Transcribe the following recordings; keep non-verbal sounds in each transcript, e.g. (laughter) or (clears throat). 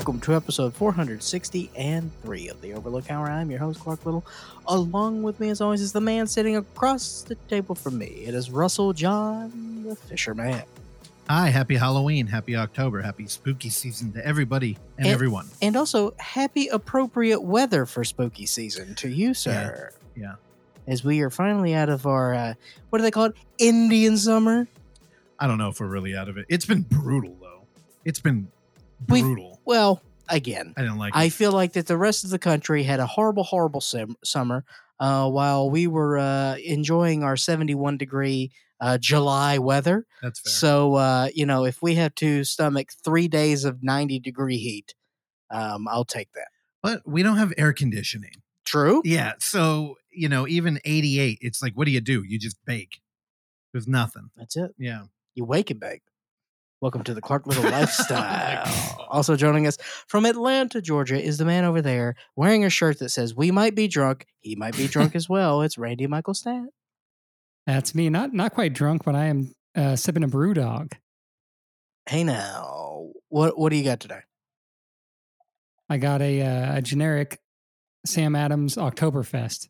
Welcome to episode 460 and 3 of the Overlook Hour. I'm your host, Clark Little. Along with me, as always, is the man sitting across the table from me. It is Russell John, the Fisherman. Hi, happy Halloween, happy October, happy spooky season to everybody and, And- everyone. And also, happy appropriate weather for spooky season to you, sir. yeah. As we are finally out of our, uh, what do they call it? Indian summer. I don't know if we're really out of it. It's been brutal though. It's been We've- Well, again, I didn't like I it. feel like that the rest of the country had a horrible, horrible sim- summer, uh, while we were uh, enjoying our 71 degree uh, July weather. That's fair. So, uh, you know, if we have to stomach three days of 90 degree heat, um, I'll take that. but we don't have air conditioning. True. Yeah. So, you know, even 88, it's like, what do you do? You just bake. There's nothing. That's it. Yeah. You wake and bake. Welcome to the Clark Little (laughs) lifestyle. Also joining us from Atlanta, Georgia, is the man over there wearing a shirt that says, "We might be drunk. He might be drunk as well." It's Randy Michael Stat. That's me. Not not quite drunk, but I am uh, sipping a brew dog. Hey now, what what do you got today? I got a uh, a generic Sam Adams Oktoberfest.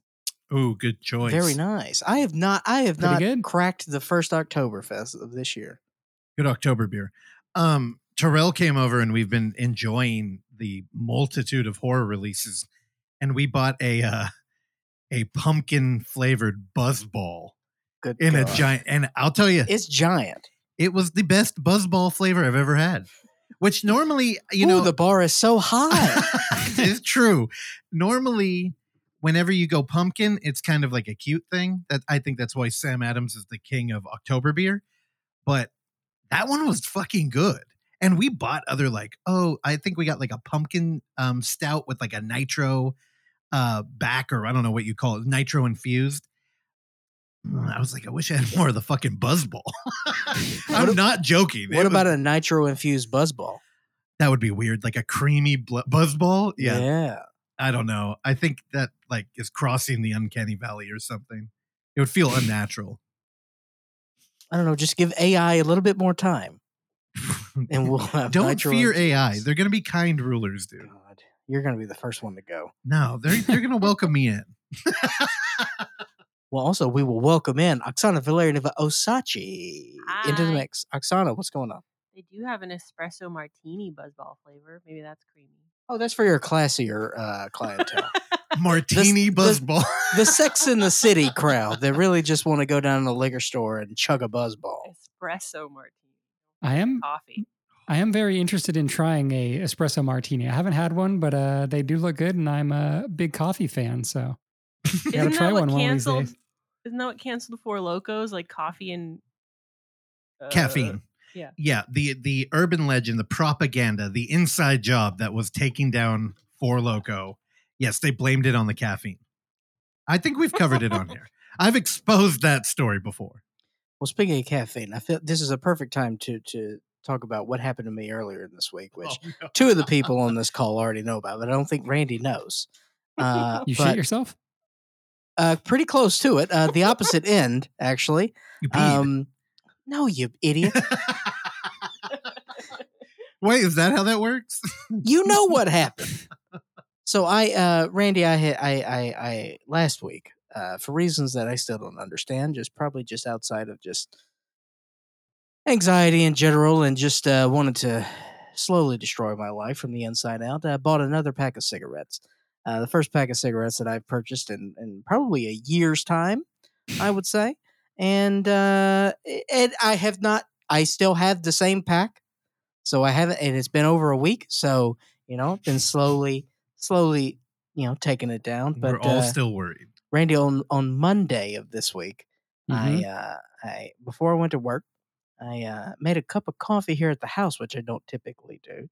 Ooh, good choice. Very nice. I have not. I have Pretty not good. cracked the first Oktoberfest of this year. Good October beer. Um, Terrell came over and we've been enjoying the multitude of horror releases, and we bought a uh, a pumpkin flavored buzzball Good. in a giant. And I'll tell you, It's giant. it was the best buzzball flavor I've ever had. Which normally, you Ooh, know, the bar is so high. (laughs) it's true. Normally, whenever you go pumpkin, it's kind of like a cute thing. That I think that's why Sam Adams is the king of October beer. But that one was fucking good. And we bought other like, oh, I think we got like a pumpkin um stout with like a nitro uh back or I don't know what you call it, nitro infused. Mm, I was like, I wish I had (laughs) more of the fucking buzzball. (laughs) I'm What- not joking. what about a nitro infused buzzball? that would be weird, like a creamy bl- buzzball? Yeah, yeah. I don't know. I think that like is crossing the uncanny valley or something. It would feel unnatural. I don't know. Just give AI a little bit more time, and we'll (laughs) have don't nitro fear AI. They're gonna be kind rulers, dude. God, you're going to be the first one to go. No, they're they're gonna welcome me in. Well, also we will welcome in Oksana Valerianova Osachi into the Hi. mix. Oksana, what's going on? They do have an espresso martini buzzball flavor. Maybe that's creamy. Oh, that's for your classier uh, clientele. (laughs) Martini the- buzzball. the Sex in the (laughs) City crowd that really just want to go down to the liquor store and chug a buzzball. Espresso martini. I am Coffee. I am very interested in trying a espresso martini. I haven't had one, but uh, they do look good, and I'm a big coffee fan. So (laughs) gotta Isn't try that what one one of these canceled? days. Isn't that what canceled Four Locos? Like coffee and uh, Caffeine. Yeah. Yeah. The the urban legend, the propaganda, the inside job that was taking down Four Loco. Yes, they blamed it on the caffeine. I think we've covered it on (laughs) here. I've exposed that story before. Well, speaking of caffeine, I feel this is a perfect time to to talk about what happened to me earlier in this week, which Oh, no. two of the people on this call already know about, but I don't think Randy knows. Uh, you but, shit yourself. uh, pretty close to it. Uh, the (laughs) opposite end, actually. You. Um, no, you idiot. (laughs) Wait, is that how that works? you know what happened. (laughs) So I, uh, Randy, I had, I, I, I last week, uh, for reasons that I still don't understand, just probably just outside of just anxiety in general, and just uh, wanted to slowly destroy my life from the inside out. I bought another pack of cigarettes. Uh, the first pack of cigarettes that I've purchased in, in probably a year's time, I would say, and uh, and I have not. I still have the same pack, so I haven't, and it's been over a week. So you know, been slowly, slowly, you know, taking it down. But We're all uh, still worried. Randy, on on Monday of this week, Mhm. I uh, I before I went to work, I uh, made a cup of coffee here at the house, which I don't typically do,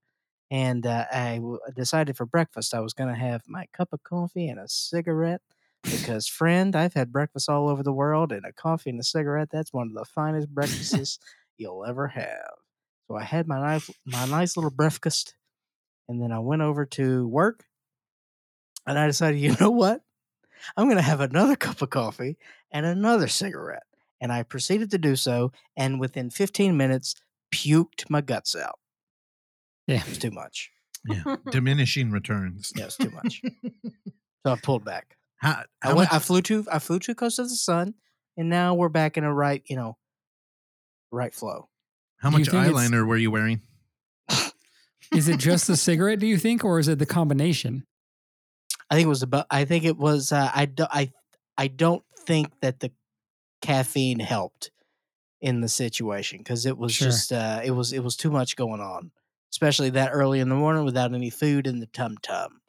and uh, I w- decided for breakfast I was going to have my cup of coffee and a cigarette. (laughs) Because, friend, I've had breakfast all over the world, and a coffee and a cigarette—that's one of the finest breakfasts you'll ever have. So I had my nice, my nice little breakfast, and then I went over to work, and I decided, you know what? I'm going to have another cup of coffee and another cigarette. And I proceeded to do so, and within 15 minutes, puked my guts out. Yeah. It was too much. Yeah, (laughs) diminishing returns. Yeah, it's too much. (laughs) so I pulled back. How, I went. I flew to. I flew to Coast of the Sun, and now we're back in a right. You know, right flow. how much eyeliner were you wearing? Is it just the (laughs) cigarette? Do you think, or is it the combination? I think it was about. I think it was. Uh, I do, I I don't think that the caffeine helped in the situation because it was Sure. just. Uh, it was. It was too much going on, especially that early in the morning without any food in the tum tum.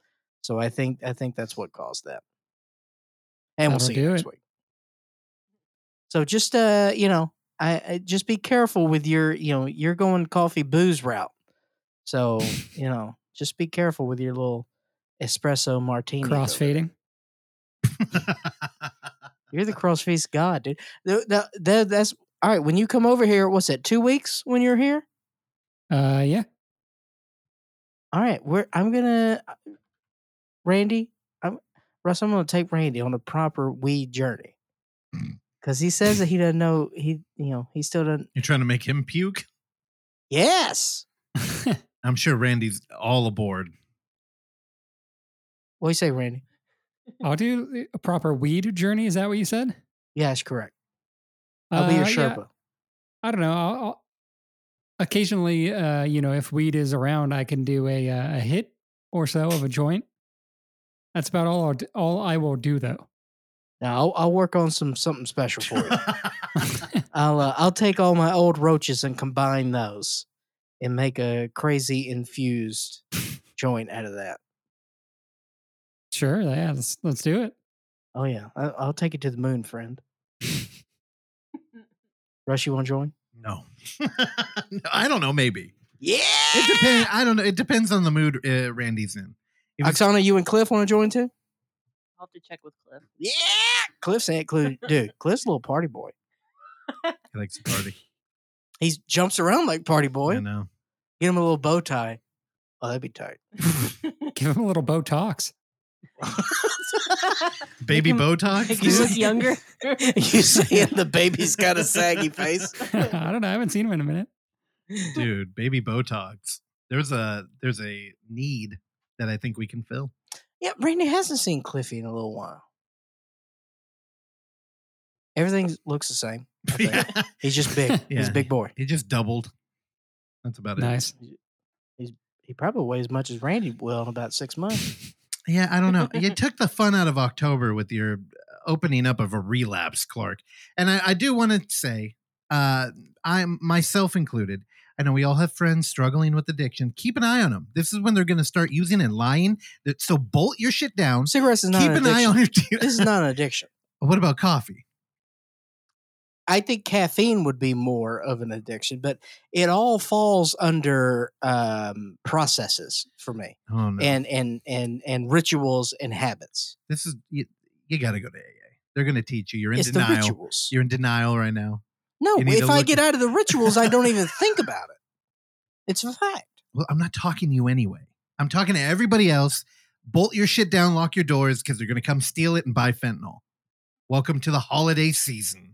So I think. I think that's what caused that. And we'll That'll see you next it. week. So just uh, you know, I, I just be careful with your. You know, you're going coffee booze route. So (laughs) you know, just be careful with your little espresso martini. Crossfading. (laughs) You're the crossface god, dude. Th- th- th- that's all right. When you come over here, what's it? Two weeks when you're here. Uh, yeah. All right, we're. I'm gonna, uh, Randy. I'm Russ. I'm gonna take Randy on a proper weed journey because he says that he doesn't know. He, you know, he still doesn't. You're trying to make him puke? Yes. (laughs) I'm sure Randy's all aboard. What do you say, Randy? I'll do a proper weed journey. Is that what you said? Yes, correct. I'll be your Uh, yeah, Sherpa. I don't know. I'll, I'll, occasionally, uh, you know, if weed is around, I can do a uh, a hit or so of a joint. That's about all. I'll, all I will do, though. Now I'll, I'll work on some something special for you. (laughs) I'll uh, I'll take all my old roaches and combine those, and make a crazy infused joint out of that. sure. Yeah. Let's let's do it. Oh yeah, I, I'll take it to the moon, friend. (laughs) Rush, you want to join? no. (laughs) No, I don't know. Maybe Yeah. it depends. I don't know. It depends on the mood uh, Randy's in. If Oksana, you and Cliff want to join too? I'll have to check with Cliff. Yeah. Cliff's ain't clue, dude. Cliff's a little party boy. he likes to party. He jumps around like party boy. I know. Get him a little bow tie. Oh, that'd be tight. (laughs) Give him a little Botox. (laughs) Baby him- Botox. Make you dude? look younger. (laughs) you saying the baby's got a saggy face? I don't know. I haven't seen him in a minute. dude baby botox there's a there's a need that i think we can fill Yeah, Randy hasn't seen Cliffy in a little while. Everything looks the same. (laughs) Yeah. He's just big. He's a big boy. he just doubled that's about it Nice. He probably weighs as much as Randy will in about six months. (laughs) yeah i don't know you (laughs) took the fun out of october with your opening up of a relapse clark and i, I do want to say uh i'm myself included i know we all have friends struggling with addiction keep an eye on them this is when they're going to start using and lying so bolt your shit down Cigarettes is not keep an an eye addiction. on your This is not an addiction. (laughs) what about coffee I think caffeine would be more of an addiction, but it all falls under um, processes for me, oh no and and and and rituals and habits. this is you, you got to go to aa they're going to teach you you're in it's denial. You're in denial right now. no, if I get at- out of the rituals, I don't even think about it. It's a fact. Well, I'm not talking to you anyway. I'm talking to everybody else. Bolt your shit down, lock your doors because they're going to come steal it and buy fentanyl. Welcome to the holiday season.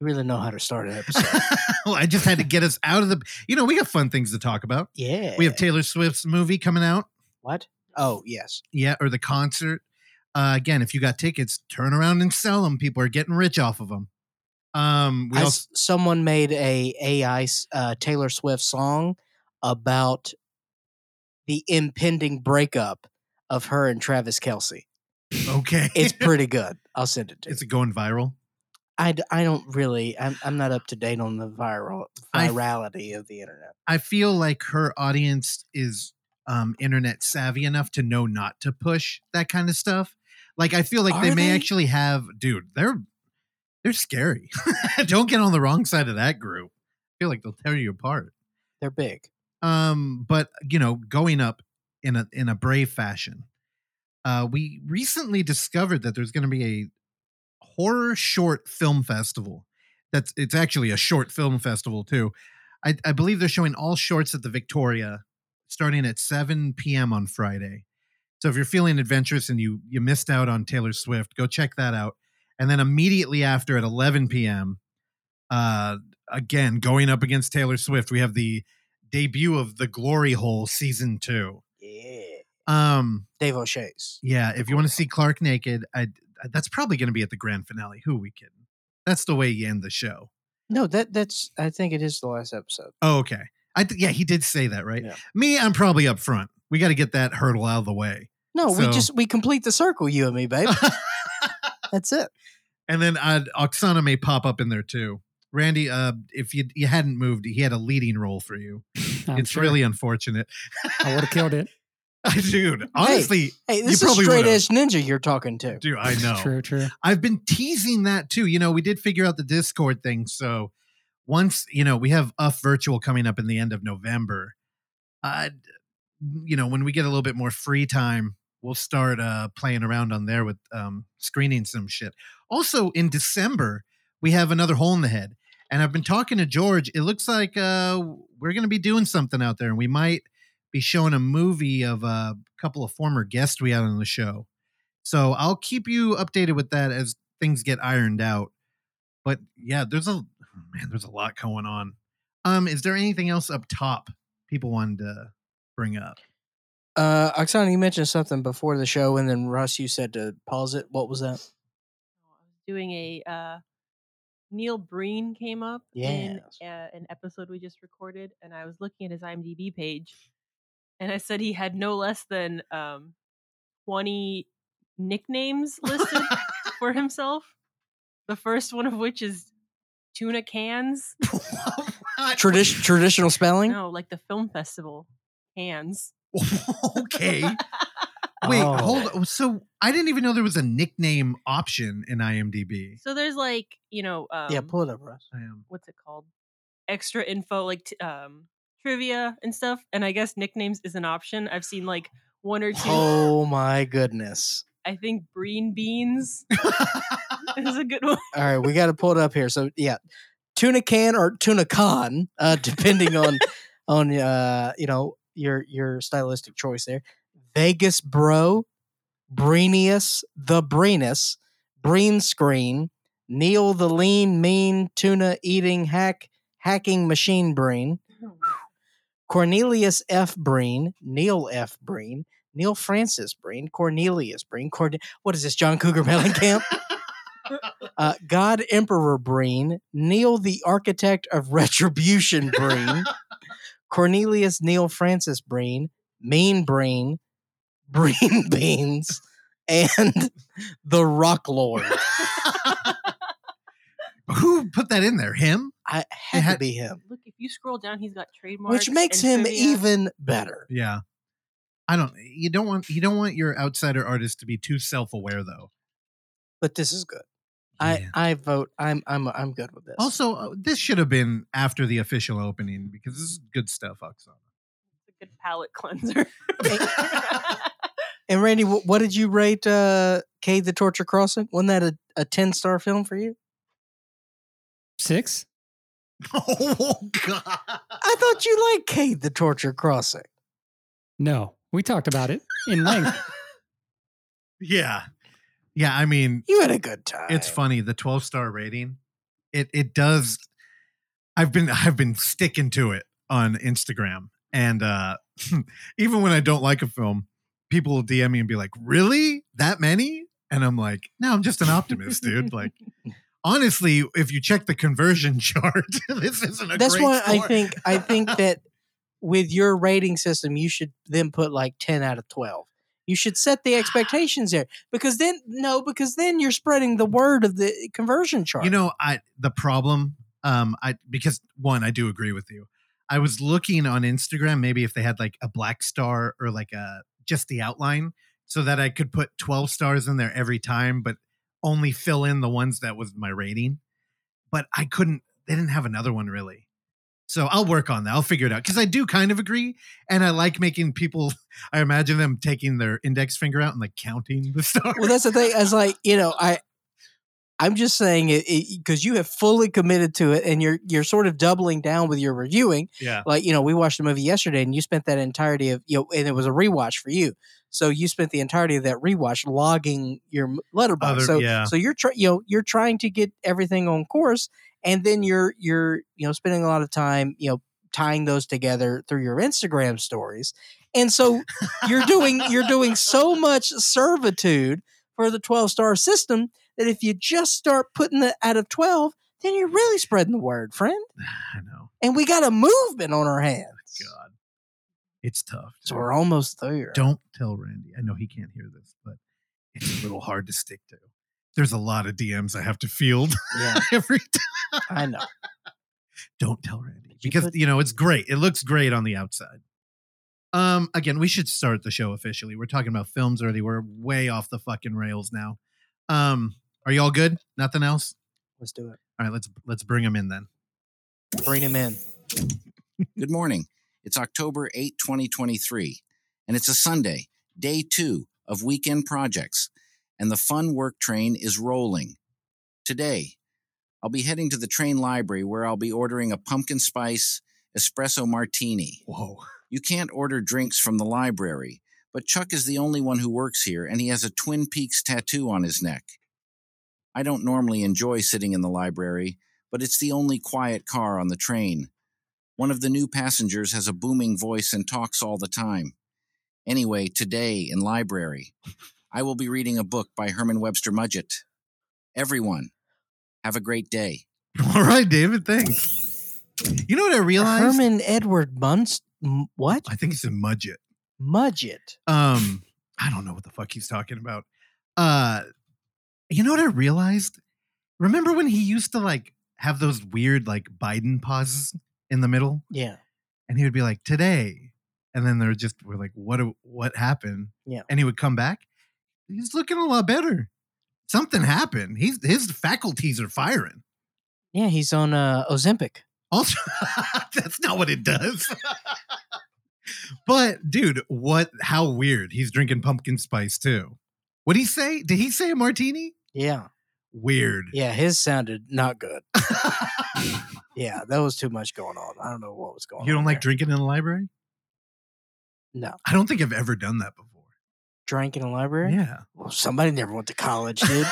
You really know how to start an episode. (laughs) well, I just had to get us out of the. You know, we got fun things to talk about. yeah. We have Taylor Swift's movie coming out. what? Oh yes. Yeah, or the concert. Uh, again, if you got tickets, turn around and sell them. People are getting rich off of them. Um, I also, someone made a AI uh, Taylor Swift song about the impending breakup of her and Travis Kelce. okay. It's (laughs) pretty good. I'll send it to you. Is it going viral? I, d- I don't really I'm I'm not up to date on the viral I- virality of the internet. I feel like her audience is um, internet savvy enough to know not to push that kind of stuff. Like I feel like they Are may actually have, dude. They're they're scary. (laughs) Don't get on the wrong side of that group. I feel like they'll tear you apart. They're big. Um, but you know, going up in a in a brave fashion. Uh, we recently discovered that there's going to be a horror short film festival. That's it's actually a short film festival too. I, I believe they're showing all shorts at the Victoria, starting at 7 p.m. on Friday. So if you're feeling adventurous and you you missed out on Taylor Swift, go check that out. And then immediately after at 11 p.m., uh, again going up against Taylor Swift, we have the debut of the Glory Hole season two. Yeah. Um, Dave O'Shea's. yeah, if you want to see Clark naked, I that's probably going to be at the grand finale. Who are we kidding? That's the way you end the show. No, that that's. I think it is the last episode. Oh, okay. I th- yeah, he did say that, right? Yeah. Me, I'm probably up front. We got to get that hurdle out of the way. No, we just we complete the circle, you and me, babe. (laughs) That's it. and then uh, Oksana may pop up in there too. Randy, uh, if you you hadn't moved, he had a leading role for you. (laughs) I'm it's sure really unfortunate, I would have (laughs) killed it. dude. Honestly, Hey, this is straight edge ninja you're talking to. dude, I (laughs) know. True, true. I've been teasing that too. You know, we did figure out the Discord thing. So once, you know, we have UF Virtual coming up in the end of November. Uh, you know, when we get a little bit more free time, we'll start uh, playing around on there with um, screening some shit. Also, in December, we have another hole in the head. And I've been talking to George. It looks like uh, we're going to be doing something out there, and we might be showing a movie of a couple of former guests we had on the show. So I'll keep you updated with that as things get ironed out. But yeah, there's a (sighs) man, there's a lot going on. Um, is there anything else up top people wanted to bring up? Uh, Oksana, you mentioned something before the show, and then Russ, you said to pause it. What was that? I was doing a uh, Neil Breen came up in Yes. uh, an episode we just recorded, and I was looking at his IMDb page, and I said he had no less than um, twenty nicknames (laughs) listed for himself. The first one of which is tuna cans. (laughs) (laughs) Tradi- traditional spelling. No, like the film festival Cannes. (laughs) okay. (laughs) Wait, Oh. hold on. So I didn't even know there was a nickname option in IMDb. So there's like you know um, yeah, pull it up, Russ. I am. what's it called? Extra info like t- um trivia and stuff. And I guess nicknames is an option. I've seen like one or two. Oh my goodness! I think Breen Beans (laughs) is a good one. All right, we got to pull it up here. So yeah, tuna can or tuna con, uh, depending on on uh, you know your your stylistic choice there. Vegas Bro, Breenius the Breenus, Breen Screen, Neil the Lean Mean Tuna Eating Hack Hacking Machine Breen, Cornelius F. Breen, Neil F. Breen, Neil Francis Breen, Cornelius Breen. Corn- what is this, John Cougar Mellencamp? (laughs) uh, God Emperor Breen, Neil the Architect of Retribution Breen, Cornelius Neil Francis Breen, Mean Breen, (laughs) Breen Beans, and (laughs) the Rock Lord. (laughs) Who put that in there? Him? I had to be him, Look, if you scroll down, he's got trademarks, which makes him trivia. even better. Yeah. I don't you don't want you don't want your outsider artist to be too self-aware though. But this is good. Yeah. I I vote. I'm I'm I'm good with this. Also, uh, this should have been after the official opening because this is good stuff, Oksana. It's a good palate cleanser. (laughs) (laughs) and Randy, wh- what did you rate uh, Cade the Torture Crossing? Wasn't that a, a ten star film for you? Six? (laughs) Oh God! I thought you liked Cade the Torture Crossing. No. We talked about it in length. yeah, yeah. I mean, You had a good time. it's funny the 12 star rating. It it does. I've been I've been sticking to it on Instagram, and uh (laughs) even when I don't like a film, people will DM me and be like, "Really, that many?" And I'm like, "No, I'm just an optimist, dude." Like. (laughs) Honestly, if you check the conversion (laughs) chart, this isn't a That's why I think I think that with your rating system, you should then put like ten out of twelve. You should set the expectations there because then no, because then you're spreading the word of the conversion chart. You know, I the problem, um, I because one, I do agree with you. I was looking on Instagram, maybe if they had like a black star or like a just the outline, so that I could put twelve stars in there every time, but only fill in the ones that was my rating. But I couldn't. They didn't have another one really. So I'll work on that. I'll figure it out because I do kind of agree, and I like making people. (laughs) I imagine them taking their index finger out and like counting the stars. (laughs) well, that's the thing. As like you know, I I'm just saying it because you have fully committed to it, and you're you're sort of doubling down with your reviewing. yeah. like you know we watched the movie yesterday and you spent that entirety of you know and it was a rewatch for you so you spent the entirety of that rewatch logging your Letterboxd Other- so yeah. so you're try, you know you're trying to get everything on course and then you're you're you know spending a lot of time you know tying those together through your Instagram stories. And so you're doing you're doing so much servitude for the 12 star system that if you just start putting it out of 12, then you're really spreading the word, friend. (sighs) I know. And we got a movement on our hands. God, it's tough. So we're almost there. Don't tell Randy. I know he can't hear this, but it's a little hard to stick to. There's a lot of DMs I have to field Yeah, (laughs) every time. I know. Don't tell Randy you because put- you know it's great. It looks great on the outside. Um, again, we should start the show officially. We're talking about films already. We're way off the fucking rails now. Um, are you all good? Nothing else? Let's do it. All right, let's let's bring them in then. Bring him in. Good morning. It's October 8, 2023, and it's a Sunday, day two of weekend projects, and the fun work train is rolling. Today, I'll be heading to the train library where I'll be ordering a pumpkin spice espresso martini. Whoa. You can't order drinks from the library, but Chuck is the only one who works here, and he has a Twin Peaks tattoo on his neck. I don't normally enjoy sitting in the library, but it's the only quiet car on the train. One of the new passengers has a booming voice and talks all the time. Anyway, today in library, I will be reading a book by Herman Webster Mudgett. Everyone, have a great day. (laughs) All right, David. Thanks. You know what I realized? Herman Edward Munst. What? I think it's in Mudgett. Mudget. Um, I don't know what the fuck he's talking about. Uh, you know what I realized? Remember when he used to like have those weird like Biden pauses in the middle, Yeah. and he would be like today, and then they're just we're like what what happened? Yeah. and he would come back. He's looking a lot better. Something happened. He's his faculties are firing. Yeah, he's on uh, Ozempic. Also, (laughs) that's not what it does. but dude, what? How weird! He's drinking pumpkin spice too. What did he say? Did he say a martini? Yeah. Weird. Yeah, his sounded not good. (laughs) Yeah, that was too much going on. I don't know what was going on. you don't like there. drinking in the library? No. I don't think I've ever done that before. Drank in a library? Yeah. Well, somebody never went to college, dude.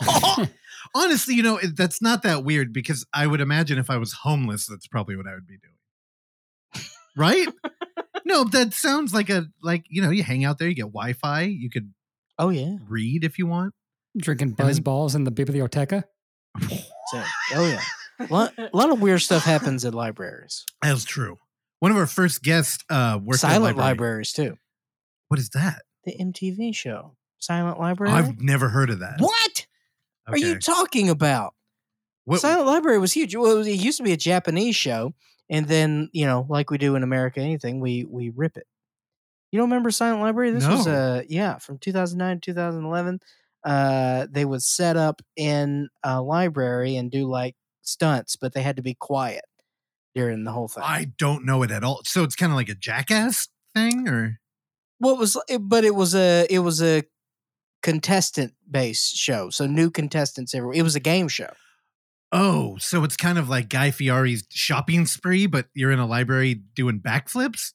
(laughs) (laughs) Honestly, you know, it- that's not that weird because I would imagine if I was homeless, that's probably what I would be doing. Right? (laughs) no, that sounds like a like, you know, you hang out there, you get Wi-Fi, you could oh, yeah. read if you want. Drinking then- buzz balls in the biblioteca. That's it. Oh, yeah. A lot, a lot of weird stuff happens at libraries. That's true. One of our first guests uh worked at a Silent library. libraries, too. What is that? The MTV show. Silent Library? I've never heard of that. what are you talking about? What- Silent Library was huge. Well, it, was- it used to be a Japanese show, and then you know, like we do in America, anything we we rip it. You don't remember Silent Library? This was a uh yeah from 2009 to 2011. Uh, they would set up in a library and do like stunts, but they had to be quiet during the whole thing. I don't know it at all. So it's kind of like a jackass thing or what was it- but it was a it was a contestant based show, so new contestants every. It was a game show. Oh, so it's kind of like Guy Fieri's shopping spree, but you're in a library doing backflips?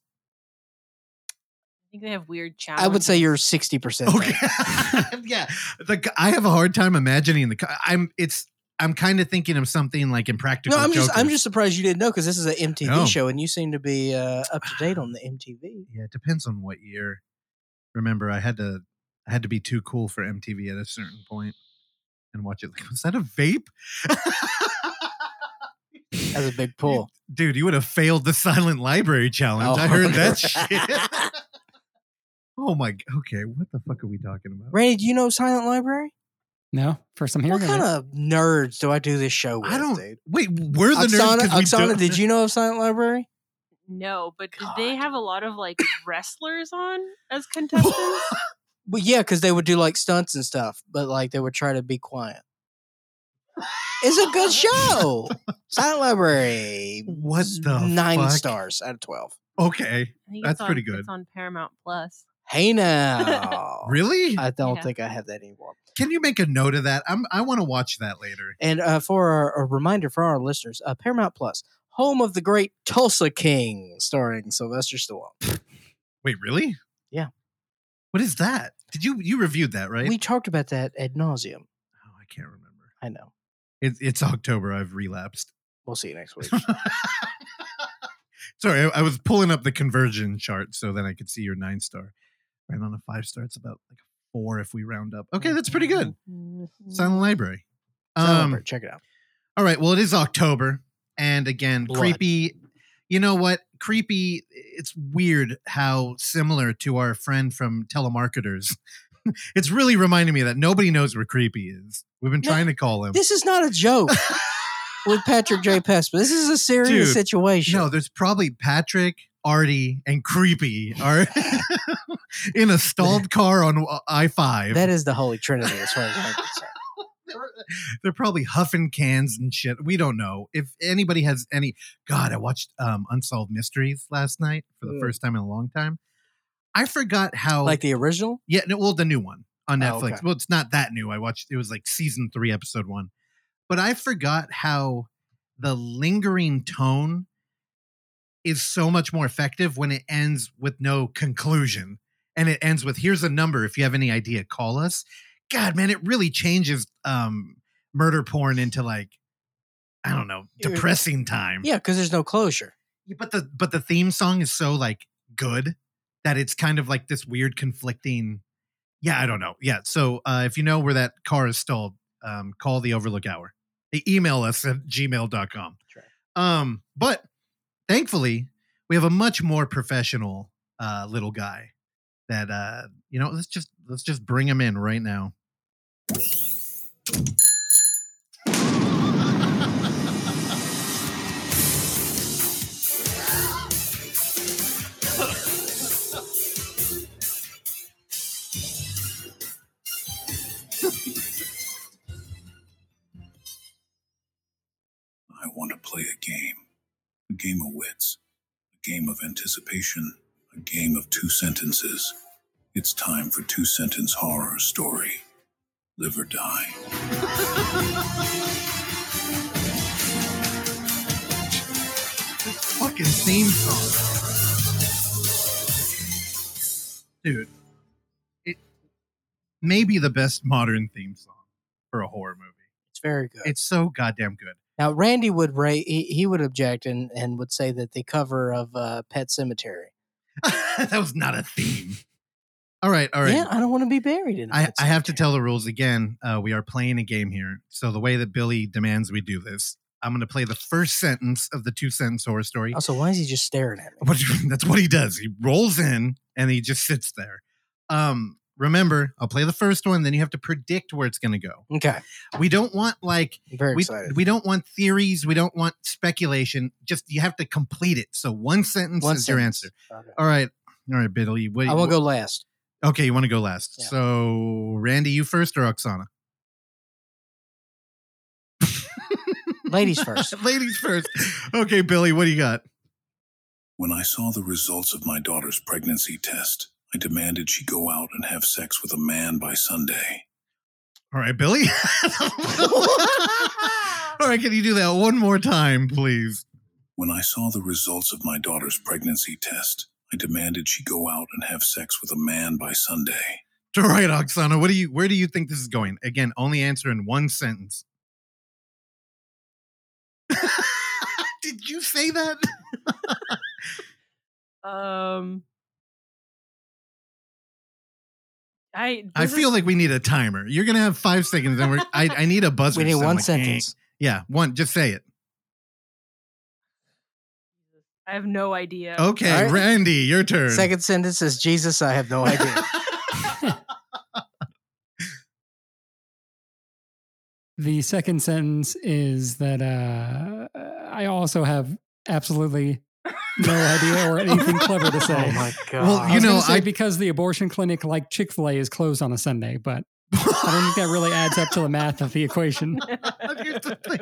I think they have weird challenges. I would say you're sixty percent. Okay. (laughs) yeah. The, g- I have a hard time imagining the I'm it's I'm kind of thinking of something like impractical No, I'm just I'm just surprised you didn't know because this is an MTV No. show and you seem to be uh, up to date on the MTV. Yeah, it depends on what year. Remember, I had to I had to be too cool for MTV at a certain point and watch it. Like, (laughs) was that a vape? That's a big (laughs) pull. Dude, you would have failed the silent library challenge. I Oh. heard that shit. (laughs) oh my okay, what the fuck are we talking about? Randy, do you know Silent Library? No, first I'm hearing What kind it. of nerds do I do this show with? I don't dude? wait, we're the Oksana, nerds 'cause we Oksana, did you know of Silent Library? No, but did they have a lot of like wrestlers on as (laughs) contestants? But yeah, because they would do like stunts and stuff, but like they would try to be quiet. It's a good show. (laughs) Silent Library. What the nine fuck? stars out of twelve. Okay. That's on, pretty good. It's on Paramount Plus. Hey (laughs) now. Really? I don't Yeah. think I have that anymore. Can you make a note of that? I'm I want to watch that later. And uh, for our, a reminder for our listeners, uh, Paramount Plus, home of the great Tulsa King, starring Sylvester Stallone. Wait, really? Yeah. What is that? Did you you reviewed that, right? We talked about that ad nauseum. oh, I can't remember. I know. It, it's October. I've relapsed. We'll see you next week. (laughs) Sorry, I, I was pulling up the conversion chart so then I could see your nine star. Right on a five star, it's about like four if we round up. Okay, that's pretty good. Silent Library. Silent Um, Library, check it out. all right. Well, it is October, and again, Blood. creepy. You know what? Creepy. It's weird how similar to our friend from telemarketers. (laughs) it's really reminding me that nobody knows where creepy is. We've been No, trying to call him. This is not a joke (laughs) with Patrick J. Pespa. This is a serious Dude, situation. No, there's probably Patrick, Artie, and Creepy are (laughs) in a stalled (laughs) car on I five. that is the Holy Trinity as far as I'm concerned. they're, they're probably huffing cans and shit. We don't know if anybody has any. God, I watched um, Unsolved Mysteries last night for the Mm. first time in a long time. I forgot how. Like the original? yeah, no, well, the new one on Oh, Netflix. okay. Well, it's not that new. I watched. It was like season three, episode one. But I forgot how the lingering tone is so much more effective when it ends with no conclusion and it ends with here's a number if you have any idea call us. God man it really changes um murder porn into like i don't know depressing time. Yeah, because there's no closure. But the but the theme song is so like good that it's kind of like this weird conflicting yeah i don't know yeah so uh if you know where that car is stalled um call the overlook hour. They email us at gmail.com That's um but thankfully we have a much more professional uh little guy that uh you know let's just let's just bring him in right now I want to play a game. A game of wits. A game of anticipation. A game of two sentences. It's time for two sentence horror story. Live or die. this fucking theme song dude it may be the best modern theme song for a horror movie It's very good. it's so goddamn good now Randy would ra- he, he would object and, and would say that the cover of uh, Pet Sematary. (laughs) that was not a theme all right all right Yeah, I don't want to be buried in. I, I have to tell the rules again. Uh, we are playing a game here. So the way that Billy demands we do this, I'm going to play the first sentence of the two sentence horror story. Also, why is he just staring at me? What- That's what he does. He rolls in and he just sits there. Um, remember, I'll play the first one. Then you have to predict where it's going to go. Okay, We don't want like I'm very we, excited. we don't want theories. We don't want speculation. Just you have to complete it. So one sentence One is your answer. Okay. All right. All right, Billy. What, I will go last. Okay, you want to go last. Yeah. So Randy, you first or Oksana? (laughs) Ladies first. (laughs) Ladies first. Okay, Billy, what do you got? When I saw the results of my daughter's pregnancy test, I demanded she go out and have sex with a man by Sunday. All right, Billy. (laughs) All right, can you do that one more time, please? When I saw the results of my daughter's pregnancy test, I demanded she go out and have sex with a man by Sunday. All right, Oksana, what do you where do you think this is going? Again, only answer in one sentence. (laughs) Did you say that? Um, I I feel is- like we need a timer. You're gonna have five seconds, and we're I, I need a (laughs) buzzer. we need one like, eh. sentence. Yeah, one. Just say it. I have no idea. Okay, All right. Randy, your turn. Second sentence is Jesus. I have no idea. (laughs) The second sentence is that uh, I also have absolutely no idea or anything clever to (laughs) say. oh my god. Well, I you was know, say I- because the abortion clinic, like Chick Fil A, is closed on a Sunday, but I don't think that really adds up to the math of the equation. Here's the thing.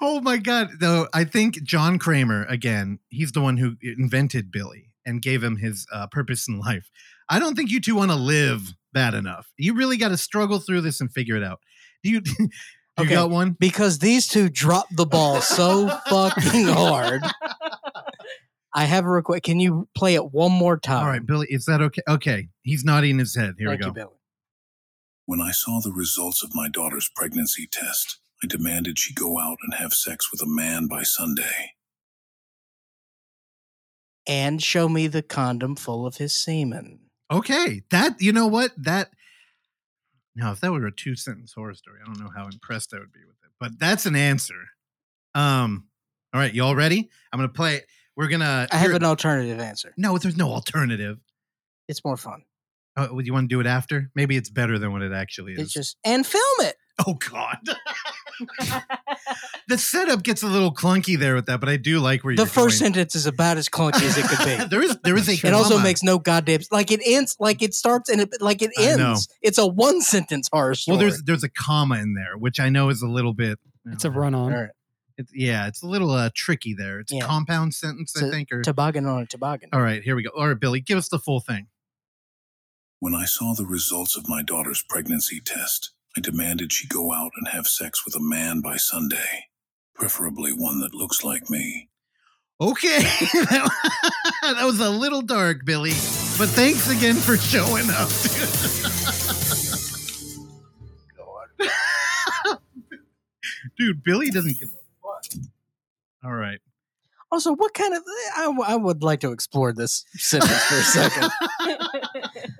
oh my god! Though I think John Kramer again, he's the one who invented Billy and gave him his uh, purpose in life. I don't think you two want to live bad enough. You really got to struggle through this and figure it out. Do you? You Okay. got one? because these two dropped the ball so (laughs) fucking hard. I have a request. Can you play it one more time? All right, Billy, is that okay? Okay, he's nodding his head. Here Thank we go. you, Billy. When I saw the results of my daughter's pregnancy test, I demanded she go out and have sex with a man by Sunday. and show me the condom full of his semen. Okay, that you know what that. Now, if that were a two sentence horror story, I don't know how impressed I would be with it, but that's an answer. Um, all right, y'all ready? I'm gonna play. it. We're gonna. I have an alternative answer. no, there's no alternative. It's more fun. Uh, would you want to do it after? Maybe it's better than what it actually is. It's just and film it. oh God, (laughs) (laughs) the setup gets a little clunky there with that, but I do like where The you're first going. sentence is about as clunky as it could be. (laughs) there is there is a. (laughs) It also makes no goddamn like it ends like it starts and it like it ends. It's a one sentence horror story. well. There's there's a comma in there, which I know is a little bit. It's a run on. All right. It's, yeah, it's a little uh, tricky there. It's Yeah. a compound sentence, I So, think. Or toboggan on a toboggan. all right, here we go. All right, Billy, give us the full thing. When I saw the results of my daughter's pregnancy test, I demanded she go out and have sex with a man by Sunday, preferably one that looks like me. Okay, (laughs) that was a little dark, Billy, but thanks again for showing up. (laughs) Dude, Billy doesn't give a fuck. All right. Also, what kind of I, w- I would like to explore this sentence for a second. (laughs)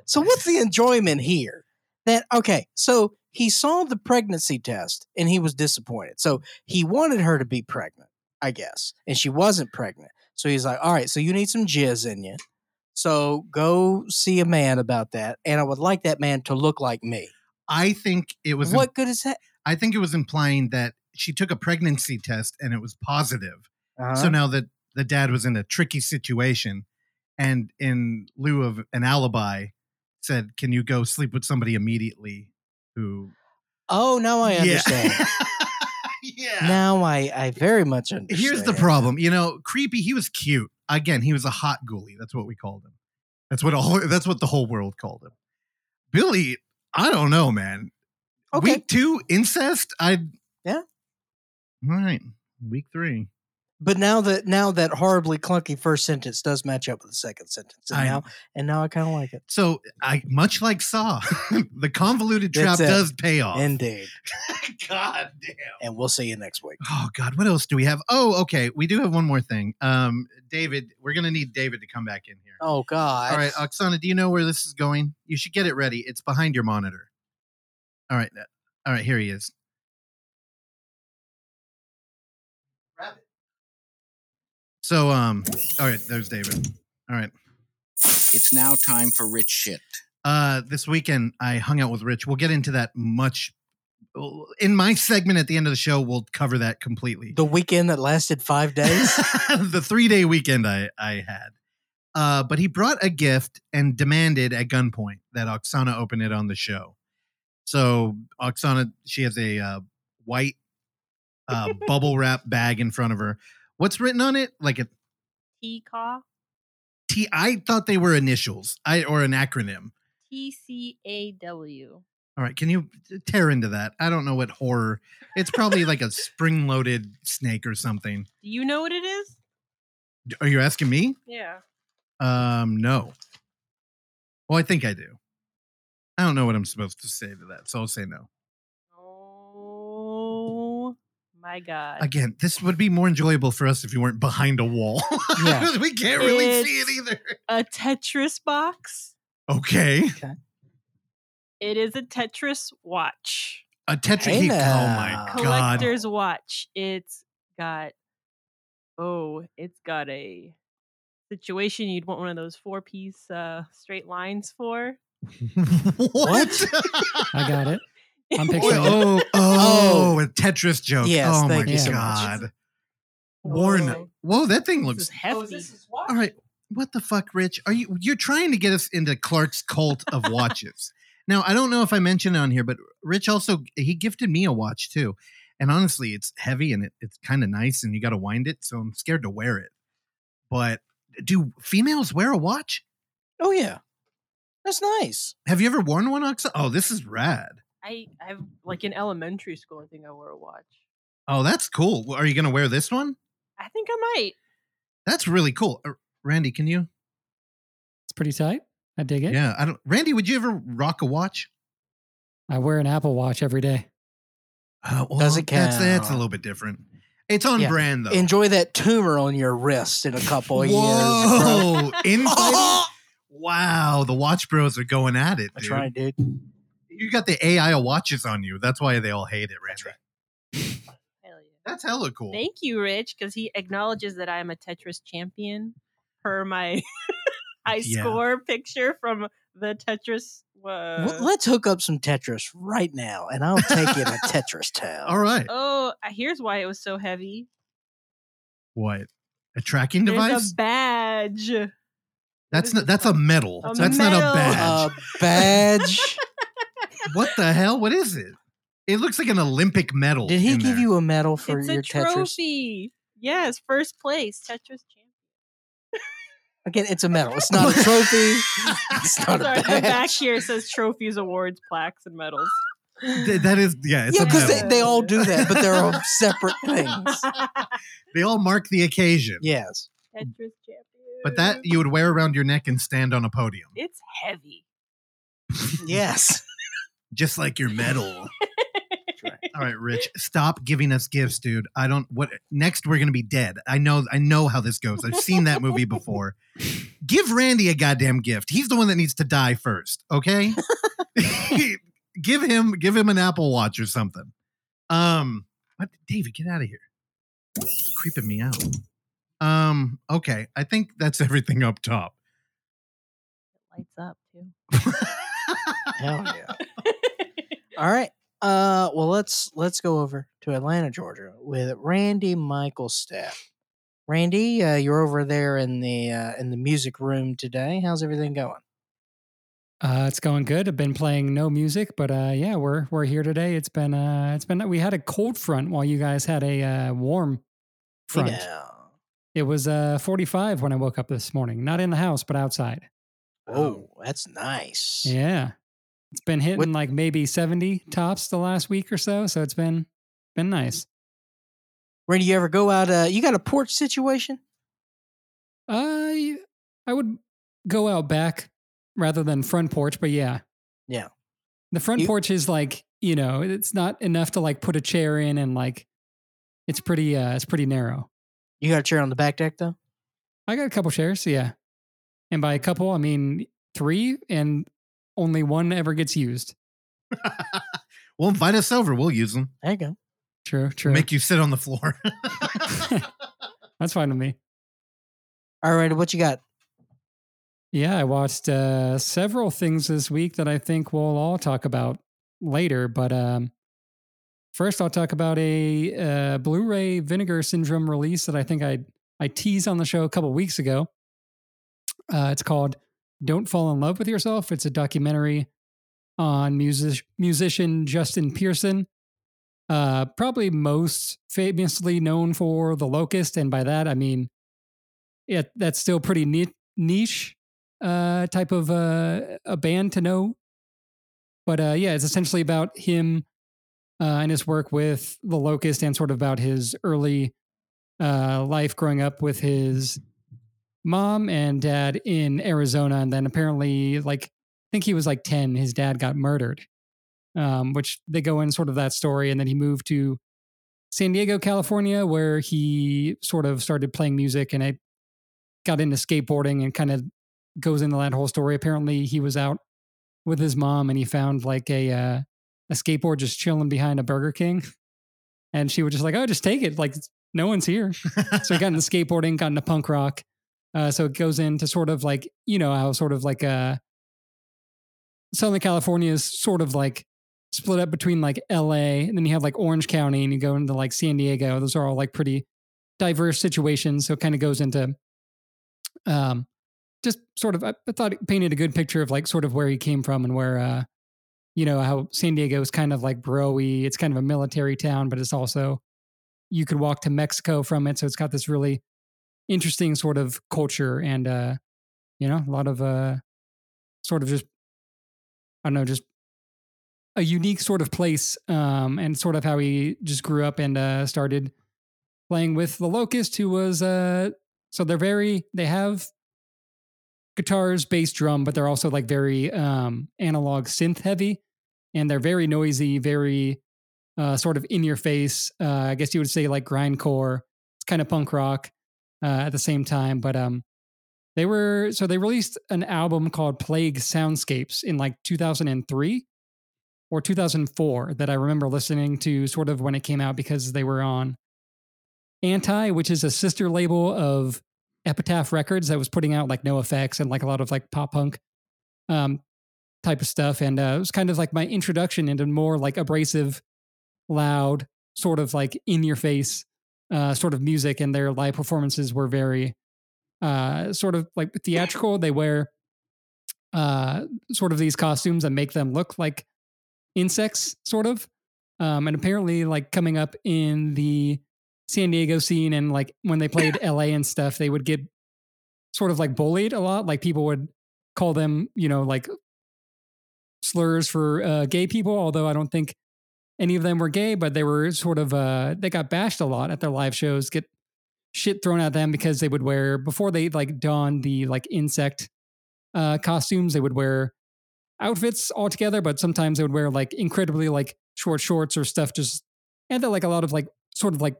So what's the enjoyment here? That okay, so he saw the pregnancy test and he was disappointed. So he wanted her to be pregnant, I guess, and she wasn't pregnant. So he's like, "All right, so you need some jizz in you. So go see a man about that, and I would like that man to look like me." I think it was. what good is that? I think it was implying that she took a pregnancy test and it was positive. Uh-huh. So now that the dad was in a tricky situation, and in lieu of an alibi, said, "Can you go sleep with somebody immediately?" Who? oh, now I understand. (laughs) yeah. Now I I very much understand. Here's the problem. You know, creepy. He was cute. Again, he was a hot ghoulie. That's what we called him. That's what all. That's what the whole world called him. Billy. I don't know, man. Okay. Week two incest. I. Yeah. All right. Week three. But now that now that horribly clunky first sentence does match up with the second sentence, and I- now and now I kind of like it. So I much like Saw, (laughs) the convoluted trap does pay off. Indeed. (laughs) God damn. And we'll see you next week. Oh God, what else do we have? Oh, okay. We do have one more thing. Um, David, we're gonna need David to come back in here. Oh God. All right, Oksana, do you know where this is going? You should get it ready. It's behind your monitor. All right, uh, all right. Here he is. So, um, all right. There's David. All right. It's now time for rich shit. Uh, this weekend I hung out with Rich. We'll get into that much in my segment at the end of the show. We'll cover that completely. the weekend that lasted five days. (laughs) the three day weekend I, I had. Uh, but he brought a gift and demanded at gunpoint that Oksana open it on the show. So Oksana, she has a uh, white uh, bubble wrap bag in front of her. What's written on it? Like a T-Caw? T. I thought they were initials, I or an acronym. T-C-A-W. All right, can you tear into that? I don't know what horror. It's probably like a (laughs) spring loaded snake or something. Do you know what it is? Are you asking me? Yeah. Um, no. Well, I think I do. I don't know what I'm supposed to say to that, so I'll say no. Oh my god. Again, this would be more enjoyable for us if you weren't behind a wall. (laughs) Yeah. (laughs) we can't really see it either. A Tetris box. Okay, It is a Tetris watch. a tetra. Hey oh my god! Collector's watch. It's got oh, it's got a situation you'd want one of those four piece uh straight lines for. (laughs) what? I got it. I'm oh, picturing it. oh, oh, a Tetris joke. Yes, oh thank my you so god, Warren. Oh, Whoa, that thing this looks is hefty. All right. What the fuck, Rich? Are you you're trying to get us into Clark's cult of (laughs) watches? now, I don't know if I mentioned it on here, but Rich also he gifted me a watch too. And honestly, it's heavy and it, it's kind of nice and you got to wind it, so I'm scared to wear it. But do females wear a watch? oh yeah. That's nice. Have you ever worn one, Oxa? Oh, this is rad. I I've like in elementary school I think I wore a watch. Oh, that's cool. Are you going to wear this one? I think I might. That's really cool. Uh, Randy, can you? It's pretty tight. I dig it. Yeah, I don't. Randy, would you ever rock a watch? I wear an Apple Watch every day. Uh, well, Doesn't That's, that's a little bit different. It's on Yeah. brand though. Enjoy that tumor on your wrist in a couple of years. Whoa! (laughs) (laughs) Wow, the Watch Bros are going at it, That's dude. right, dude. You got the AI watches on you. That's why they all hate it, Randy. That's right. (laughs) Hell yeah. That's hella cool. Thank you, Rich, because he acknowledges that I am a Tetris champion per my (laughs) high Yeah. score picture from the Tetris. Uh, Well, let's hook up some Tetris right now, and I'll take you (laughs) to Tetris Town. all right. oh, here's why it was so heavy. What? A tracking There's device? a badge. that's not that's a medal. A that's not a badge. A badge. What the hell? What is it? It looks like an Olympic medal. Did he give there. you a medal for it's your a Tetris? trophy. Yes, first place Tetris champion. Again, it's a medal. It's (laughs) not a trophy. It's (laughs) not Sorry, a the back here says trophies, awards, plaques, and medals. Th- that is yeah, it's yeah, because they, they all do that, but they're all (laughs) separate things. They all mark the occasion. Yes. Tetris champion. But that you would wear around your neck and stand on a podium. it's heavy. Yes. Just like your medal. (laughs) Right. All right, Rich, stop giving us gifts, dude. I don't what next we're gonna be dead. I know I know how this goes. I've seen that movie before. (laughs) Give Randy a goddamn gift. He's the one that needs to die first, okay? (laughs) give him give him an Apple Watch or something. Um what David, get out of here. Creeping me out. Um, okay. I think that's everything up top. Lights up too. Hell yeah. All right. Uh, well, let's let's go over to Atlanta, Georgia, with Randy Michael Staff. Randy, uh, you're over there in the uh, in the music room today. How's everything going? Uh, it's going good. I've been playing no music, but uh, yeah, we're we're here today. It's been uh, it's been we had a cold front while you guys had a uh, warm front. Yeah. It was uh 45 when I woke up this morning. Not in the house, but outside. Oh, that's nice. Yeah, it's been hitting What- like maybe 70 tops the last week or so. So it's been been nice. Randy, you ever go out? Uh, you got a porch situation? I I would go out back rather than front porch, but yeah. Yeah. The front You- porch is like, you know, it's not enough to like put a chair in and like it's pretty uh it's pretty narrow. You got a chair on the back deck though? I got a couple chairs, yeah. And by a couple, I mean 3 and only one ever gets used. (laughs) well, invite us over. We'll use them. There you go. True, true. Make you sit on the floor. (laughs) (laughs) That's fine with me. All right, what you got? Yeah, I watched uh, several things this week that I think we'll all talk about later. But um, first, I'll talk about a uh, Blu-ray Vinegar Syndrome release that I think I I teased on the show a couple weeks ago. Uh, it's called "Don't Fall in Love with Yourself." It's a documentary on music musician Justin Pearson. Uh, probably most famously known for The Locust, and by that I mean, yeah, that's still pretty niche uh, type of uh, a band to know. But uh, yeah, it's essentially about him uh, and his work with the Locust, and sort of about his early uh, life growing up with his mom and dad in Arizona, and then apparently, like I think he was like ten, his dad got murdered. Um, which they go in sort of that story, and then he moved to San Diego, California, where he sort of started playing music, and I got into skateboarding and kind of goes into that whole story. Apparently, he was out with his mom and he found like a uh, a skateboard just chilling behind a Burger King, and she was just like, "Oh, just take it. Like no one's here." so he got into (laughs) skateboarding, got into punk rock. Uh, so it goes into sort of like you know how sort of like uh, Southern California is sort of like split up between like L.A. and then you have like Orange County and you go into like San Diego. Those are all like pretty diverse situations. So it kind of goes into um, just sort of I, I thought it painted a good picture of like sort of where he came from and where uh you know how San Diego is kind of like broy. It's kind of a military town, but it's also you could walk to Mexico from it, so it's got this really interesting sort of culture and uh you know a lot of uh sort of just I don't know just a unique sort of place um and sort of how he just grew up and uh started playing with the Locust, who was uh so they're very they have guitars, bass, drum, but they're also like very um analog synth heavy and they're very noisy, very uh, sort of in your face. Uh, I guess you would say like grindcore. It's kind of punk rock uh, at the same time, but um, they were so they released an album called Plague Soundscapes in like 2003 or 2004 that I remember listening to sort of when it came out because they were on Anti, which is a sister label of Epitaph Records that was putting out like NOFX and like a lot of like pop punk um, type of stuff. And uh, it was kind of like my introduction into more like abrasive, loud, sort of like in your face uh, sort of music. And their live performances were very uh, sort of like theatrical. They wear uh, sort of these costumes that make them look like insects, sort of. Um, and apparently, like coming up in the San Diego scene and like when they played LA and stuff, they would get sort of like bullied a lot. Like people would call them, you know, like slurs for uh, gay people. Although I don't think any of them were gay, but they were sort of uh, they got bashed a lot at their live shows. Get shit thrown at them because they would wear before they like don the like insect uh, costumes. They would wear outfits altogether, but sometimes they would wear like incredibly like short shorts or stuff. Just and they're like a lot of like sort of like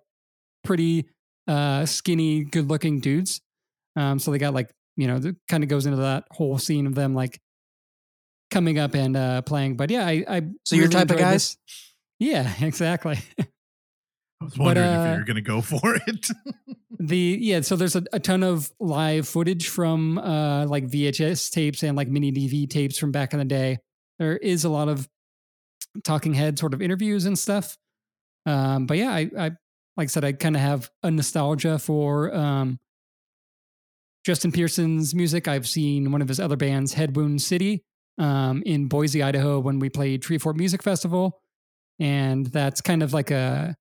pretty uh, skinny, good looking dudes. Um, so they got like you know, it kind of goes into that whole scene of them like coming up and uh, playing. But yeah, I, I So your really type of guys? this. Yeah, (laughs) exactly. I was wondering uh, if you were going to go (laughs) for it. the yeah so there's a, a ton of live footage from uh like vhs tapes and like mini dv tapes from back in the day there is a lot of talking head sort of interviews and stuff um but yeah i i like i said i kind of have a nostalgia for um justin pearson's music i've seen one of his other bands head wound city um in boise idaho when we played Treefort music festival and that's kind of like a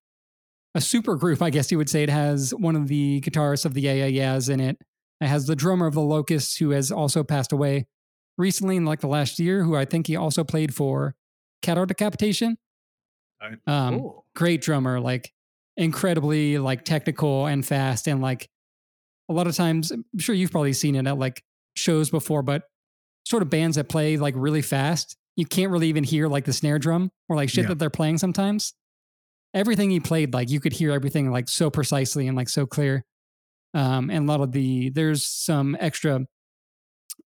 a super group, I guess you would say. It has one of the guitarists of the Yeah Yeah Yeahs in it. It has the drummer of the Locusts, who has also passed away recently in like the last year, who I think he also played for Cattle Decapitation. Um, Cool. great drummer, like incredibly like technical and fast, and like a lot of times, I'm sure you've probably seen it at like shows before, but sort of bands that play like really fast, you can't really even hear like the snare drum or like shit Yeah. that they're playing sometimes. Everything he played, like you could hear everything like so precisely and like so clear. Um, and a lot of the there's some extra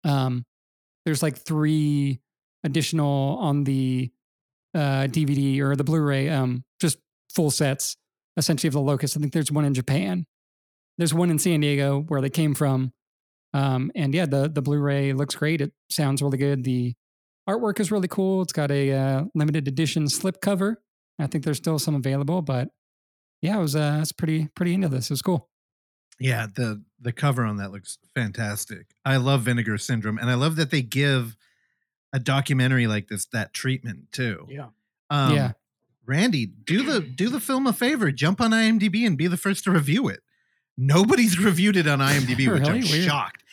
um there's like three additional on the uh DVD or the Blu-ray, um, just full sets essentially of the locust. I think there's one in Japan. There's one in San Diego where they came from. Um, and yeah, the the Blu-ray looks great. It sounds really good. The artwork is really cool. It's got a uh, limited edition slip cover. I think there's still some available, but yeah, I was uh, I was pretty pretty into this. It was cool. yeah, the the cover on that looks fantastic. I love Vinegar Syndrome, and I love that they give a documentary like this that treatment too. Yeah. Um, Yeah. Randy, do the do the film a favor. Jump on IMDb and be the first to review it. Nobody's (laughs) reviewed it on IMDb, which I'm Weird. shocked.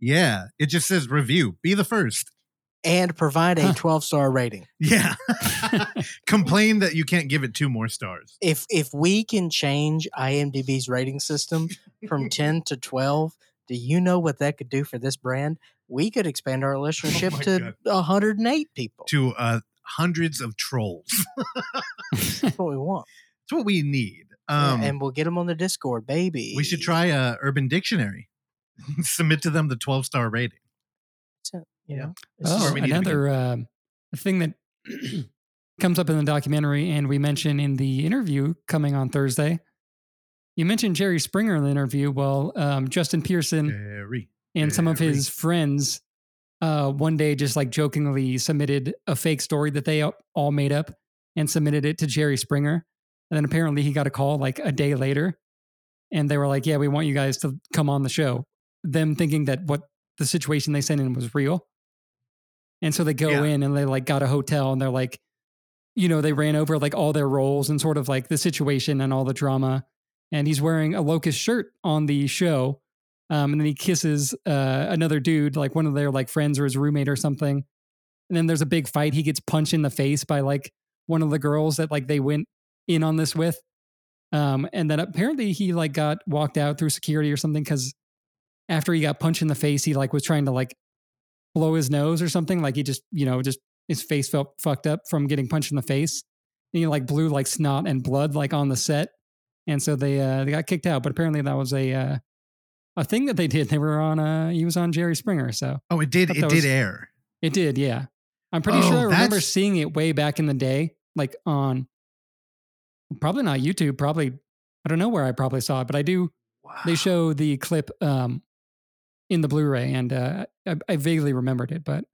Yeah, it just says review. Be the first. And provide a Huh. 12 star rating. Yeah. (laughs) Complain that you can't give it two more stars. If if we can change IMDb's rating system from (laughs) 10 to 12, do you know what that could do for this brand? We could expand our listenership my to 108 people. To uh hundreds of trolls. (laughs) That's what we want. That's what we need. Um and we'll get them on the Discord, baby. we should try uh Urban Dictionary. Submit to them the 12 star rating. You know, Oh, just- we need to another uh, thing that (clears throat) comes up in the documentary, and we mentioned in the interview coming on Thursday. You mentioned Jerry Springer in the interview. Well, um, Justin Pearson Very. and some of his friends uh, one day just like jokingly submitted a fake story that they all made up and submitted it to Jerry Springer. And then apparently he got a call like a day later and they were like, Yeah, we want you guys to come on the show. Them thinking that what the situation they sent in was real. And so they go Yeah. in and they like got a hotel and they're like, you know, they ran over like all their roles and sort of like the situation and all the drama. And he's wearing a locust shirt on the show. Um, and then he kisses uh, another dude, like one of their like friends or his roommate or something. And then there's a big fight. He gets punched in the face by like one of the girls that like they went in on this with. Um, and then apparently he like got walked out through security or something because after he got punched in the face, he like was trying to like blow his nose or something. Like he just, you know, just his face felt fucked up from getting punched in the face. And he like blew like snot and blood like on the set, and so they uh, they got kicked out. But apparently that was a uh, a thing that they did. They were on uh he was on Jerry Springer, so Oh, it did. It did was- air. it did. Yeah, I'm pretty Oh, sure I remember that's- seeing it way back in the day, like on probably not YouTube. Probably I don't know where I probably saw it, but I do. They show the clip um in the Blu-ray, and uh, I, I vaguely remembered it, but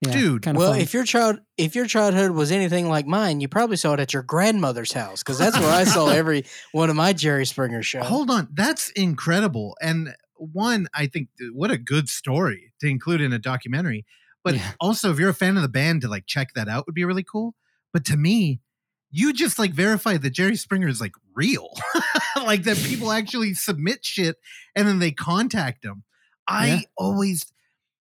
yeah, Dude, Well, fun. if your child if your childhood was anything like mine, you probably saw it at your grandmother's house because that's where I saw (laughs) every one of my Jerry Springer shows. Hold on, that's incredible. And one, I think what a good story to include in a documentary. But Yeah. also, if you're a fan of the band, to like check that out would be really cool. But to me, you just like verify that Jerry Springer is like real, (laughs) like that people actually submit shit and then they contact them. I Yeah. always,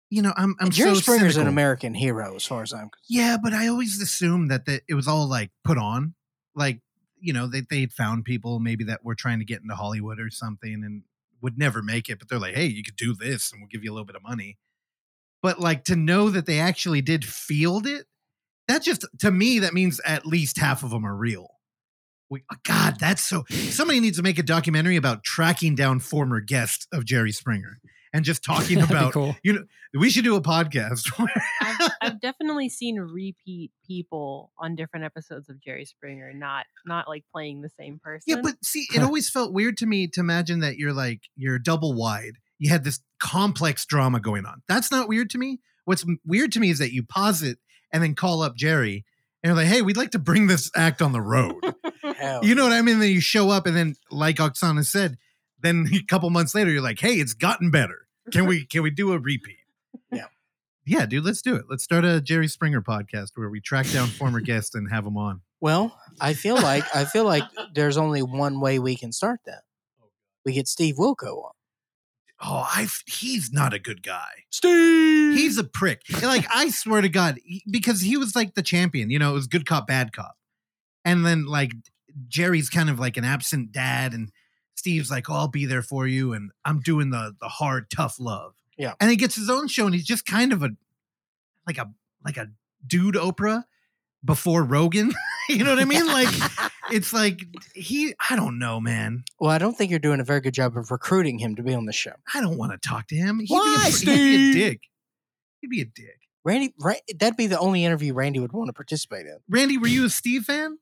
you know, I'm I'm Jerry so Springer's an. American hero as far as I'm concerned. Yeah, but I always assumed that that it was all like put on, like you know they they'd found people maybe that were trying to get into Hollywood or something and would never make it, but they're like, hey, you could do this and we'll give you a little bit of money. But like to know that they actually did field it, that just to me that means at least half of them are real. We, oh, God, that's so. Somebody needs to make a documentary about tracking down former guests of Jerry Springer and just (laughs) talking about. cool. You know, we should do a podcast. (laughs) I've, I've definitely seen repeat people on different episodes of Jerry Springer, not not like playing the same person. Yeah, but see, it always felt weird to me to imagine that you're like you're double wide. You had this complex drama going on. That's not weird to me. What's weird to me is that you pause it and then call up Jerry and you're like, "Hey, we'd like to bring this act on the road." (laughs) Hell, you know what I mean? Then you show up and then, like Oksana said, then a couple months later, you're like, "Hey, it's gotten better. Can we can we do a repeat?" Yeah. Yeah, dude, let's do it. Let's start a Jerry Springer podcast where we track down former guests and have them on. Well, I feel like I feel like there's only one way we can start that. Oh, we get Steve Wilkos on. Oh, I he's not a good guy. Steve. He's a prick. And, Like I swear to God, he- because he was like the champion. You know, it was good cop, bad cop. And then like Jerry's kind of like an absent dad, and Steve's like, "Oh, I'll be there for you," and I'm doing the the hard, tough love. Yeah. And he gets his own show, and he's just kind of a like a like a dude Oprah before Rogan. (laughs) you know what I mean? Like (laughs) it's like he. I don't know, man. well, I don't think you're doing a very good job of recruiting him to be on the show. I don't want to talk to him. He'd Why, be a, pr- he'd be a Steve? dick. He'd be a dick. Randy, Ra- that'd be the only interview Randy would want to participate in. Randy, were you a Steve fan?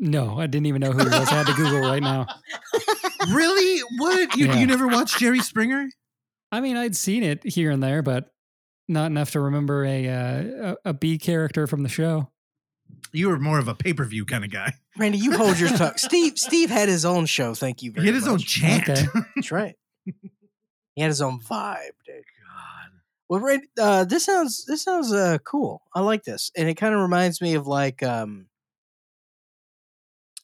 No, I didn't even know who he was. I had to Google right now. (laughs) really? What? You, Yeah. you never watched Jerry Springer? I mean, I'd seen it here and there, but not enough to remember a uh, a, a B character from the show. You were more of a pay per view kind of guy. Randy, you hold your tongue. (laughs) Steve, Steve had his own show. Thank you very much. He had his own much. chant. Okay. (laughs) That's right. He had his own vibe, dude. God. Well, Randy, uh, this sounds this sounds uh, cool. I like this, and it kind of reminds me of like. um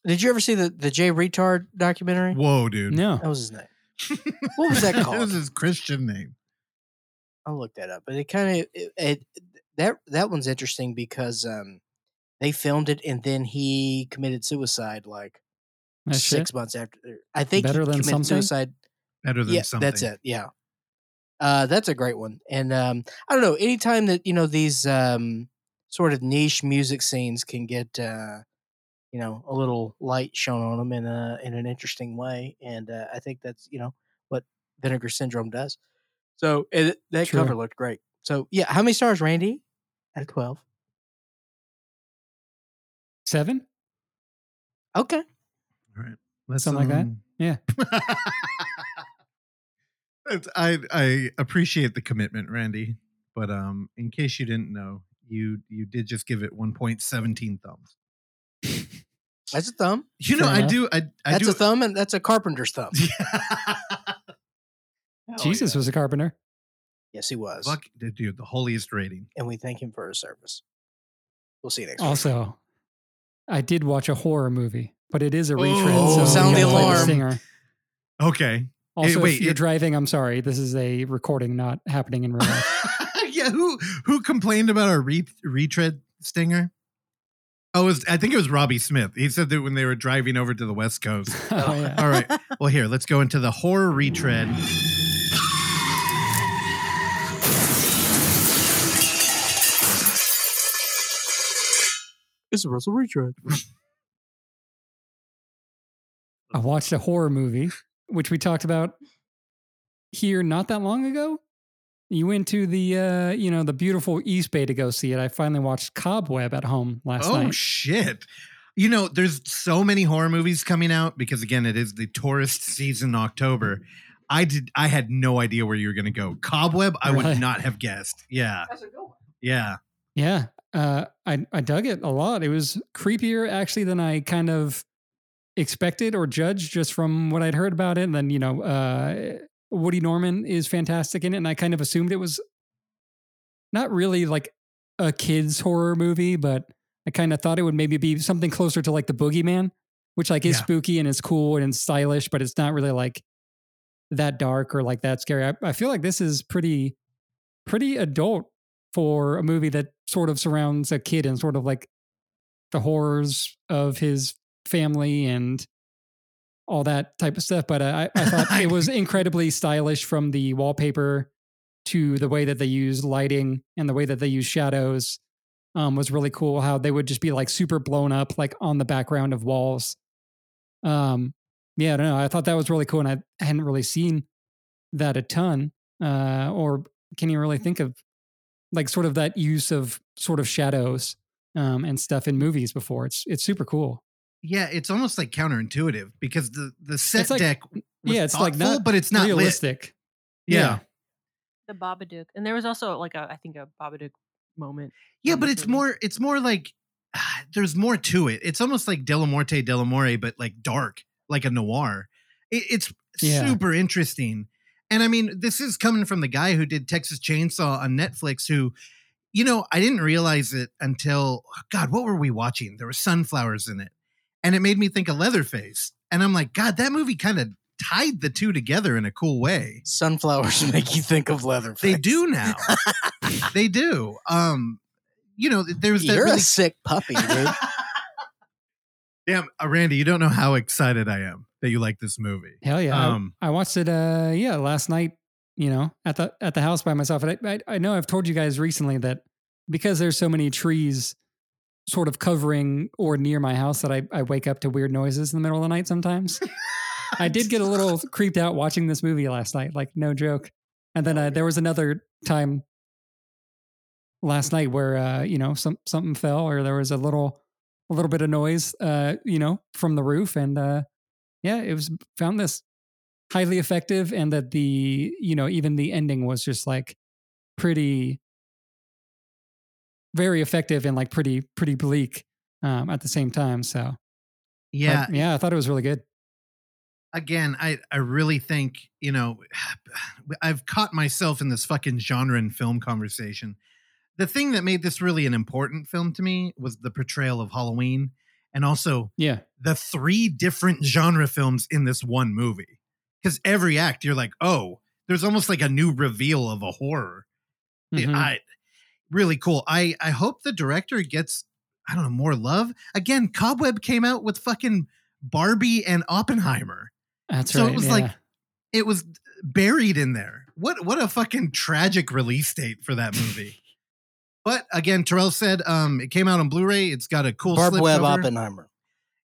Did you ever see the the Jay Reatard documentary? Whoa, dude. No, That was his name. What was that (laughs) That called? was his Christian name. I'll look that up. But it kind of it, it that that one's interesting because um they filmed it and then he committed suicide like That six shit. months after. I think Better he than committed something? suicide. Better than yeah, something. that's it. Yeah, uh, that's a great one. And um, I don't know. Anytime that you know these um, sort of niche music scenes can get uh, you know a little light shown on them in a in an interesting way, and uh, I think that's you know what Vinegar Syndrome does. So it, that True. cover looked great. So yeah, how many stars, Randy? Out of twelve. Seven. Okay. All right. Let's, Something like that? um, Yeah. (laughs) I I appreciate the commitment, Randy. But um, in case you didn't know, you you did just give it 1.17 thumbs. (laughs) That's a thumb. You know, Fair I enough. do. I, I That's do. a thumb, and that's a carpenter's thumb. (laughs) (laughs) Hell Jesus yeah. was a carpenter. yes, he was, Fuck, dude, the holiest rating. and we thank him for his service. We'll see you next week. Also, I did watch a horror movie, but it is a retread. Oh, so sound you the gotta play alarm. stinger. Okay. Also, wait, if you're it- driving, I'm sorry. This is a recording, not happening in real life. (laughs) yeah, who who complained about our re- retread stinger? Oh, was, I think it was Robbie Smith. He said that when they were driving over to the West Coast. (laughs) Oh, yeah. All right. Well, here, let's go into the horror retread. It's a Russell retread. I watched a horror movie, which we talked about here not that long ago. You went to the uh, you know, the beautiful East Bay to go see it. I finally watched Cobweb at home last oh night. Oh shit. You know, there's so many horror movies coming out because again, it is the tourist season October. I did I had no idea where you were gonna go. Cobweb, I Really? would not have guessed. Yeah. Yeah. Yeah, uh, I I dug it a lot. It was creepier actually than I kind of expected or judged just from what I'd heard about it. And then you know, uh, Woody Norman is fantastic in it, and I kind of assumed it was not really like a kids horror movie, but I kind of thought it would maybe be something closer to like the Boogeyman, which like is Yeah. spooky and it's cool and it's stylish, but it's not really like that dark or like that scary. I, I feel like this is pretty pretty adult for a movie that sort of surrounds a kid and sort of like the horrors of his family and all that type of stuff. But uh, I, I thought it was (laughs) incredibly stylish from the wallpaper to the way that they use lighting and the way that they use shadows um, was really cool. How they would just be like super blown up, like on the background of walls. Um, yeah, I don't know. I thought that was really cool, and I hadn't really seen that a ton, uh, or can you really think of like sort of that use of sort of shadows um, and stuff in movies before? It's it's super cool. Yeah, it's almost like counterintuitive because the the set It's like- deck was yeah, it's like thoughtful, not but it's not lit. realistic. Yeah. The Babadook, and there was also like a I think a Babadook moment. Yeah, but it's movie. more it's more like ah, there's more to it. It's almost like Dellamorte Dellamore, but like dark, like a noir. It, it's Yeah. super interesting. And I mean, this is coming from the guy who did Texas Chainsaw on Netflix, who, you know, I didn't realize it until God, what were we watching? There were sunflowers in it. And it made me think of Leatherface. And I'm like, God, that movie kind of tied the two together in a cool way. Sunflowers (laughs) make you think of Leatherface. They do now. (laughs) they do. Um, you know, there was that You're really a sick puppy, dude. (laughs) Damn, uh, Randy, you don't know how excited I am that you like this movie. Hell yeah! I- Um, I, watched it. Uh, yeah, last night. You know, at the at the house by myself. And I, I I know I've told you guys recently that because there's so many trees, sort of covering or near my house, that I I wake up to weird noises in the middle of the night sometimes. (laughs) I did get a little creeped out watching this movie last night, like no joke. And then uh, there was another time last night where uh, you know some something fell or there was a little a little bit of noise, uh, you know, from the roof, and uh, yeah, it was found this highly effective, and that the you know even the ending was just like pretty very effective and like pretty pretty bleak um, at the same time. So but, yeah, yeah, I thought it was really good. again, I I really think you know, (sighs) I've caught myself in this fucking genre and film conversation. The thing that made this really an important film to me was the portrayal of Halloween, and also Yeah, the three different genre films in this one movie. Because every act, you're like, oh, there's almost like a new reveal of a horror. Yeah, Mhm. I really cool. I I hope the director gets I don't know more love. Again, Cobweb came out with fucking Barbie and Oppenheimer. that's right. so it was yeah. like- It was buried in there. What what a fucking tragic release date for that movie. (laughs) but again, Terrell said um it came out on Blu-ray. It's got a cool Barb Web. Oppenheimer.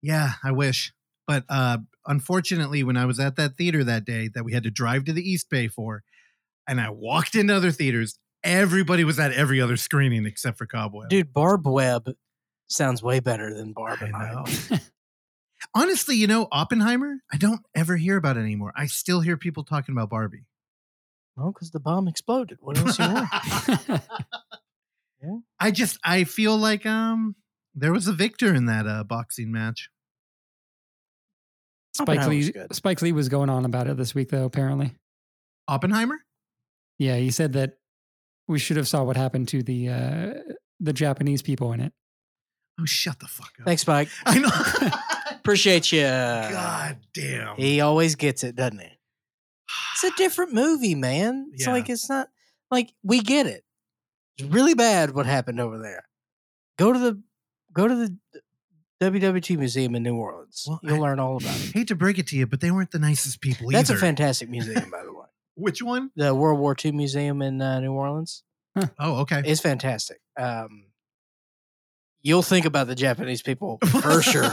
Yeah, I wish. But uh unfortunately, when I was at that theater that day that we had to drive to the East Bay for, and I walked into other theaters, everybody was at every other screening except for Cobweb. Dude, Barb Web sounds way better than Barb I know. (laughs) Honestly, you know, Oppenheimer, I don't ever hear about it anymore. I still hear people talking about Barbie. Well, because the bomb exploded. What else you want? (laughs) I just I feel like um there was a victor in that uh boxing match. Spike Lee. Spike Lee was going on about it this week, though. Apparently, Oppenheimer? yeah, he said that we should have saw what happened to the uh, the Japanese people in it. Oh, shut the fuck up. Thanks, Mike. (laughs) I know. (laughs) Appreciate you. God damn. He always gets it, doesn't he? It's a different movie, man. It's Yeah. like it's not like we get it. It's really bad what happened over there. Go to the go to the WWT Museum in New Orleans. Well, You'll I- learn all about it. Hate to break it to you, but they weren't the nicest people either. That's a either. fantastic museum, by the (laughs) way. Which one? The World War II Museum in uh, New Orleans. Oh, okay. It's fantastic. Um, you'll think about the Japanese people (laughs) for sure.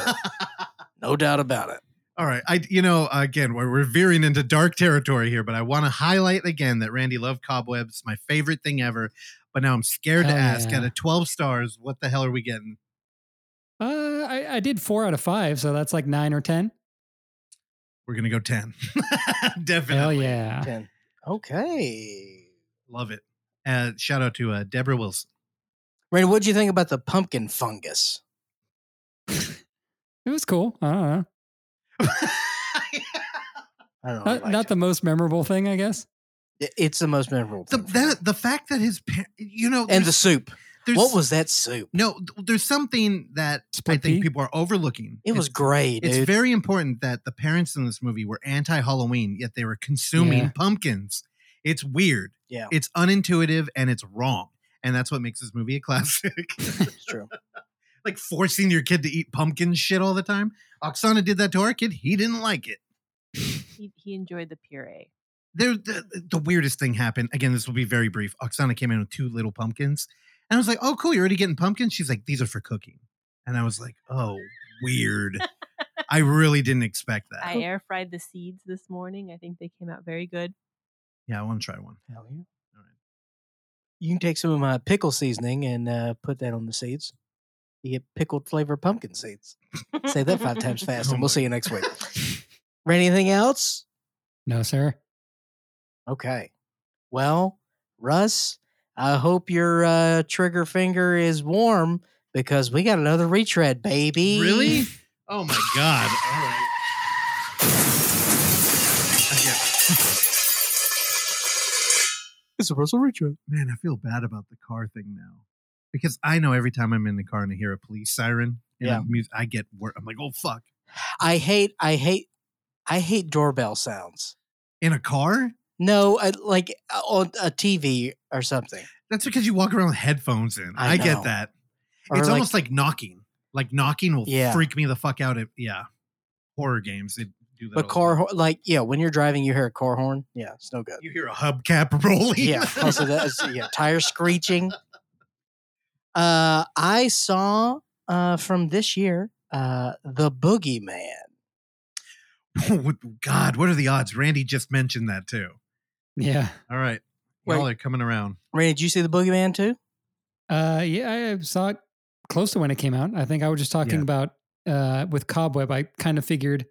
No doubt about it. All right. I you know, again, we're, we're veering into dark territory here, but I want to highlight again that Randy loved cobwebs, my favorite thing ever. But now I'm scared to ask yeah. out of 12 stars, what the hell are we getting? Uh, I, I did four out of five, so that's like nine or ten. We're gonna go 10. (laughs) Definitely. Hell yeah! Ten. Okay. Love it. Uh, shout out to uh, Deborah Wilson. Randy, what do you think about the pumpkin fungus? (laughs) It was cool. I don't know. (laughs) I don't know. Not, not the most memorable thing, I guess. It's the most memorable. the, thing that, the fact that his par- you know and the soup. There's- What was that soup? no there's something that I think pea? people are overlooking. It was It's- great, It's very important that the parents in this movie were anti-Halloween, yet they were consuming Yeah. pumpkins. It's weird. Yeah. It's unintuitive and it's wrong. And that's what makes this movie a classic. (laughs) it's true. (laughs) like forcing your kid to eat pumpkin shit all the time. Oksana did that to our kid. He didn't like it. He, he enjoyed the puree. There, the, the weirdest thing happened. Again, this will be very brief. Oksana came in with two little pumpkins. And I was like, oh, cool. You're already getting pumpkins? She's like, these are for cooking. And I was like, oh, weird. (laughs) I really didn't expect that. I air fried the seeds this morning. I think they came out very good. yeah, I want to try one. Hell yeah. All right. You can take some of my pickle seasoning and uh, put that on the seeds. You get pickled flavor pumpkin seeds. Say that five times (laughs) fast, Oh and we'll see you next week. (laughs) Randy, anything else? No, sir. Okay. Well, Russ, I hope your uh, trigger finger is warm because we got another retread, baby. Really? Oh my god! All right. Again, (laughs) It's a Russell retread. man, I feel bad about the car thing now because I know every time I'm in the car and I hear a police siren, and Yeah. mus- I get wor- I'm like, oh fuck! I hate, I hate, I hate doorbell sounds. In a car? No, I, like uh, on a TV or something. That's because you walk around with headphones in. I I, get that. Or it's like- almost like knocking. Like knocking will Yeah. freak me the fuck out. If, yeah, horror games they do that. But car, horn, like yeah, when you're driving, you hear a car horn. Yeah, it's no good. You hear a hubcap (laughs) rolling. yeah also that's yeah tire screeching uh i saw uh from this year uh the boogeyman (laughs) God, what are the odds? Randy just mentioned that too. Yeah. All right, Wait. y'all are coming around. Randy, did you see the boogeyman too Uh, yeah, I saw it close to when it came out. I think I was just talking Yeah. about uh, with Cobweb. I kind of figured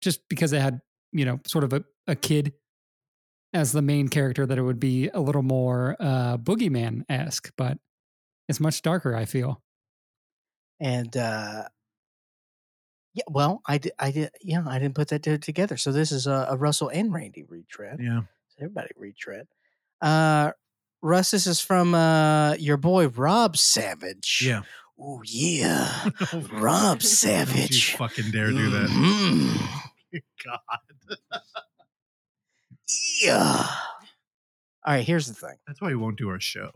just because it had, you know, sort of a, a kid as the main character that it would be a little more uh, boogeyman esque, but it's much darker, I feel. and uh yeah well i did i did yeah i didn't put that together so this is a, a russell and randy retread Yeah. Everybody retread uh russ this is from uh your boy rob savage Yeah. (laughs) oh yeah rob (laughs) Don't you savage fucking dare do that. Mhm. (laughs) God. Yeah. All right, here's the thing. That's why he won't do our show.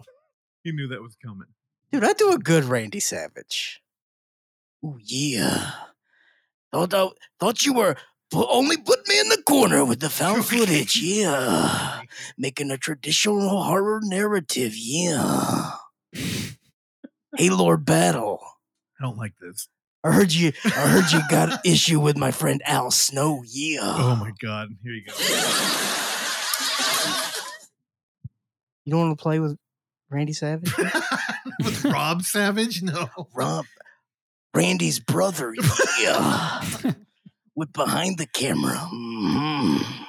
He knew that was coming. Dude, I do a good Randy Savage. Oh, yeah. Thought, I- thought you were only put me in the corner with the found (laughs) footage. Yeah. Making a traditional horror narrative. Yeah. (laughs) hey, Lord Battle. I don't like this. I heard you. I heard you got an (laughs) issue with my friend Al Snow. Yeah. Oh my god. Here you go. You don't want to play with Randy Savage? with Rob Savage? No. Rob, Randy's brother. Yeah. With behind the camera. Mhm.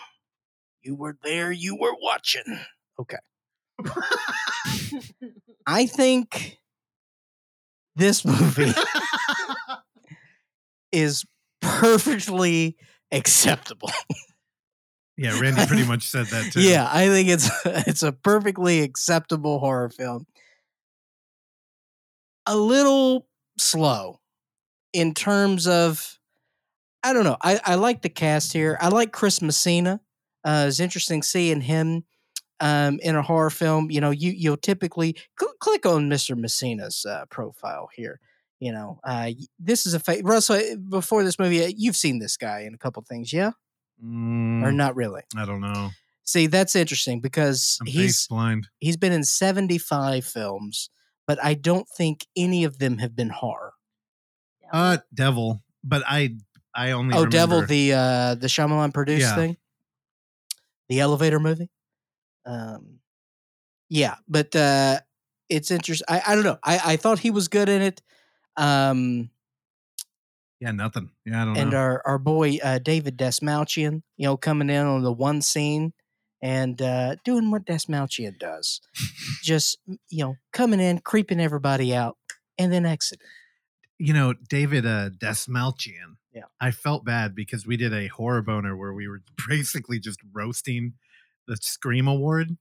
You were there. You were watching. Okay. I think this movie is perfectly acceptable. yeah, Randy pretty much said that too. Yeah, I think it's it's a perfectly acceptable horror film. A little slow in terms of I don't know. I, I like the cast here. I like Chris Messina. Uh, it's interesting seeing him um, in a horror film. You know, you you'll typically cl- click on Mr. Messina's uh, profile here. You know, uh, this is a fa- Russell. uh, Before this movie, uh, you've seen this guy in a couple things, yeah, or Mm, not really? I don't know. See, that's interesting because I'm he's blind. he's been in 75 films, but I don't think any of them have been horror. Uh, Devil. But I I only Oh, Devil, the uh, the Shyamalan produced Yeah. thing, the elevator movie. Um, yeah, but uh, it's interesting. I, I don't know. I, I thought he was good in it. Um, yeah nothing. Yeah, I don't and know. our our boy uh, David Dastmalchian, you know, coming in on the one scene and uh, doing what Dastmalchian does, (laughs) just you know, coming in, creeping everybody out, and then exiting. you know, David uh, Dastmalchian. Yeah. I felt bad because we did a horror boner where we were (laughs) basically just roasting the Scream Award,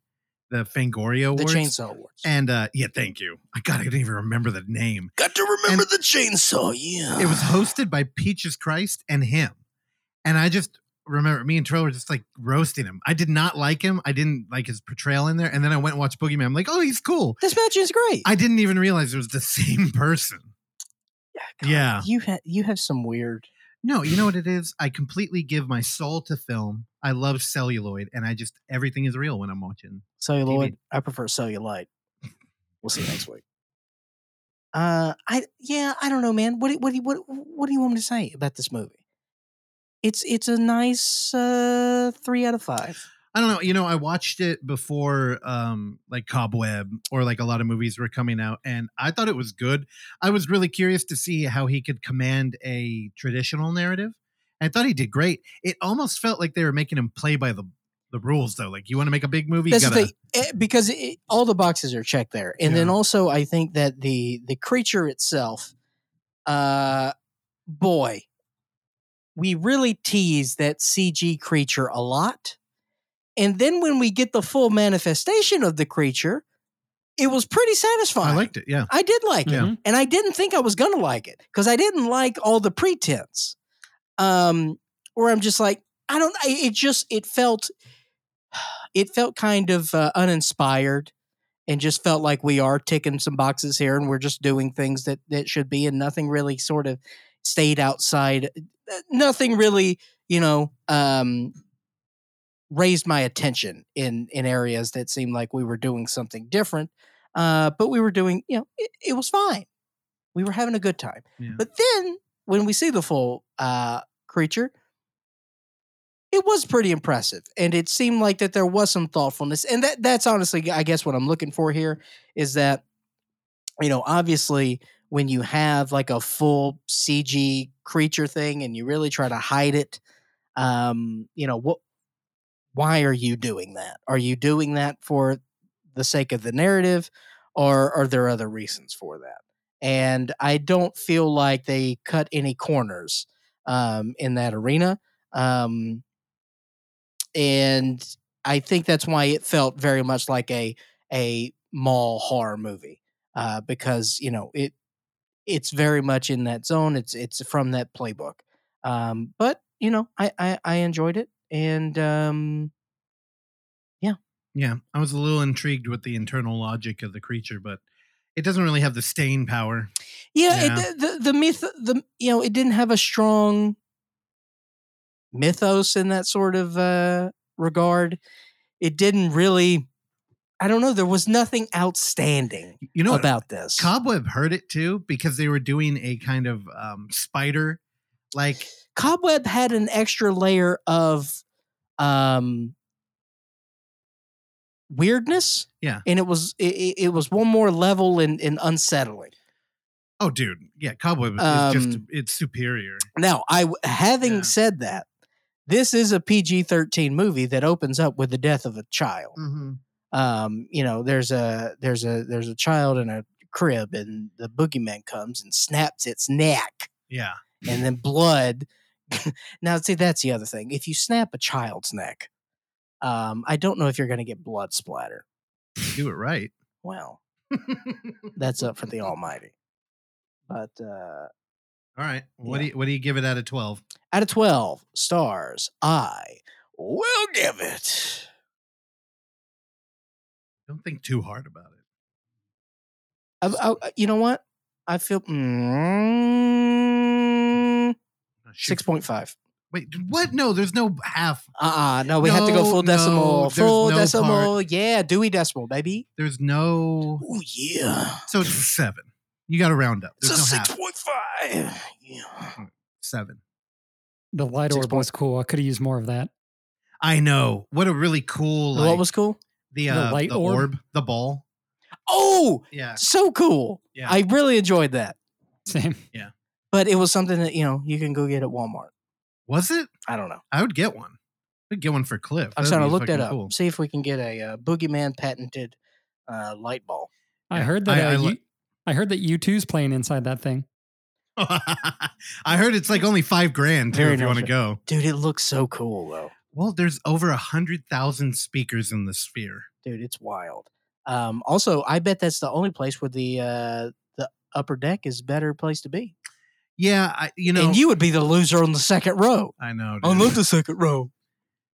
the Fangoria Awards. The Chainsaw Awards. And uh, yeah, thank you. I God, I didn't even remember the name. Got to remember and- the chainsaw. Yeah, It was hosted by Peaches Christ and him. And I just remember me and Trill were just like roasting him. I did not like him. I didn't like his portrayal in there. And then I went and watched Boogeyman. I'm like, oh, he's cool. Dastmalchian's great. I didn't even realize it was the (laughs) same person. God, yeah. you have you have some weird. No, you know what it is? I completely give my soul to film. I love celluloid, and I just everything is real when I'm watching. Celluloid. I prefer cellulite. We'll see you next week. (laughs) Uh, I yeah, I don't know, man. What do, what do you, what what do you want me to say about this movie? It's it's a nice uh three out of five. I don't know. You know, I watched it before, um, like Cobweb or like a lot of movies were coming out, and I thought it was good. I was really curious to see how he could command a traditional narrative. I thought he did great. It almost felt like they were making him play by the the rules, though. Like, you want to make a big movie, That's gotta. thing, eh, because it, all the boxes are checked there, and then also I think that the the creature itself, uh, boy, we really tease that CG creature a lot, and then when we get the full manifestation of the creature, it was pretty satisfying. I liked it. Yeah. I did like it, and I didn't think I was gonna like it because I didn't like all the pretense. Um, where I'm just like, I don't. I- It just it felt, it felt kind of uh, uninspired, and just felt like we are ticking some boxes here, and we're just doing things that that should be, and nothing really sort of stayed outside. uh, Nothing really, you know, um, raised my attention in in areas that seemed like we were doing something different. Uh, but we were doing, you know, it, it was fine. We were having a good time. Yeah. But then when we see the full uh, creature, it was pretty impressive, and it seemed like that there was some thoughtfulness, and that that's honestly, I guess, what I'm looking for here is that, you know, obviously when you have like a full CG creature thing and you really try to hide it, um, you know what? Why are you doing that? Are you doing that for the sake of the narrative, or are there other reasons for that? And I don't feel like they cut any corners um, in that arena. Um, and I think that's why it felt very much like a a mall horror movie uh, because you know it it's very much in that zone. It's it's from that playbook. Um, but you know, I, I I enjoyed it, and um, Yeah, yeah. I was a little intrigued with the internal logic of the creature, but it doesn't really have the staying power. yeah, Yeah. It, the the myth the you know it didn't have a strong mythos in that sort of uh, regard. It didn't really. I don't know. There was nothing outstanding You know about this. Cobweb heard it too because they were doing a kind of um, spider, like Cobweb had an extra layer of um weirdness. Yeah. And it was it, it- was one more level in, in unsettling. oh, dude, yeah, Cobweb is just Um, it's superior. Now, I having Yeah. said that, this is a PG-13 movie that opens up with the death of a child. Mm-hmm. Um, you know, there's a there's a there's a child in a crib and the boogeyman comes and snaps its neck Yeah, and then blood. (laughs) now, see, that's the other thing. If you snap a child's neck, um, I don't know if you're going to get blood splatter. do it right. Well, (laughs) that's up for the Almighty. But uh, All right, what Yeah. do you what do you give it out of twelve? out of 12 stars, I will give it. Don't think too hard about it. I, I- you know what? I feel mm, Uh, shoot. 6.5. Wait, what? No, there's no half. Uh-uh. No, we have to go full no, decimal. there's full no decimal. Yeah, Dewey Decimal, baby. There's no. Oh, yeah. So it's seven. You got to round up. It's There's a no half. 6.5. Yeah. Seven. The light Six orb was cool. I could have used more of that. I know. What a really cool. Like, what was cool? the, The uh, light the orb? orb, the ball? Oh, Yeah. so cool! Yeah. I really enjoyed that. Same. But it was something that you know you can go get at Walmart. Was it? I don't know. I would get one. I'd get one for Cliff. I'm That'd trying to look that fucking up. cool. See if we can get a uh, Boogeyman patented uh, light ball. I heard that. I- uh, I li- I heard that U2's playing inside that thing. (laughs) I heard it's like only five grand too Very if you want to go. Dude, it looks so cool though. Well, there's over a hundred thousand speakers in the sphere. Dude, it's wild. Um, also, I bet that's the only place where the uh, the upper deck is a better place to be. Yeah, I, you know, and you would be the loser on the second row. I know, I love the second row.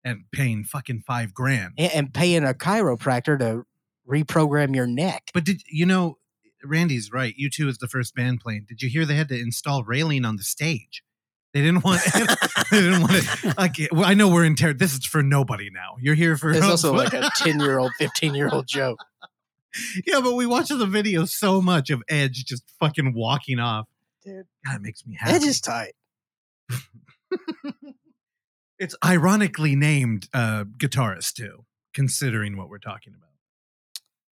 and paying fucking five grand. And, and paying a chiropractor to reprogram your neck. But did you know? Randy's right. U2 is the first band playing. Did you hear they had to install railing on the stage? They didn't want. (laughs) they didn't want it. Like, well, I know we're in terror. This is for nobody now. You're here for. It's also like a (laughs) 10 year old, 15 year old joke. yeah, but we watch the video so much of Edge just fucking walking off. Dude. God, it makes me happy. Edge is tight. (laughs) it's ironically named uh, guitarist too, considering what we're talking about.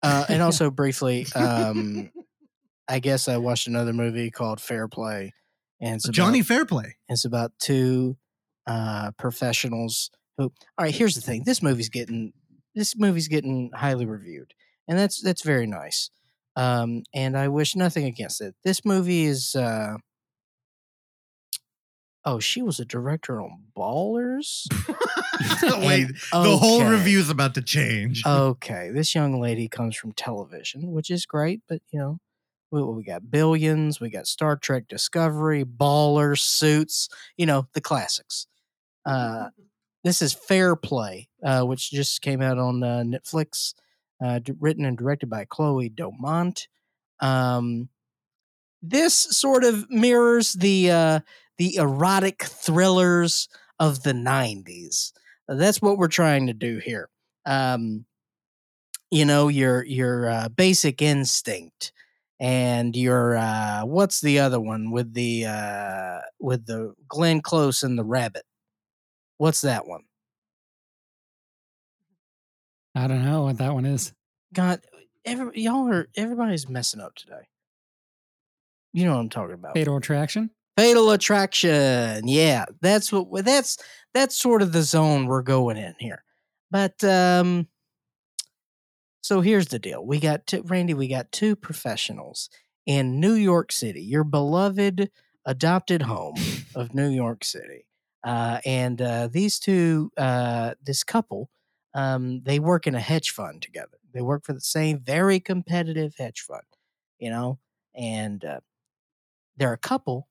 Uh, and (laughs) also, briefly, um, (laughs) I guess I watched another movie called Fair Play. And it's about, Johnny Fairplay. It's about two uh, professionals who. All right, here's the thing. This movie's getting this movie's getting highly reviewed, and that's that's very nice. Um, and I wish nothing against it. This movie is. Uh, oh, she was a director on Ballers. (laughs) Wait, And- the whole okay. review's about to change. (laughs) Okay, this young lady comes from television, which is great, but you know, we, we got Billions, we got Star Trek Discovery, Ballers, Suits, you know, the classics. Uh, (laughs) this is Fair Play, uh, which just came out on uh, Netflix, uh, written and directed by Chloe Domont. Um, this sort of mirrors the uh, the erotic thrillers of the '90s. That's what we're trying to do here. Um, you know, your your uh, basic instinct and your uh, what's the other one with the uh, with the Glenn Close and the rabbit? What's that one? I don't know what that one is. God, every, y'all are everybody's messing up today. You know what I'm talking about. Fatal Attraction. Fatal Attraction. Yeah, that's what that's that's sort of the zone we're going in here. But um so here's the deal. We got two, Randy, we got two professionals in New York City, your beloved adopted home (laughs) of New York City. Uh, and uh, these two, uh, this couple, um, they work in a hedge fund together. They work for the same very competitive hedge fund, you know, and uh, they're a couple.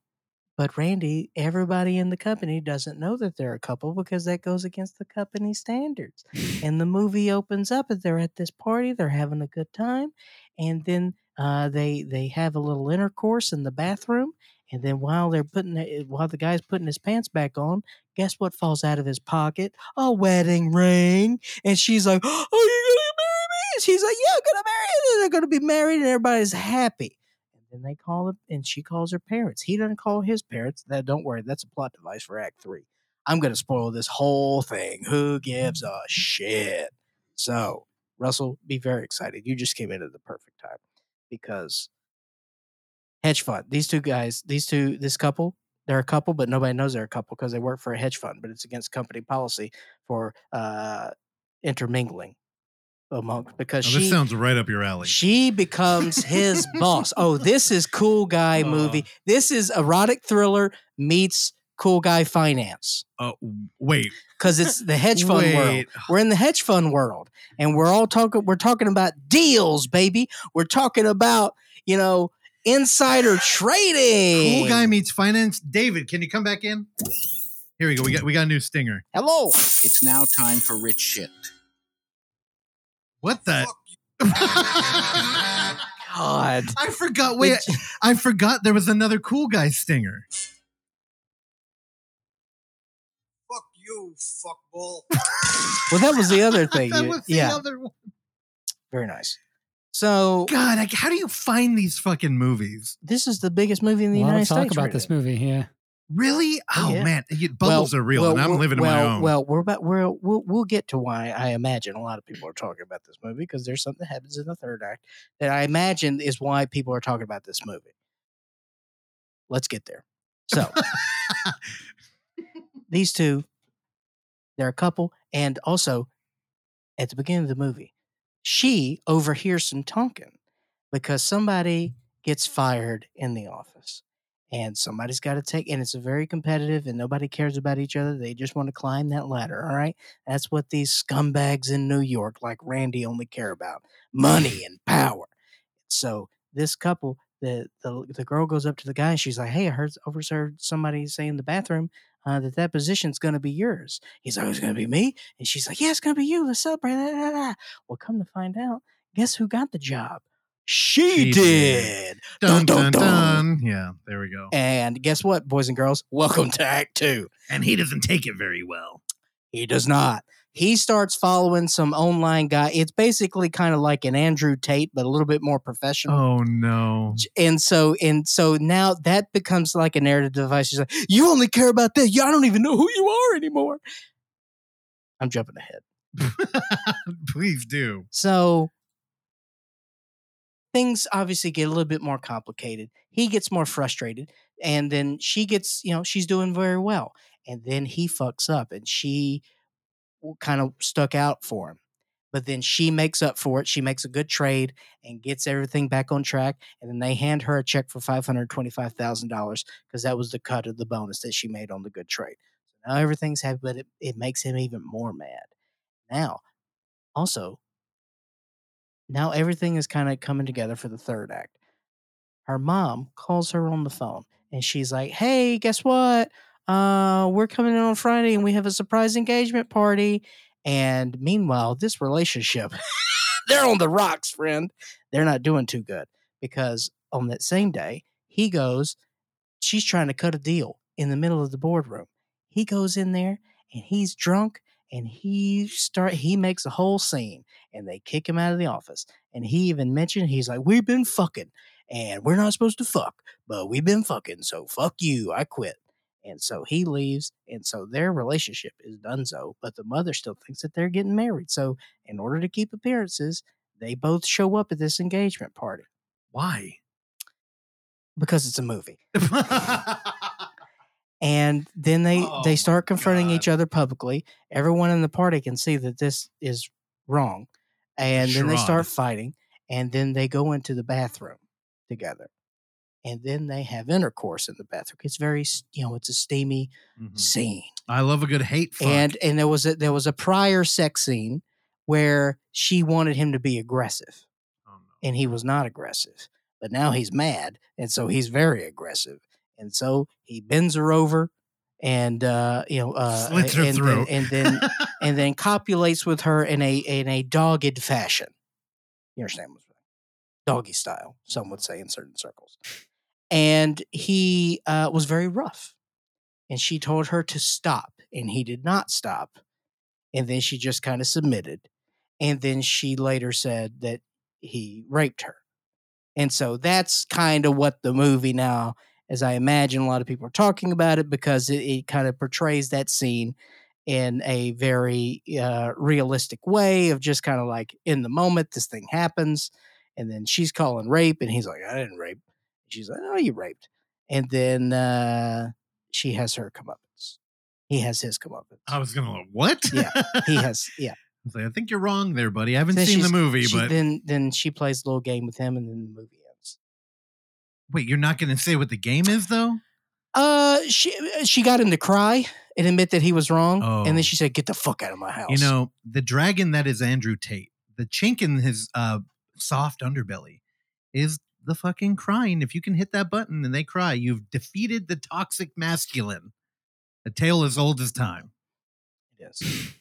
But Randy, everybody in the company doesn't know that they're a couple because that goes against the company standards. (laughs) And the movie opens up and they're at this party, they're having a good time, and then uh, they they have a little intercourse in the bathroom. And then while they're putting it, eh, while the guy's putting his pants back on, guess what falls out of his pocket? A wedding ring. And she's like, oh, "Are you gonna marry me?" And she's like, "Yeah, I'm gonna marry you." They're gonna be married, and everybody's happy. And then they call it, and she calls her parents. He doesn't call his parents. That don't worry, that's a plot device for Act Three. I'm gonna spoil this whole thing. Who gives a shit? So, Russell, be very excited. You just came in at the perfect time because hedge fund. These two guys, these two, this couple, they're a couple, but nobody knows they're a couple because they work for a hedge fund. But it's against company policy for uh, intermingling among because Oh, she this sounds right up your alley. she becomes his (laughs) boss. Oh, this is cool guy movie. This is erotic thriller meets cool guy finance Oh, wait, because it's the hedge fund world. We're in the hedge fund world, and we're all talking. We're talking about deals, baby. We're talking about you know insider trading. Cool guy meets finance. David, can you come back in? Here we go. We got we got a new stinger. Hello. It's now time for rich shit. What the? (laughs) God. I forgot. Wait, It- I forgot there was another cool guy stinger. Fuck you, fuckball. Well, that was the other (laughs) thing. that you- was the yeah, other one. very nice. So God, like, how do you find these fucking movies? this is the biggest movie in the a United States. talk about right this now. movie. Yeah. Really? Oh, Oh yeah. man, you, bubbles Well- are real, well, and I'm well- living well, my own. Well, we're about we're, we'll we'll get to why I imagine a lot of people are talking about this movie because there's something that happens in the third act that I imagine is why people are talking about this movie. Let's get there. So (laughs) these two, they're a couple, and also at the beginning of the movie, she overhears some talking because somebody gets fired in the office. And somebody's got to take, and it's very competitive, and nobody cares about each other. They just want to climb that ladder. All right, that's what these scumbags in New York, like Randy, only care about: money and power. So this couple, the the the girl goes up to the guy, and she's like, "Hey, I heard overheard somebody say in the bathroom uh, that that position's going to be yours." He's like, "It's going to be me," and she's like, "Yeah, it's going to be you. Let's celebrate." da, da, da." Well, come to find out, guess who got the job? She, She did. did. dun, dun, dun, dun. dun. Yeah, there we go. And guess what, boys and girls? Welcome to Act Two. And he doesn't take it very well. He does not. He starts following some online guy. It's basically kind of like an Andrew Tate, but a little bit more professional. Oh no. And so, and so now that becomes like a narrative device. She's like, "You only care about that. Yeah, I don't even know who you are anymore." I'm jumping ahead. (laughs) Please do. So things obviously get a little bit more complicated. He gets more frustrated, and then she gets, you know, she's doing very well, and then he fucks up, and she kind of stuck out for him. But then she makes up for it. She makes a good trade and gets everything back on track. And then they hand her a check for five hundred twenty-five thousand dollars because that was the cut of the bonus that she made on the good trade. So now everything's happy, but it, it makes him even more mad. Now, also, now everything is kind of coming together for the third act. Her mom calls her on the phone and she's like, "Hey, guess what? Uh, we're coming in on Friday and we have a surprise engagement party." And meanwhile, this relationship, (laughs) they're on the rocks, friend. They're not doing too good because on that same day, he goes, she's trying to cut a deal in the middle of the boardroom. He goes in there and he's drunk and he start he makes a whole scene and they kick him out of the office. And he even mentioned he's like, We've been fucking and we're not supposed to fuck, but we've been fucking, so fuck you. I quit. And so he leaves, and so their relationship is done so, but the mother still thinks that they're getting married. So, in order to keep appearances, they both show up at this engagement party Why? because it's a movie. (laughs) Oh and then they Oh they start confronting God. each other publicly. Everyone in the party can see that this is wrong. And then they start fighting, and then they go into the bathroom together. And then they have intercourse in the bathroom. It's very, you know, it's a steamy Mhm. scene. I love a good hate fuck. And and there was a there was a prior sex scene where she wanted him to be aggressive, Oh, no. and he was not aggressive. But now he's mad, and so he's very aggressive. And so he bends her over, and uh, you know, uh, Slits her and throat. then, and then (laughs) and then copulates with her in a in a dogged fashion. You understand what I'm saying? Doggy style, some would say in certain circles. And he uh, was very rough, and she told her to stop, and he did not stop. And then she just kind of submitted, and then she later said that he raped her. And so that's kind of what the movie now, as I imagine a lot of people are talking about it because it, it kind of portrays that scene in a very uh, realistic way of just kind of like in the moment, this thing happens. And then she's calling rape, and he's like, I didn't rape. She's like, Oh, you raped. And then uh, she has her comeuppance. He has his comeuppance. I was gonna like, what? Yeah, he (laughs) has, yeah. I was like, I think you're wrong there, buddy. I haven't Then seen the movie, she- but then then she plays a little game with him, and then the movie ends. wait, you're not gonna say what the game is though? Uh, she she got him to cry and admit that he was wrong, and Oh. then she said, "Get the fuck out of my house." You know, the dragon that is Andrew Tate, the chink in his uh soft underbelly is the fucking crying. If you can hit that button and they cry, you've defeated the toxic masculine. A tale as old as time. Yes.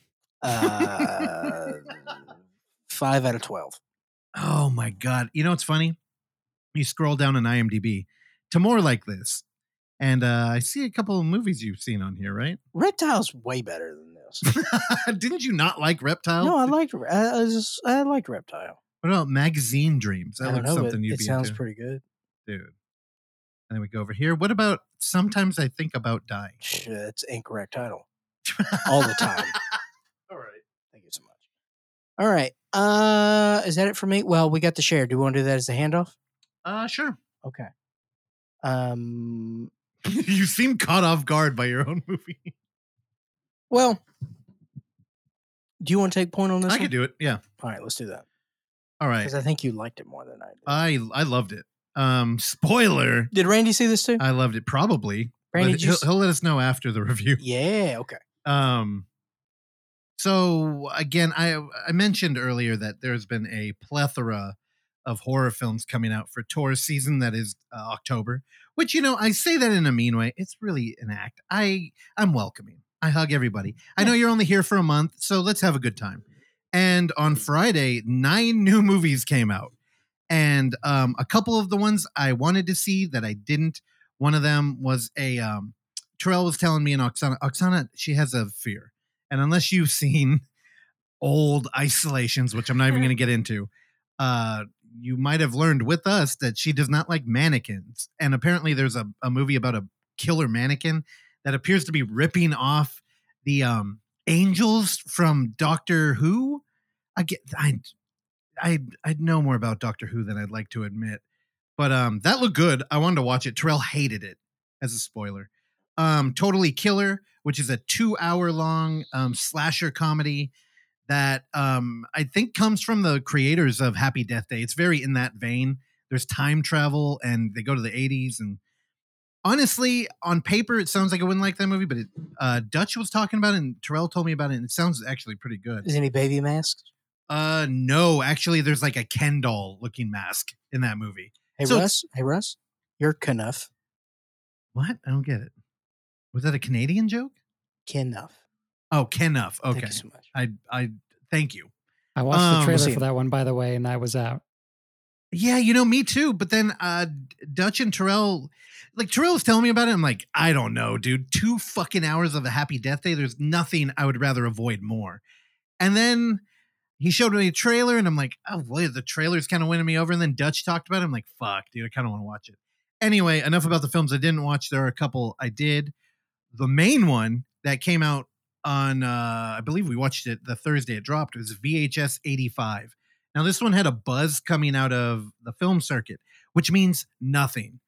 Uh, (laughs) five out of twelve. Oh my god. You know what's funny? You scroll down on IMDb to more like this. And uh, I see a couple of movies you've seen on here, right? Reptile's way better than this. (laughs) Didn't you not like Reptile? no, I liked. I, I, just, I liked Reptile. What about Magazine Dreams? That looks know, something you'd it be sounds into. pretty good. dude. And then we go over here. What about sometimes I think about dying? Shh, That's incorrect title. (laughs) All the time. All right. Thank you so much. All right. Uh, is that it for me? Well, we got the share. Do we want to do that as a handoff? Uh, sure. Okay. Um. (laughs) you seem caught off guard by your own (laughs) movie. Well, do you want to take point on this? I one? could do it. Yeah. All right, let's do that All right. because I think you liked it more than I did. I I loved it. Um, spoiler. did Randy see this too? I loved it. Probably. Randy, he'll, he'll let us know after the (laughs) review. yeah. Okay. Um, so again, I I mentioned earlier that there's been a plethora of horror films coming out for tour season that is uh, October. Which you know, I say that in a mean way. It's really an act. I I'm welcoming. I hug everybody. I know you're only here for a month, so let's have a good time. And on Friday, nine new (laughs) movies came out, and um, a couple of the ones I wanted to see that I didn't. One of them was a um, Terrell was telling me and Oksana, Oksana, she has a fear. And unless you've (laughs) seen old isolations, which I'm not even going to get into, uh, you might have learned with us that she does not like mannequins. And apparently there's a, a movie about a killer mannequin that appears to be ripping off the um, angels from Doctor Who. I get I I I know more about Doctor Who than I'd like to admit. But um that looked good. I wanted to watch it. Terrell hated it as a spoiler. Um Totally Killer, which is a 2-hour long um slasher comedy that um I think comes from the creators of Happy Death Day. It's very in that vein. There's time travel and they go to the 80s and honestly, on paper it sounds like I wouldn't like that movie, but it, uh Dutch was talking about it and Terrell told me about it and it sounds actually pretty good. Is any baby masks? Uh no, actually there's like a Ken doll looking mask in that movie. Hey So- Russ. Hey Russ. You're Knuff. What? I don't get it. Was that a Canadian joke? Knuff. Oh, Kenough. Thank Okay. you so much. I I thank you. I watched Um, the trailer see. for that one, by the way, and I was out. Yeah, you know, me too. But then uh Dutch and Terrell, like Terrell was telling me about it. I'm like, I don't know, dude. Two fucking hours of a happy death day. There's nothing I would rather avoid more. And then he showed me a trailer, and I'm like, oh boy, the trailer's kind of winning me over. And then Dutch talked about it. I'm like, fuck, dude, I kind of want to watch it. Anyway, enough about the films I didn't watch. There are a couple I did. The main one that came out on uh I believe we watched it the Thursday it dropped was VHS 85. Now this one had a buzz coming out of the film circuit, which means nothing.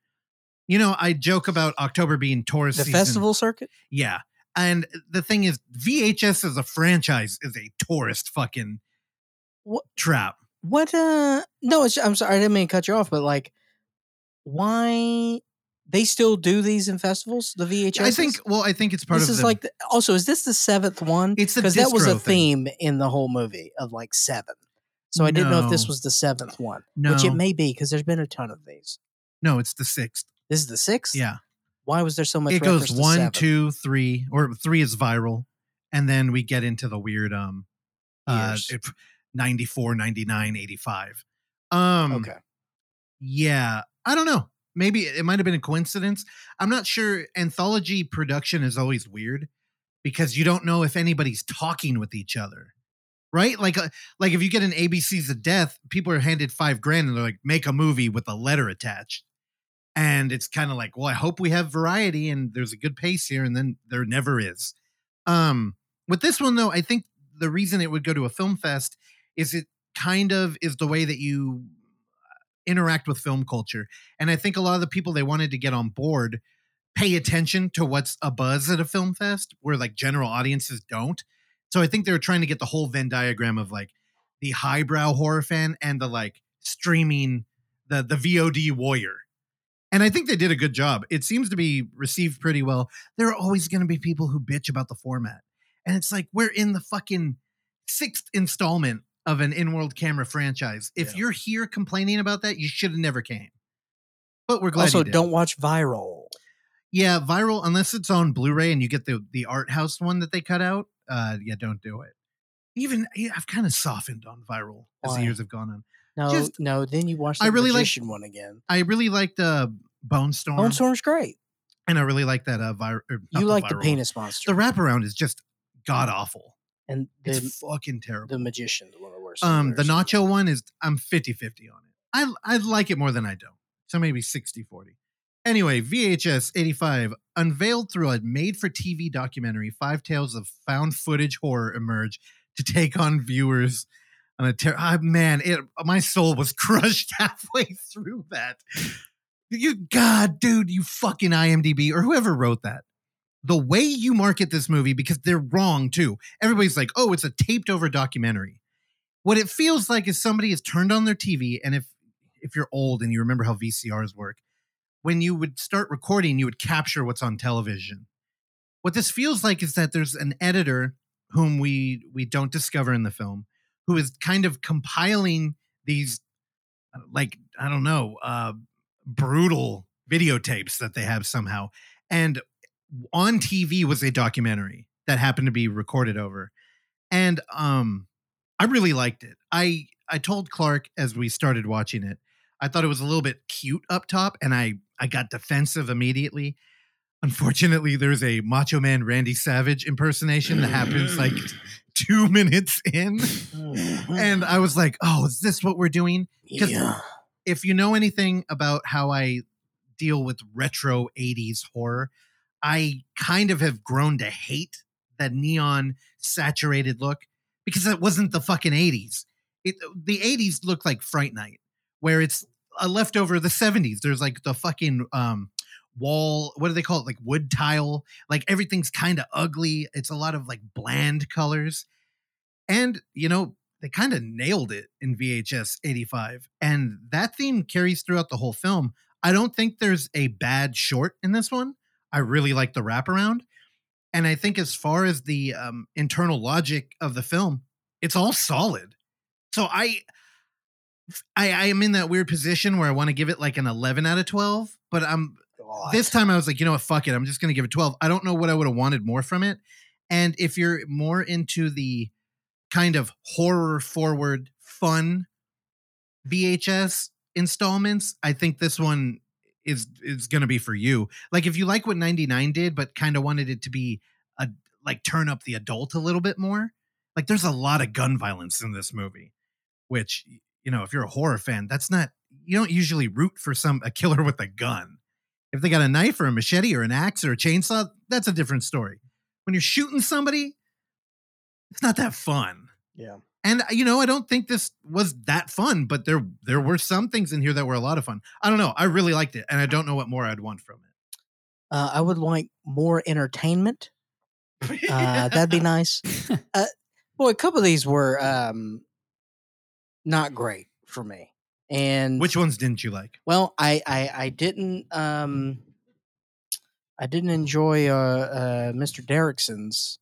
You know, I joke about October being tourist The season. festival circuit? Yeah. And the thing is, VHS as a franchise is a tourist fucking What- trap. What uh no, it's, I'm sorry, I didn't mean to cut you off, but like why they still do these in festivals, the VHS? I think. Well, I think it's part this of is the, like the, also is this the seventh one? It's the because that was a thing. theme in the whole movie of like seven. So I didn't know if this was the seventh one, which it may be because there's been a ton of these. no, it's the sixth. This is the sixth. Yeah, Why was there so much? it goes to two, three, or three is viral, and then we get into the weird um, uh, Years. if 94, 99, 85. Um, Okay. Yeah, I don't know. Maybe it might have been a coincidence. I'm not sure. Anthology production is always weird because you don't know if anybody's talking with each other, right? Like, uh, like if you get an ABC's of Death, people are handed five grand and they're like, make a movie with a letter attached, and it's kind of like, well, I hope we have variety and there's a good pace here, and then there never is. Um, with this one though, I think the reason it would go to a film fest is it kind of is the way that you interact with film culture. And I think a lot of the people they wanted to get on board pay attention to what's a buzz at a film fest where like general audiences don't. So I think they were trying to get the whole Venn diagram of like the highbrow horror fan and the like streaming the the VOD warrior. And I think they did a good job. It seems to be received pretty well. There are always going to be people who bitch about the format. And it's like we're in the fucking sixth installment of an in-world camera franchise. If Yeah. you're here complaining about that, you should have never came. But we're glad Also, don't watch Viral. Yeah, viral unless it's on Blu-ray and you get the the art house one that they cut out. Uh, yeah, don't do it. Even yeah, I've kind of softened on viral as the years have gone on. No, Just- no. Then you watch the I really like- one again. I really liked uh, Bonestorm, Bone Storm's great. and I really like that uh, vir- You like the viral penis monster The wraparound is just god awful. and It's fucking terrible. the magician, one of the worst. um, the nacho one is I'm 50-50 on it. I I like it more than I don't. So maybe 60-40. Anyway, VHS 85 unveiled through a made for TV documentary, five tales of found footage horror emerge to take on viewers on a ter- ah, man, it my soul was (laughs) crushed halfway through that. You god, dude, you fucking IMDb or whoever wrote that. The way you market this movie because they're wrong too. Everybody's like, "Oh, it's a taped over documentary." What it feels like is somebody has turned on their TV and if if you're old and you remember how VCRs work, when you would start recording, you would capture what's on television. What this feels like is that there's an editor whom we we don't discover in the film who is kind of compiling these uh, like I don't know, uh brutal videotapes that they have somehow. And on TV was a documentary that happened to be recorded over. And um I really liked it. I I told Clark as we started watching it, I thought it was a little bit cute up top and I I got defensive immediately. Unfortunately, there's a Macho Man Randy Savage impersonation that happens like (laughs) 2 minutes in (laughs) and I was like, "Oh, is this what we're doing?" 'cause- yeah. If you know anything about how I deal with retro 80s horror, I kind of have grown to hate that neon saturated look because that wasn't the fucking 80s. It, the 80s looked like Fright Night, where it's a leftover of the 70s. There's like the fucking um, wall, what do they call it? Like wood tile. Like everything's kind of ugly. It's a lot of like bland colors. And, you know, they kind of nailed it in VHS 85. And that theme carries throughout the whole film. I don't think there's a bad short in this one. I really like the wraparound. And I think as far as the um, internal logic of the film, it's all solid. So I, I, I am in that weird position where I want to give it like an 11 out of 12, but I'm this time I was like, you know what, fuck it. I'm just going to give it 12. I don't know what I would have wanted more from it. And if you're more into the kind of horror forward, fun VHS installments, I think this one is is going to be for you. Like if you like what 99 did but kind of wanted it to be a like turn up the adult a little bit more. Like there's a lot of gun violence in this movie, which you know, if you're a horror fan, that's not you don't usually root for some a killer with a gun. If they got a knife or a machete or an axe or a chainsaw, that's a different story. When you're shooting somebody, it's not that fun. Yeah. And uh, you know, I don't think this was that fun, but there there were some things in here that were a lot of fun. I don't know. I really liked it, and I don't know what more I'd want from it. Uh, I would like more entertainment. Uh, that'd be nice. (laughs) Uh, boy, a couple of these were um, not great for me. And Which ones didn't you like? well, I I, I didn't um, I didn't enjoy uh, uh, Mr. Derrickson's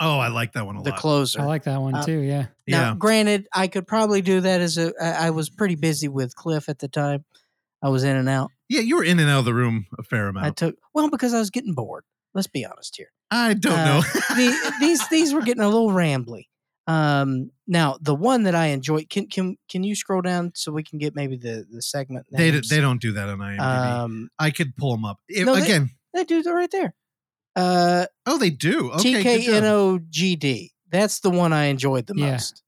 Oh, I like that one a the lot. The closer. I like that one Uh, too. Yeah. Now, yeah, granted, I could probably do that as a. I I was pretty busy with Cliff at the time. I was in and out. yeah, you were in and out of the room a fair amount. I took well because I was getting bored. Let's be honest here. I don't uh, know. The, these these were getting a little rambly. Um, now the one that I enjoyed. Can can can you scroll down so we can get maybe the the segment? they names? they don't do that on IMDb. Um, I could pull them up If- no, they- again. they do that right there. Uh, oh, they do. Okay. TKNOGD. That's the one I enjoyed the Yeah. most.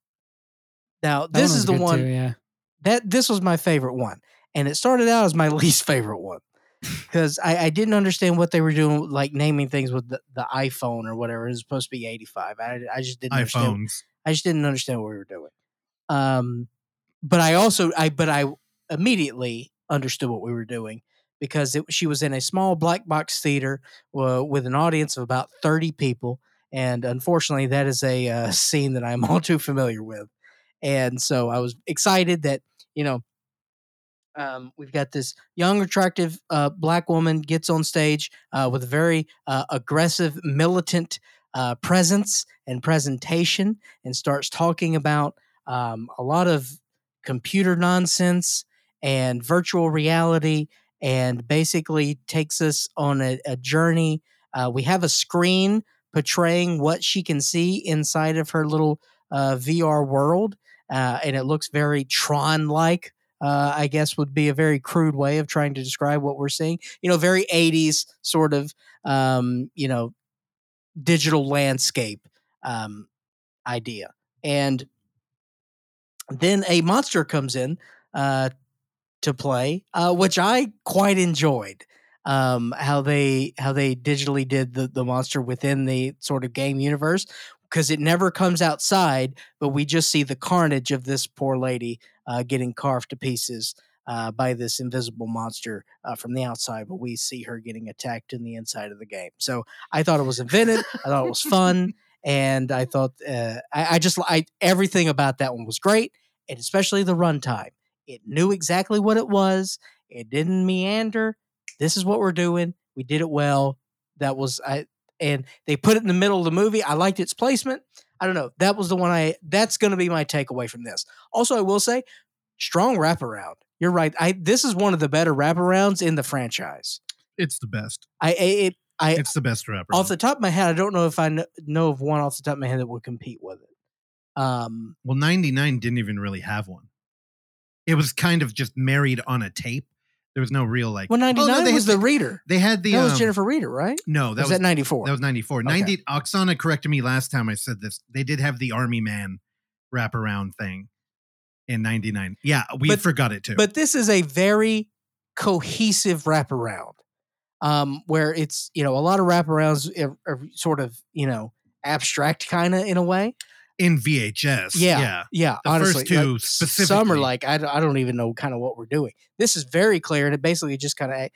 Now this is the one Too, yeah. that this was my favorite one, and it started out as my (laughs) least favorite one because I, I didn't understand what they were doing, like naming things with the, the iPhone or whatever. It was supposed to be eighty five. I I just didn't understand. I just didn't understand what we were doing. Um, but I also I but I immediately understood what we were doing because it, she was in a small black box theater uh, with an audience of about thirty people, and unfortunately, that is a uh, (laughs) scene that I'm all too familiar with. And so I was excited that you know um, we've got this young, attractive uh, black woman gets on stage uh, with a very uh, aggressive, militant uh, presence and presentation, and starts talking about um, a lot of computer nonsense and virtual reality, and basically takes us on a, a journey. Uh, we have a screen portraying what she can see inside of her little uh, VR world, uh, and it looks very Tron-like uh, I guess would be a very crude way of trying to describe what we're seeing. You know, very 80s sort of, um, you know, digital landscape um, idea. And then a monster comes in uh, to play, uh, which I quite enjoyed. um, how they how they digitally did the the monster within the sort of game universe because it never comes outside, but we just see the carnage of this poor lady uh, getting carved to pieces uh, by this invisible monster uh, from the outside, but we see her getting attacked in the inside of the game. So I thought it was inventive. I thought it was fun, (laughs) and I thought uh, I, I just I everything about that one was great, and especially the runtime. It knew exactly what it was. It didn't meander. This is what we're doing. We did it well. That was I and they put it in the middle of the movie. I liked its placement. I don't know. That was the one I that's going to be my takeaway from this. Also, I will say strong wraparound. You're right. I this is one of the better wraparounds in the franchise. It's the best. I it I It's the best rapper. off the top of my head, I don't know if I kn- know of one off the top of my head that would compete with it. Um, well, 99 didn't even really have one. It was kind of just married on a tape. There was no real like. well, Oh, no, ninety nine they was had the reader. They had the. that was um, Jennifer Reeder, right? No, That that was, was at ninety four. That was 94. Okay. 90 Oksana corrected me last time I said this. They did have the Army Man wraparound thing in 99. Yeah, we But- forgot it too. But this is a very cohesive wraparound, um, where it's you know a lot of wraparounds are, are sort of you know abstract kind of in a way. In VHS. Yeah, Yeah. yeah. The honestly, first two like, s- some are like I, don't- I don't even know kind of what we're doing. This is very clear, and it basically just kind of. Eh,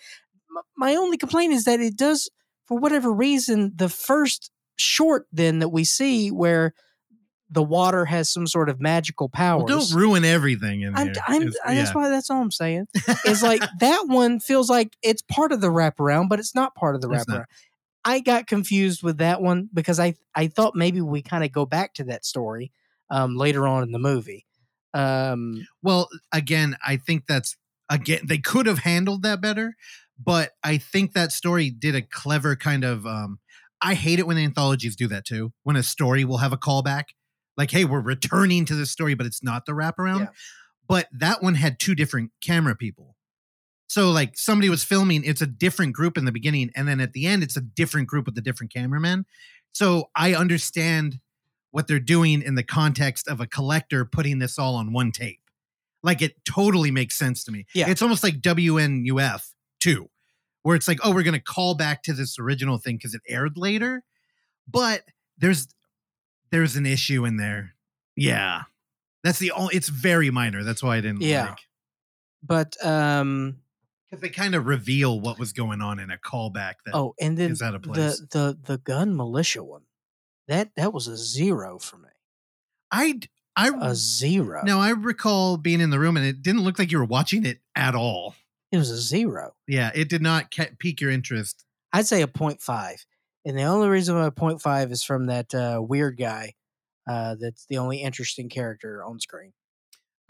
my only complaint is that it does, for whatever reason, the first short then that we see where the water has some sort of magical powers. Well, don't ruin everything in I'm. I'm, It's- That's yeah. why. That's all I'm saying. It's like (laughs) that one feels like it's part of the wraparound, but it's not part of the It's not. I got confused with that one because I I thought maybe we kind of go back to that story um, later on in the movie. Um, Well, again, I think that's again they could have handled that better, but I think that story did a clever kind of um I hate it when anthologies do that too. When a story will have a callback. Like, hey, we're returning to this story, but it's not the wraparound. Yeah. But that one had two different camera people. So like somebody was filming, it's a different group in the beginning, and then at the end, it's a different group with a different cameraman. So I understand what they're doing in the context of a collector putting this all on one tape. Like it totally makes sense to me. Yeah. It's almost like WNUF too, where it's like, oh, we're gonna call back to this original thing because it aired later. But there's there's an issue in there. Yeah. That's the only it's very minor. That's why I didn't Yeah. like but um, because they kind of reveal what was going on in a callback that oh, and then is out of the place. the the gun militia one that that was a zero for me. I I A zero. now I recall being in the room and it didn't look like you were watching it at all. it was a zero. Yeah, it did not ca- pique your interest. I'd say a 0.5. And the only reason why a 0.5 is from that uh, weird guy uh, that's the only interesting character on screen.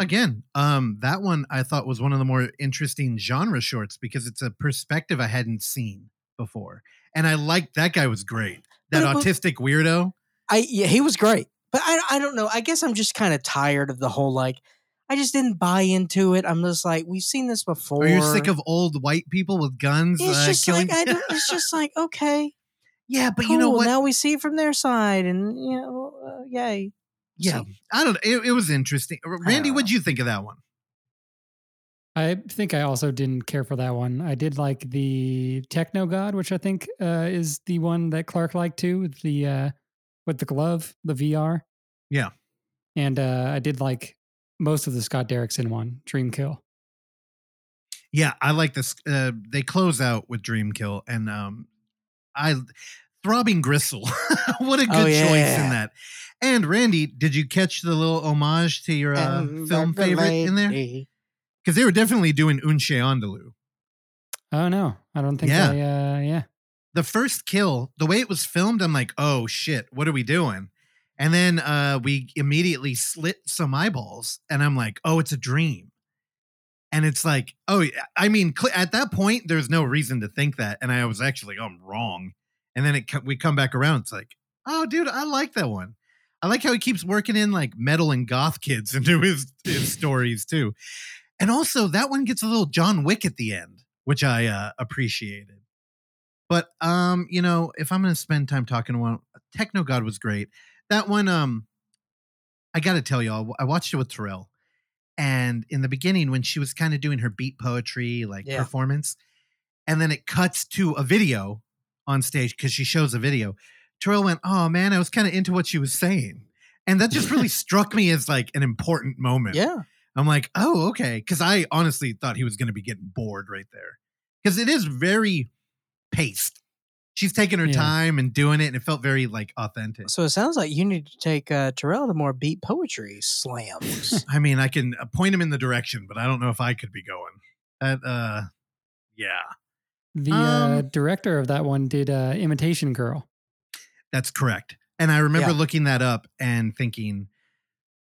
Again, um, that one I thought was one of the more interesting genre shorts because it's a perspective I hadn't seen before, and I liked that guy was great. That But autistic weirdo. I yeah, he was great. But I I don't know. I guess I'm just kind of tired of the whole like I just didn't buy into it. I'm just like we've seen this before. Are you sick of old white people with guns It's uh, just killing? like I don't, (laughs) it's just like okay, yeah, but you know what? Now we see it from their side, and you know, uh, yay. Yeah, So, I don't. know. It, it was interesting. Randy, don't what'd you think of that one? I think I also didn't care for that one. I did like the Techno God, which I think uh, is the one that Clark liked too, with the uh, with the glove, the VR. Yeah. and uh, I did like most of the Scott Derrickson one, Dreamkill. Yeah, I like this. Uh, they close out with Dreamkill, and um, I throbbing gristle. (laughs) what a good Oh, choice yeah. in that. And Randy, did you catch the little homage to your uh, film the favorite in there? Because they were definitely doing Un Chien Andalou. Oh no, I don't think Yeah. I. Uh, yeah, The first kill, the way it was filmed, I'm like, oh shit, what are we doing? And then uh, we immediately slit some eyeballs, and I'm like, oh, it's a dream. And it's like, oh, I mean, cl- at that point, there's no reason to think that. And I was actually, oh, I'm wrong. And then it we come back around. It's like, oh, dude, I like that one. I like how he keeps working in like metal and goth kids (laughs) into his, his (laughs) stories too. And also, that one gets a little John Wick at the end, which I uh, appreciated. But um, you know, if I'm gonna spend time talking about Techno God was great. That one, um, I gotta tell y'all, I watched it with Terrell, and in the beginning when she was kind of doing her beat poetry like Yeah. performance, and then it cuts to a video on stage because she shows a video. Terrell went, "Oh man, I was kind of into what she was saying," and that just really (laughs) struck me as like an important moment. Yeah. I'm like, "Oh, okay," because I honestly thought he was going to be getting bored right there because it is very paced. She's taking her Yeah. time and doing it, and it felt very like authentic. So it sounds like you need to take uh, Terrell to more beat poetry slams. (laughs) I mean, I can uh, point him in the direction, but I don't know if I could be going. That, uh, yeah, The uh, Um, director of that one did uh, Imitation Girl. that's correct. And I remember Yeah. looking that up and thinking,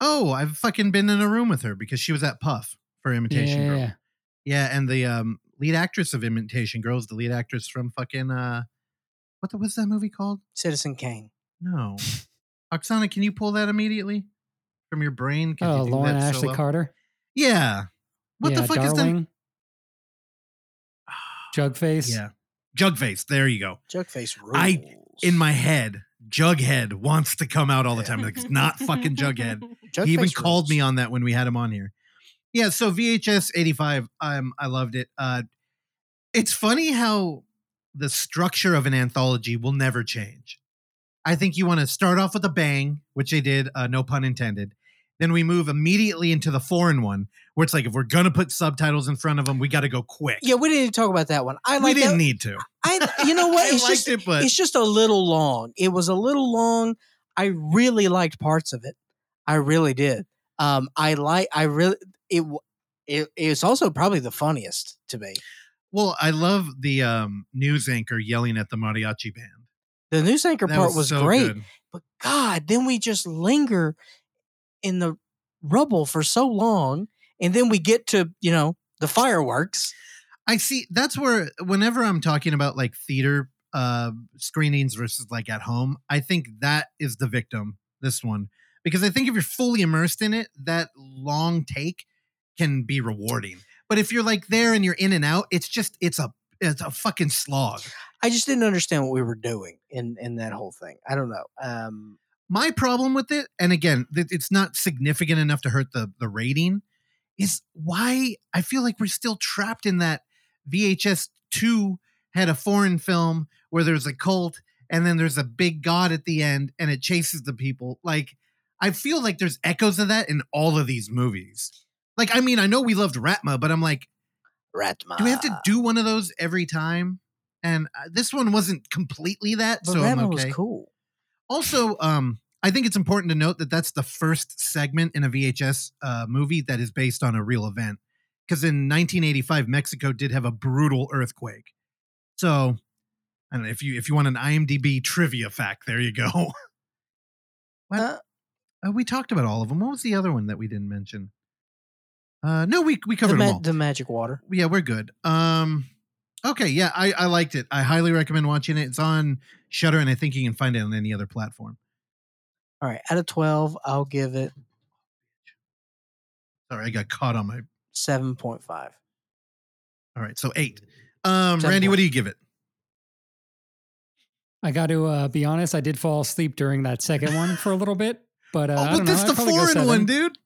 oh, I've fucking been in a room with her because she was at Puff for Imitation yeah, Girl. yeah. Yeah, and the um, lead actress of Imitation Girl is the lead actress from fucking uh, what the what's that movie called? Citizen Kane. No, (laughs) Oksana, can you pull that immediately from your brain? Could Oh, you do Lauren that Ashley well? Carter. Yeah. What yeah, the fuck Darling, is that? Jugface. Yeah, Jugface. There you go. Jugface rules. I- In my head, Jughead wants to come out all the time. Like it's not fucking Jughead. Jugface (laughs) he even called me on that when we had him on here. Yeah, so VHS 85, um, I loved it. Uh, it's funny how the structure of an anthology will never change. I think you want to start off with a bang, which they did, uh, no pun intended. Then we move immediately into the foreign one, where it's like if we're gonna put subtitles in front of them, we got to go quick. Yeah, we didn't talk about that one. I like we didn't that. need to. I, you know (laughs) what? I It's liked just, it, but it's just a little long. It was a little long. I really liked parts of it. I really did. Um, I like. I really. It. It. It's also probably the funniest to me. well, I love the um, news anchor yelling at the mariachi band. The news anchor That part was, so great, good. but God, then we just linger in the rubble for so long, and then we get to you know the fireworks. I see. That's where whenever I'm talking about like theater uh, screenings versus like at home, I think that is the victim. This one because I think if you're fully immersed in it, that long take can be rewarding. But if you're like there and you're in and out, it's just it's a it's a fucking slog. I just didn't understand what we were doing in in that whole thing. I don't know. Um, My problem with it, and again, it's not significant enough to hurt the the rating, is why I feel like we're still trapped in that VHS two had a foreign film where there's a cult and then there's a big god at the end and it chases the people. Like I feel like there's echoes of that in all of these movies. Like I mean, I know we loved Raatma, but I'm like, Raatma. do we have to do one of those every time? And uh, this one wasn't completely that, But so I'm Raatma okay. was cool. Also, um, I think it's important to note that that's the first segment in a VHS uh, movie that is based on a real event. Because in 1985, Mexico did have a brutal earthquake. So, I don't know if you if you want an IMDb trivia fact, there you go. (laughs) What? Uh, Uh, we talked about all of them. What was the other one that we didn't mention? Uh, no, we we the, covered them ma- all. the magic water. yeah, we're good. Um, okay, yeah, I I liked it. I highly recommend watching it. It's on Shudder, and I think you can find it on any other platform. All right, out of twelve, I'll give it Sorry, I got caught on my. seven point five. All right, so eight. Um, Seven Randy, what do you give it? I got to uh, be honest. I did fall asleep during that second one for a little bit, but uh, oh, I but don't know. that's the probably go foreign one, dude.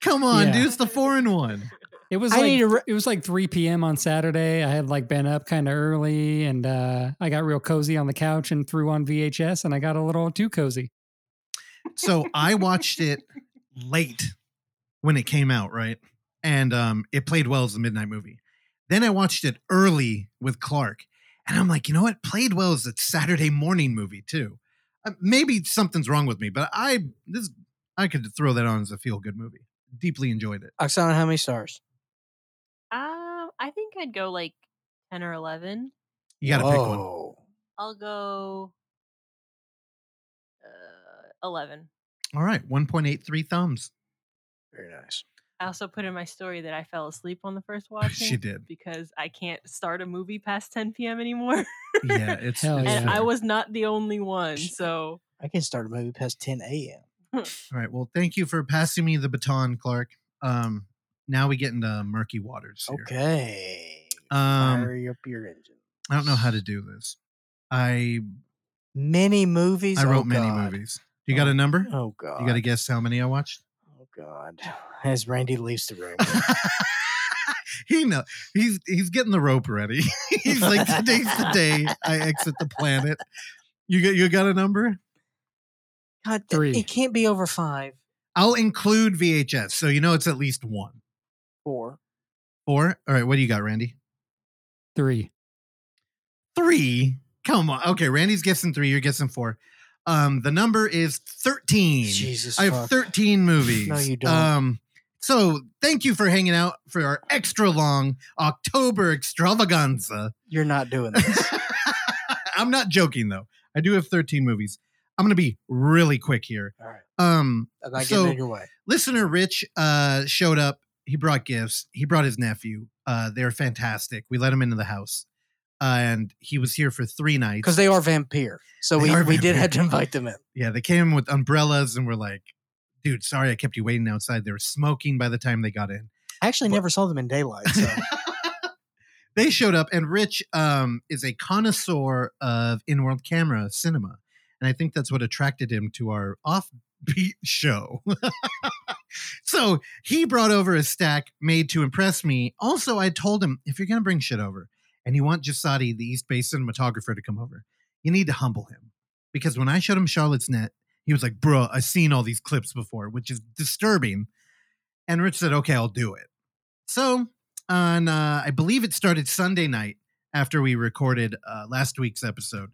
Come on, Yeah. dude. It's the foreign one. It was I like need to re- it was like 3 p.m. on Saturday. I had like been up kind of early, and uh, I got real cozy on the couch and threw on VHS, and I got a little too cozy. So I watched it late when it came out, right? And um, it played well as a midnight movie. Then I watched it early with Clark, and I'm like, you know what? Played well as a Saturday morning movie too. Uh, maybe something's wrong with me, but I this I could throw that on as a feel good movie. Deeply enjoyed it. Oksana, how many stars? Um, I think I'd go like ten or eleven. You got to pick one. Whoa. I'll go uh, eleven. All right, 1.83 thumbs. Very nice. I also put in my story that I fell asleep on the first watch. (laughs) She did. because I can't start a movie past 10 p.m. anymore. Yeah, (laughs) it's, Hell it's yeah. and fair. I was not the only one. So I can start a movie past ten a.m. (laughs) All right. Well, thank you for passing me the baton, Clark. Um, now we get into murky waters. Here. Okay. Um, Fire up your engine. I don't know how to do this. I Many movies. I Oh, wrote many God. movies. You got a number? Oh God. You got to guess how many I watched. Oh God. (laughs) As Randy leaves the room. (laughs) he know he's he's getting the rope ready. (laughs) he's like, today's the day I exit the planet. You got you got a number? God, Three. It can't be over five. I'll include VHS, so you know it's at least one. Four. Four. All right, what do you got, Randy? Three. Three. Come on. Okay, Randy's guessing three. You're guessing four. Um, the number is thirteen. Jesus. I have fuck. 13 movies. No, you don't. Um, so thank you for hanging out for our extra long October extravaganza. You're not doing this. (laughs) I'm not joking though. I do have 13 movies. I'm gonna be really quick here. All right. Um, I'm not So- getting in your way. listener Rich uh showed up. He brought gifts. He brought his nephew. Uh, they're fantastic. We let him into the house, uh, and he was here for three nights. Because they are vampire. So They we, we did have to invite them in. Yeah, they came with umbrellas and were like, dude, sorry I kept you waiting outside. They were smoking by the time they got in. I actually But- never saw them in daylight. So (laughs) they showed up, and Rich um, is a connoisseur of in world camera cinema. And I think that's what attracted him to our offbeat (laughs) show. (laughs) so he brought over a stack made to impress me. Also, I told him if you're going to bring shit over and you want Jasadi, the East Bay cinematographer, to come over, you need to humble him. Because when I showed him Charlotte's Net, he was like, bro, I've seen all these clips before, which is disturbing. And Rich said, okay, I'll do it. So on, uh, I believe it started Sunday night after we recorded uh, last week's episode.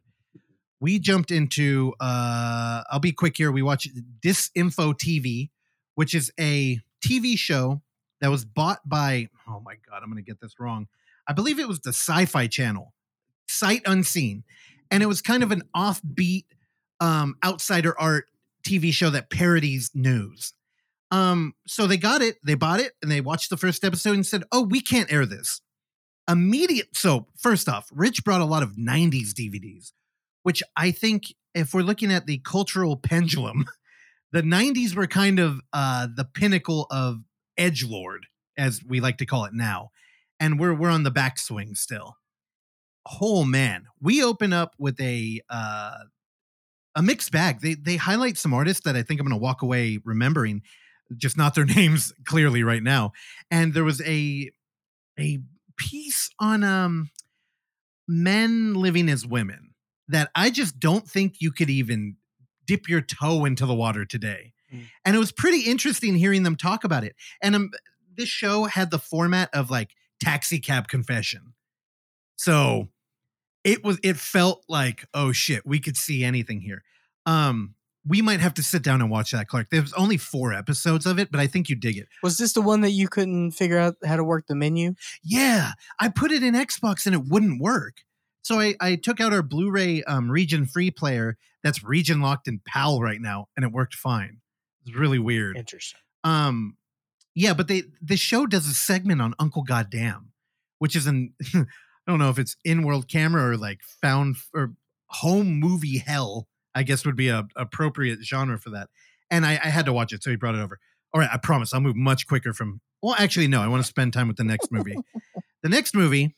We jumped into, uh, I'll be quick here. We watched Disinfo TV, which is a TV show that was bought by, oh my God, I'm going to get this wrong. I believe it was the Sci Fi Channel, Sight Unseen. And it was kind of an offbeat, um, outsider art TV show that parodies news. Um, so they got it, they bought it, and they watched the first episode and said, Oh, we can't air this. Immediate. So, first off, Rich brought a lot of 90s DVDs, which I think if we're looking at the cultural pendulum, (laughs) the 90s were kind of uh the pinnacle of edge lord, as we like to call it now. And we're we're on the backswing still. Oh man, we open up with a uh a mixed bag. They they highlight some artists that I think I'm gonna walk away remembering, just not their (laughs) names clearly right now. And there was a a piece on um men living as women that I just don't think you could even dip your toe into the water today. Mm. And it was pretty interesting hearing them talk about it. And um, this show had the format of like taxi cab confession. So it was it felt like oh shit, we could see anything here. Um we might have to sit down and watch that, Clark. There's only four episodes of it, but I think you dig it. was this the one that you couldn't figure out how to work the menu? Yeah, I put it in Xbox and it wouldn't work. So I, I took out our Blu-ray um, region free player that's region locked in PAL right now, and it worked fine. It's really weird. Interesting. Um, yeah, but they the show does a segment on Uncle Goddamn, which is an (laughs) I don't know if it's in world camera or like found or home movie hell. I guess would be a appropriate genre for that. And I, I had to watch it, so he brought it over. All right, I promise I'll move much quicker from. Well, actually, no, I want to spend time with the next movie. (laughs) the next movie,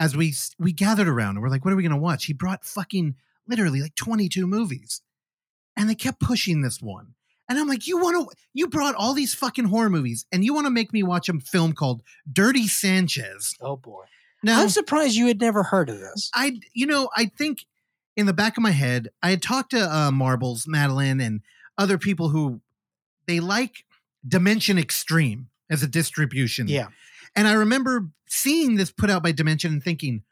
as we we gathered around and we're like, what are we gonna watch? He brought fucking literally like 22 movies, and they kept pushing this one. And I'm like, you want to? You brought all these fucking horror movies, and you want to make me watch a film called Dirty Sanchez? Oh boy. Now, I'm surprised you had never heard of this. I, you know, I think in the back of my head, I had talked to uh, Marbles, Madeline, and other people who they like Dimension Extreme as a distribution. Yeah. And I remember seeing this put out by Dimension and thinking,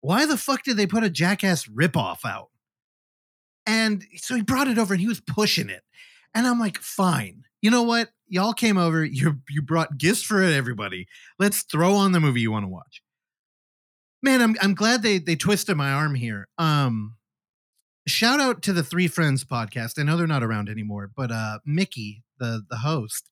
why the fuck did they put a jackass ripoff out? And so he brought it over and he was pushing it. And I'm like, fine. You know what? Y'all came over, you you brought gifts for everybody. Let's throw on the movie you want to watch. Man, I'm I'm glad they they twisted my arm here. Um shout out to the Three Friends podcast. I know they're not around anymore, but uh Mickey, the the host,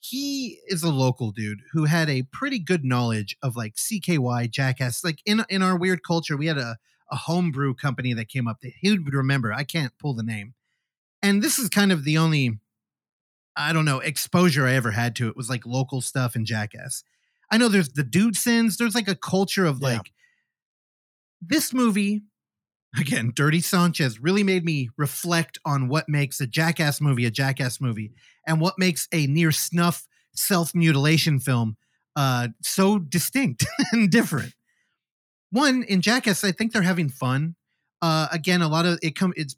he is a local dude who had a pretty good knowledge of like CKY Jackass. Like in in our weird culture, we had a a homebrew company that came up that he would remember. I can't pull the name. And this is kind of the only I don't know, exposure I ever had to it was like local stuff and Jackass. I know there's the dude sins, there's like a culture of Yeah. like this movie again, Dirty Sanchez really made me reflect on what makes a Jackass movie a Jackass movie and what makes a near snuff self mutilation film uh, so distinct (laughs) and different. One in Jackass, I think they're having fun. Uh, again, a lot of it come it's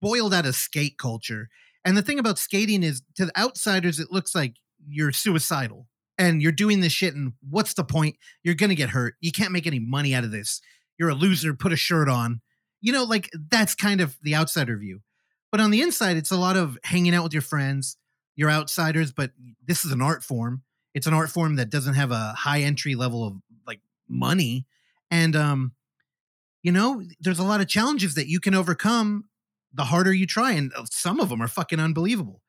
boiled out of skate culture. And the thing about skating is to the outsiders, it looks like you're suicidal and you're doing this shit. And what's the point? You're to get hurt. You can't make any money out of this. You're a loser. Put a shirt on. You know, like that's kind of the outsider view. But on the inside, it's a lot of hanging out with your friends. You're outsiders, but this is an art form. It's an art form that doesn't have a high entry level of like money. And, um, you know, there's a lot of challenges that you can overcome the harder you try. And uh, some of them are fucking unbelievable.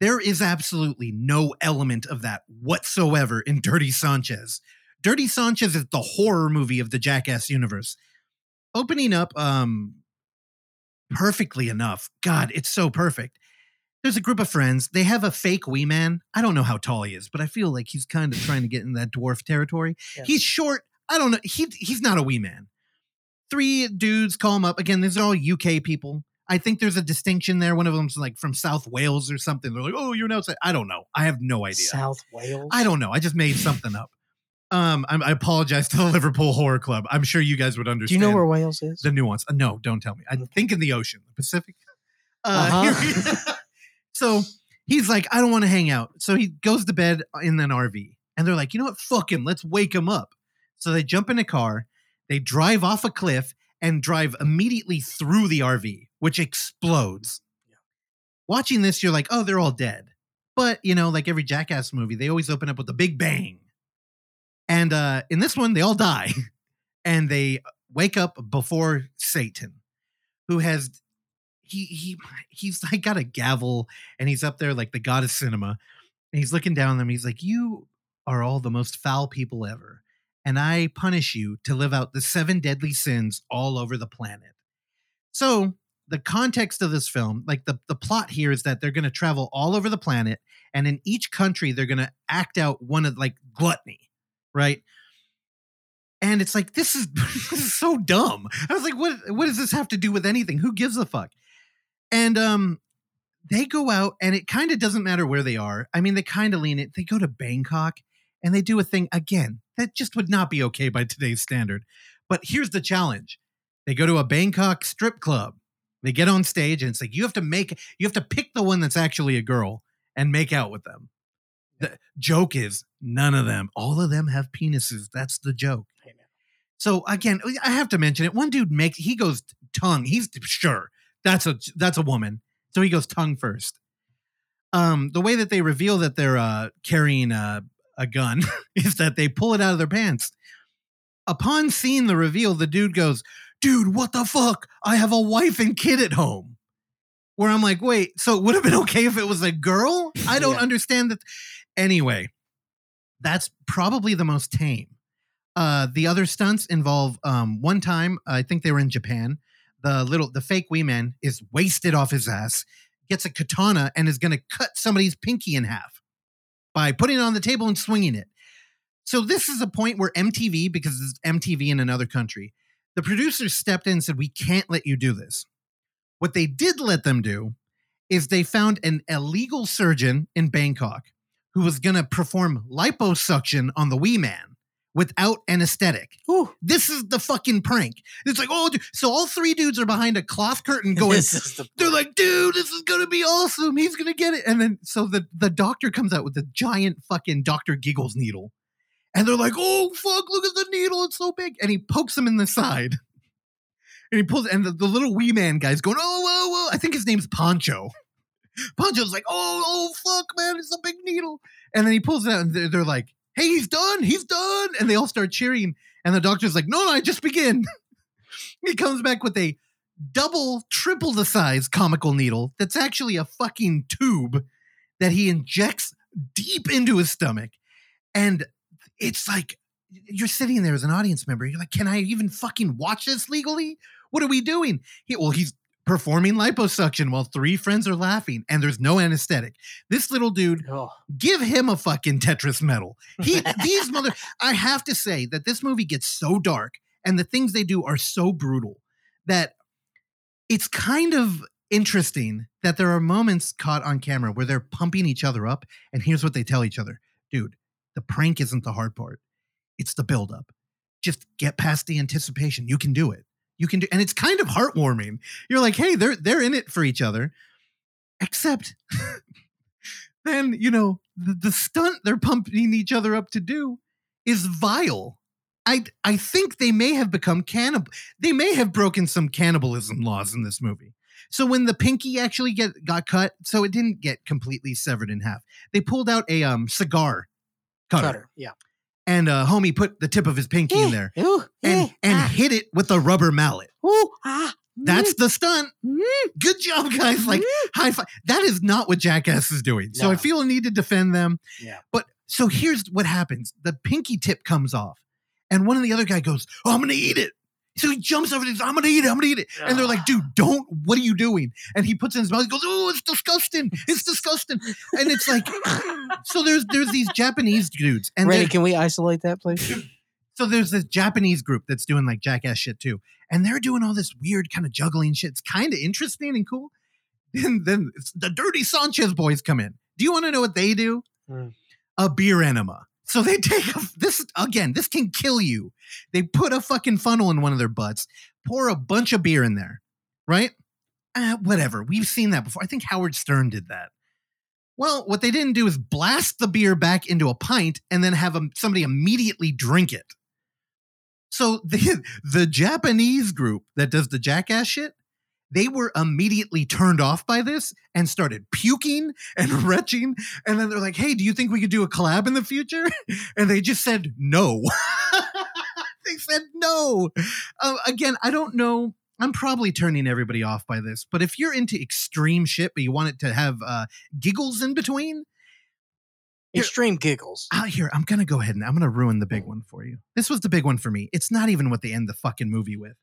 There is absolutely no element of that whatsoever in Dirty Sanchez. Dirty Sanchez is the horror movie of the Jackass universe. Opening up um perfectly enough. God, it's so perfect. There's a group of friends. They have a fake wee man. I don't know how tall he is, but I feel like he's kind of trying to get in that dwarf territory. Yeah. He's short. I don't know. He he's not a wee man. Three dudes call him up. Again, these are all UK people. I think there's a distinction there. One of them's like from South Wales or something. They're like, oh, you're an outside. I don't know. I have no idea. South Wales. I don't know. I just made something up. Um, I'm, I apologize to the (laughs) Liverpool Horror Club. I'm sure you guys would understand. Do you know where Wales is? the nuance? Uh, no, don't tell me. I think in the ocean, the Pacific. Uh, Uh-huh. (laughs) so he's like, I don't want to hang out. So he goes to bed in an RV, and they're like, you know what? Fuck him. Let's wake him up. So they jump in a car, they drive off a cliff, and drive immediately through the RV, which explodes. Watching this, you're like, oh, they're all dead. But you know, like every Jackass movie, they always open up with a big bang. And uh, in this one, they all die, (laughs) and they wake up before Satan, who has he he he's (laughs) like got a gavel, and he's up there like the god of cinema, and he's looking down on them. He's like, "You are all the most foul people ever, and I punish you to live out the seven deadly sins all over the planet." So the context of this film, like the the plot here, is that they're going to travel all over the planet, and in each country, they're going to act out one of like gluttony, right? And it's like this is (laughs) this is so dumb. I was like, what what does this have to do with anything? Who gives a fuck? And um they go out and it kind of doesn't matter where they are. I mean, they kind of lean it. They go to Bangkok and they do a thing again that just would not be okay by today's standard. But here's the challenge. They go to a Bangkok strip club. They get on stage and it's like you have to make you have to pick the one that's actually a girl and make out with them. The joke is none of them. All of them have penises. That's the joke. So again, I have to mention it. One dude makes he goes tongue. He's sure that's a that's a woman. So he goes tongue first. Um, the way that they reveal that they're uh, carrying a, a gun (laughs) is that they pull it out of their pants. Upon seeing the reveal, the dude goes, "Dude, what the fuck? I have a wife and kid at home." Where I'm like, wait, so it would have been okay if it was a girl? I (laughs) don't Yeah. understand that. Anyway, that's probably the most tame. Uh, the other stunts involve um, one time, I think they were in Japan. The little, the fake wee man is wasted off his ass, gets a katana, and is going to cut somebody's pinky in half by putting it on the table and swinging it. So this is a point where MTV, because it's MTV in another country, the producers stepped in and said, "We can't let you do this." What they did let them do is they found an illegal surgeon in Bangkok who was going to perform liposuction on the wee man without anesthetic. Ooh. This is the fucking prank. It's like, oh, dude. so all three dudes are behind a cloth curtain going. The They're like, dude, this is gonna be awesome. He's gonna get it. And then so the the doctor comes out with the giant fucking Doctor Giggles needle, and they're like, oh fuck, look at the needle, it's so big. And he pokes him in the side, (laughs) and he pulls, and the, the little wee man guy's going, oh, whoa, whoa. I think his name's Poncho. Poncho's like, oh, oh fuck, man, it's a big needle. And then he pulls it out, and they're, they're like, hey, he's done, he's done, and they all start cheering. And the doctor's like, no, no, I just begin. (laughs) he comes back with a double, triple the size comical needle that's actually a fucking tube that he injects deep into his stomach. And it's like you're sitting there as an audience member. You're like, can I even fucking watch this legally? What are we doing? He, well, he's performing liposuction while three friends are laughing and there's no anesthetic. This little dude Oh, give him a fucking Tetris medal. He (laughs) these mother I have to say that this movie gets so dark and the things they do are so brutal that it's kind of interesting that there are moments caught on camera where they're pumping each other up and here's what they tell each other. Dude, The prank isn't the hard part. It's the buildup. Just get past the anticipation. You can do it. You can do and it's kind of heartwarming. You're like, hey, they're they're in it for each other. Except (laughs) then, you know, the, the stunt they're pumping each other up to do is vile. I I think they may have become cannibal. They may have broken some cannibalism laws in this movie. So when the pinky actually get got cut, so it didn't get completely severed in half. They pulled out a um cigar cutter, Cutter. Yeah. And uh, homie put the tip of his pinky in there Ooh, and eh, and ah, hit it with a rubber mallet. ooh, ah, That's the stunt. mm, Good job, guys! Like high five. That is not what Jackass is doing. So I feel a need to defend them. Yeah. But so here's what happens: the pinky tip comes off, and one of the other guy goes, "Oh, I'm gonna eat it." So he jumps over and I'm gonna eat it, I'm gonna eat it. And they're like, dude, don't, what are you doing? And he puts it in his mouth, he goes, Oh, it's disgusting. It's disgusting. And it's like, (laughs) so there's there's these Japanese dudes. And Randy, can we isolate that, please? so there's this Japanese group that's doing like jackass shit too. And they're doing all this weird kind of juggling shit. It's kind of interesting and cool. Then then it's the dirty Sanchez boys come in. Do you want to know what they do? Hmm. A beer enema. So they (laughs) take a, this again, this can kill you. They put a fucking funnel in one of their butts, pour a bunch of beer in there, right? Uh, whatever. We've seen that before. I think Howard Stern did that. Well, what they didn't do is blast the beer back into a pint and then have 'em- somebody immediately drink it. So (laughs) the the Japanese group that does the jackass shit, they were immediately turned off by this and started puking and (laughs) retching. And then they're like, "Hey, do you think we could do a collab in the future?" (laughs) And they just said no. (laughs) they said no. Uh, again, I don't know. I'm probably turning everybody off by this, but if you're into extreme shit, but you want it to have uh, giggles in between, Extreme giggles. out here, I'm gonna go ahead and I'm gonna ruin the big one for you. This was the big one for me. It's not even what they end the fucking movie with.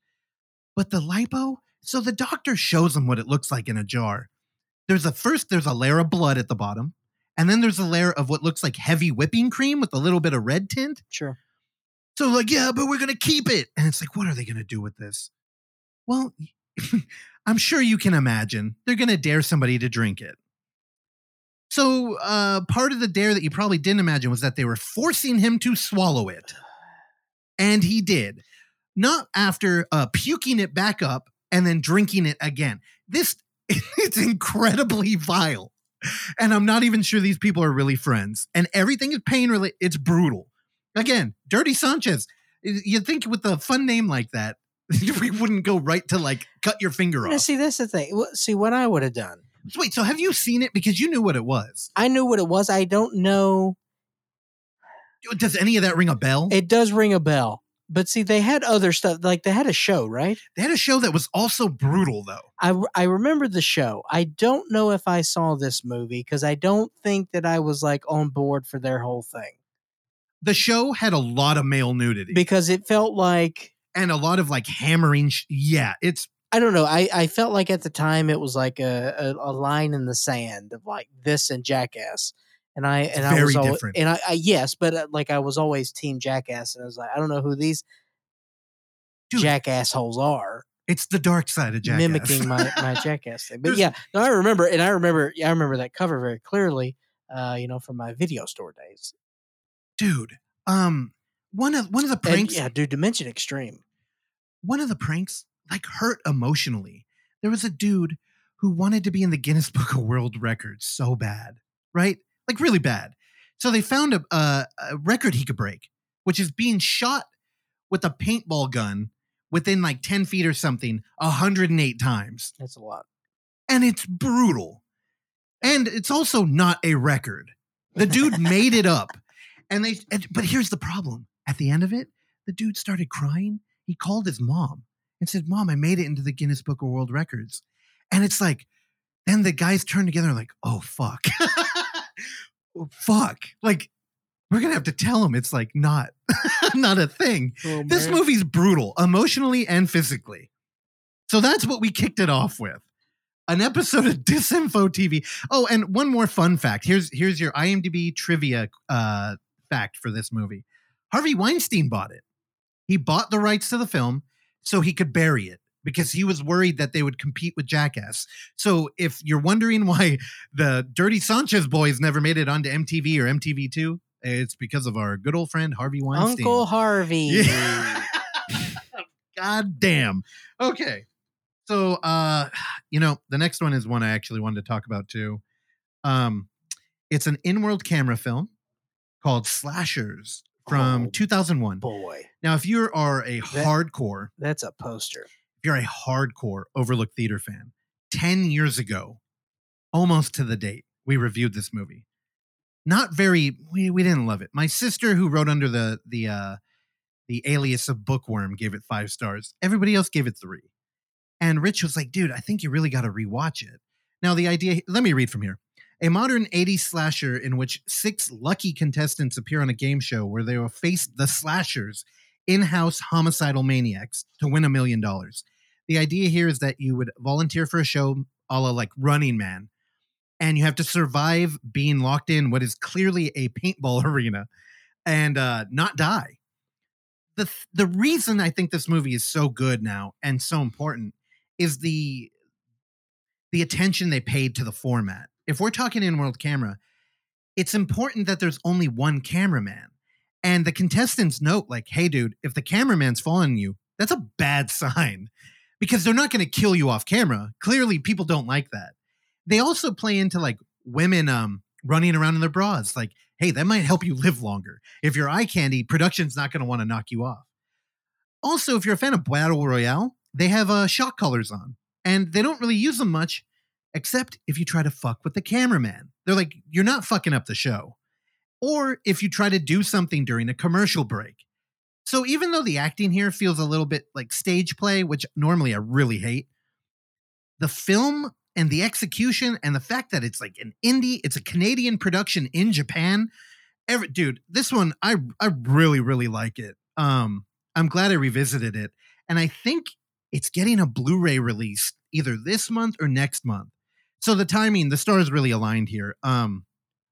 But the lipo, so the doctor shows him what it looks like in a jar. There's a first, there's a layer of blood at the bottom, and then there's a layer of what looks like heavy whipping cream with a little bit of red tint. Sure. So like, yeah, but we're gonna keep it. And it's like, what are they gonna do with this? Well, (laughs) I'm sure you can imagine they're gonna dare somebody to drink it. So uh part of the dare that you probably didn't imagine was that they were forcing him to swallow it. And he did. Not after uh puking it back up and then drinking it again. This (laughs) it's incredibly vile. And I'm not even sure these people are really friends. And everything is pain related. It's brutal. Again, Dirty Sanchez. You'd think with a fun name like that, (laughs) we wouldn't go right to like cut your finger off. Now, see, that's the thing. See, what I would have done. Wait, so have you seen it? Because you knew what it was. I knew what it was. I don't know. Does any of that ring a bell? It does ring a bell. But see, they had other stuff. Like they had a show, right? they had a show that was also brutal, though. I, I remember the show. I don't know if I saw this movie because I don't think that I was like on board for their whole thing The show had a lot of male nudity because it felt like and a lot of like hammering. Sh- yeah, it's I don't know. I, I felt like at the time it was like a, a, a line in the sand of like this and Jackass. And I and I was very alwa- different. and I, I yes, but uh, like I was always Team Jackass, and I was like, I don't know who these Dude. jackassholes are it's the dark side of Jackass. mimicking my (laughs) my Jackass thing. But There's- yeah, no, I remember, and I remember, yeah, I remember that cover very clearly. Uh, you know, from my video store days. dude. Um, one of one of the And, pranks. yeah, dude, Dimension Extreme. one of the pranks like hurt emotionally. There was a dude who wanted to be in the Guinness Book of World Records so bad, right? Like really bad. So they found a, a, a record he could break, which is being shot with a paintball gun within like 10 feet or something 108 times. That's a lot. And it's brutal. And it's also not a record. The dude (laughs) made it up. And they and, but here's the problem. At the end of it, the dude started crying. He called his mom and said, "Mom, I made it into the Guinness Book of World Records." And it's like then the guys turn together like, "Oh fuck." (laughs) Fuck. Like we're going to have to tell him it's like not (laughs) not a thing. Oh, This movie's brutal, emotionally and physically. So that's what we kicked it off with. An episode of Disinfo TV. Oh, and one more fun fact. Here's here's your IMDb trivia uh, fact for this movie. Harvey Weinstein bought it. He bought the rights to the film so he could bury it because he was worried that they would compete with Jackass. So if you're wondering why the Dirty Sanchez boys never made it onto MTV or MTV2, It's because of our good old friend Harvey Weinstein. Uncle Harvey. (laughs) Yeah. God damn. Okay. So uh you know, the next one is one I actually wanted to talk about too. Um it's an in-world camera film called Slashers from Oh, 2001. Boy, Now, if you are a That- hardcore, that's a poster. If you're a hardcore Overlook Theater fan, 10 years ago, almost to the date, we reviewed this movie. Not very we, we didn't love it. My sister who wrote under the the uh the alias of Bookworm gave it 5 stars. Everybody else gave it 3. And Rich was like, "Dude, I think you really got to rewatch it." Now, the idea, let me read from here. A modern 80s slasher in which six lucky contestants appear on a game show where they will face the slashers, in house homicidal maniacs, to win a million dollars. The idea here is that you would volunteer for a show a la like Running Man, and you have to survive being locked in what is clearly a paintball (laughs) arena and uh, not die. The, th- the reason I think this movie is so good now and so important is the the attention they paid to the format. If we're talking in world camera, it's important that there's only one cameraman. And the contestants note, like, hey, dude, if the cameraman's following you, that's a bad (laughs) sign because they're not going to kill you off camera. Clearly, people don't like that. They also play into like women um, running around in their bras. Like, hey, that might help you live longer. If you're eye candy, production's not going to want to knock you off. Also, if you're a fan of Battle Royale, they have uh, shock collars on and they don't really use them much except if you try to fuck with the cameraman. They're like, you're not fucking up the show. Or if you try to do something during a commercial break. So even though the acting here feels a little bit like stage play, which normally I really hate, the film and the execution and the fact that it's like an indie, it's a Canadian production in Japan. Every, dude, this one I I really really like it. Um, I'm glad I revisited it, and I think it's getting a Blu-ray release either this month or next month. So the timing, the stars really aligned here. Um,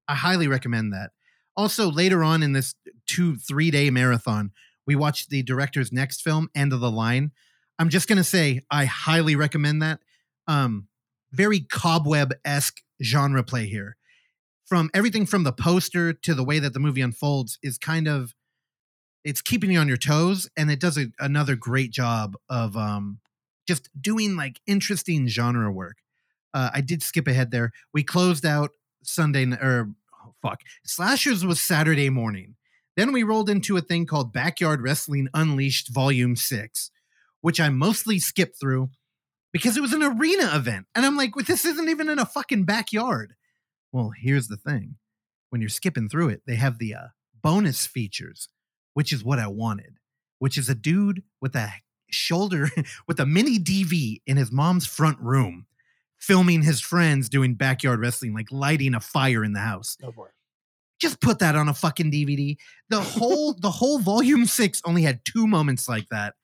I highly recommend that. Also, later on in this two three day marathon, we watched the director's next film, End of the Line. I'm just gonna say I highly recommend that. Um, very cobweb esque genre play here. From everything from the poster to the way that the movie unfolds is kind of it's keeping you on your toes, and it does a, another great job of um, just doing like interesting genre work. Uh, I did skip ahead there. We closed out Sunday or oh, fuck slashers was Saturday morning. Then we rolled into a thing called Backyard Wrestling Unleashed Volume Six, which I mostly skipped through because it was an arena event, and I'm like, well, this isn't even in a fucking backyard. Well, here's the thing: when you're skipping through it, they have the uh, bonus features, which is what I wanted, which is a dude with a shoulder (laughs) with a mini DV in his mom's front room filming his friends doing backyard wrestling, like lighting a fire in the house. Oh boy. Just put that on a fucking DVD. The whole (laughs) the whole volume six only had two moments like that,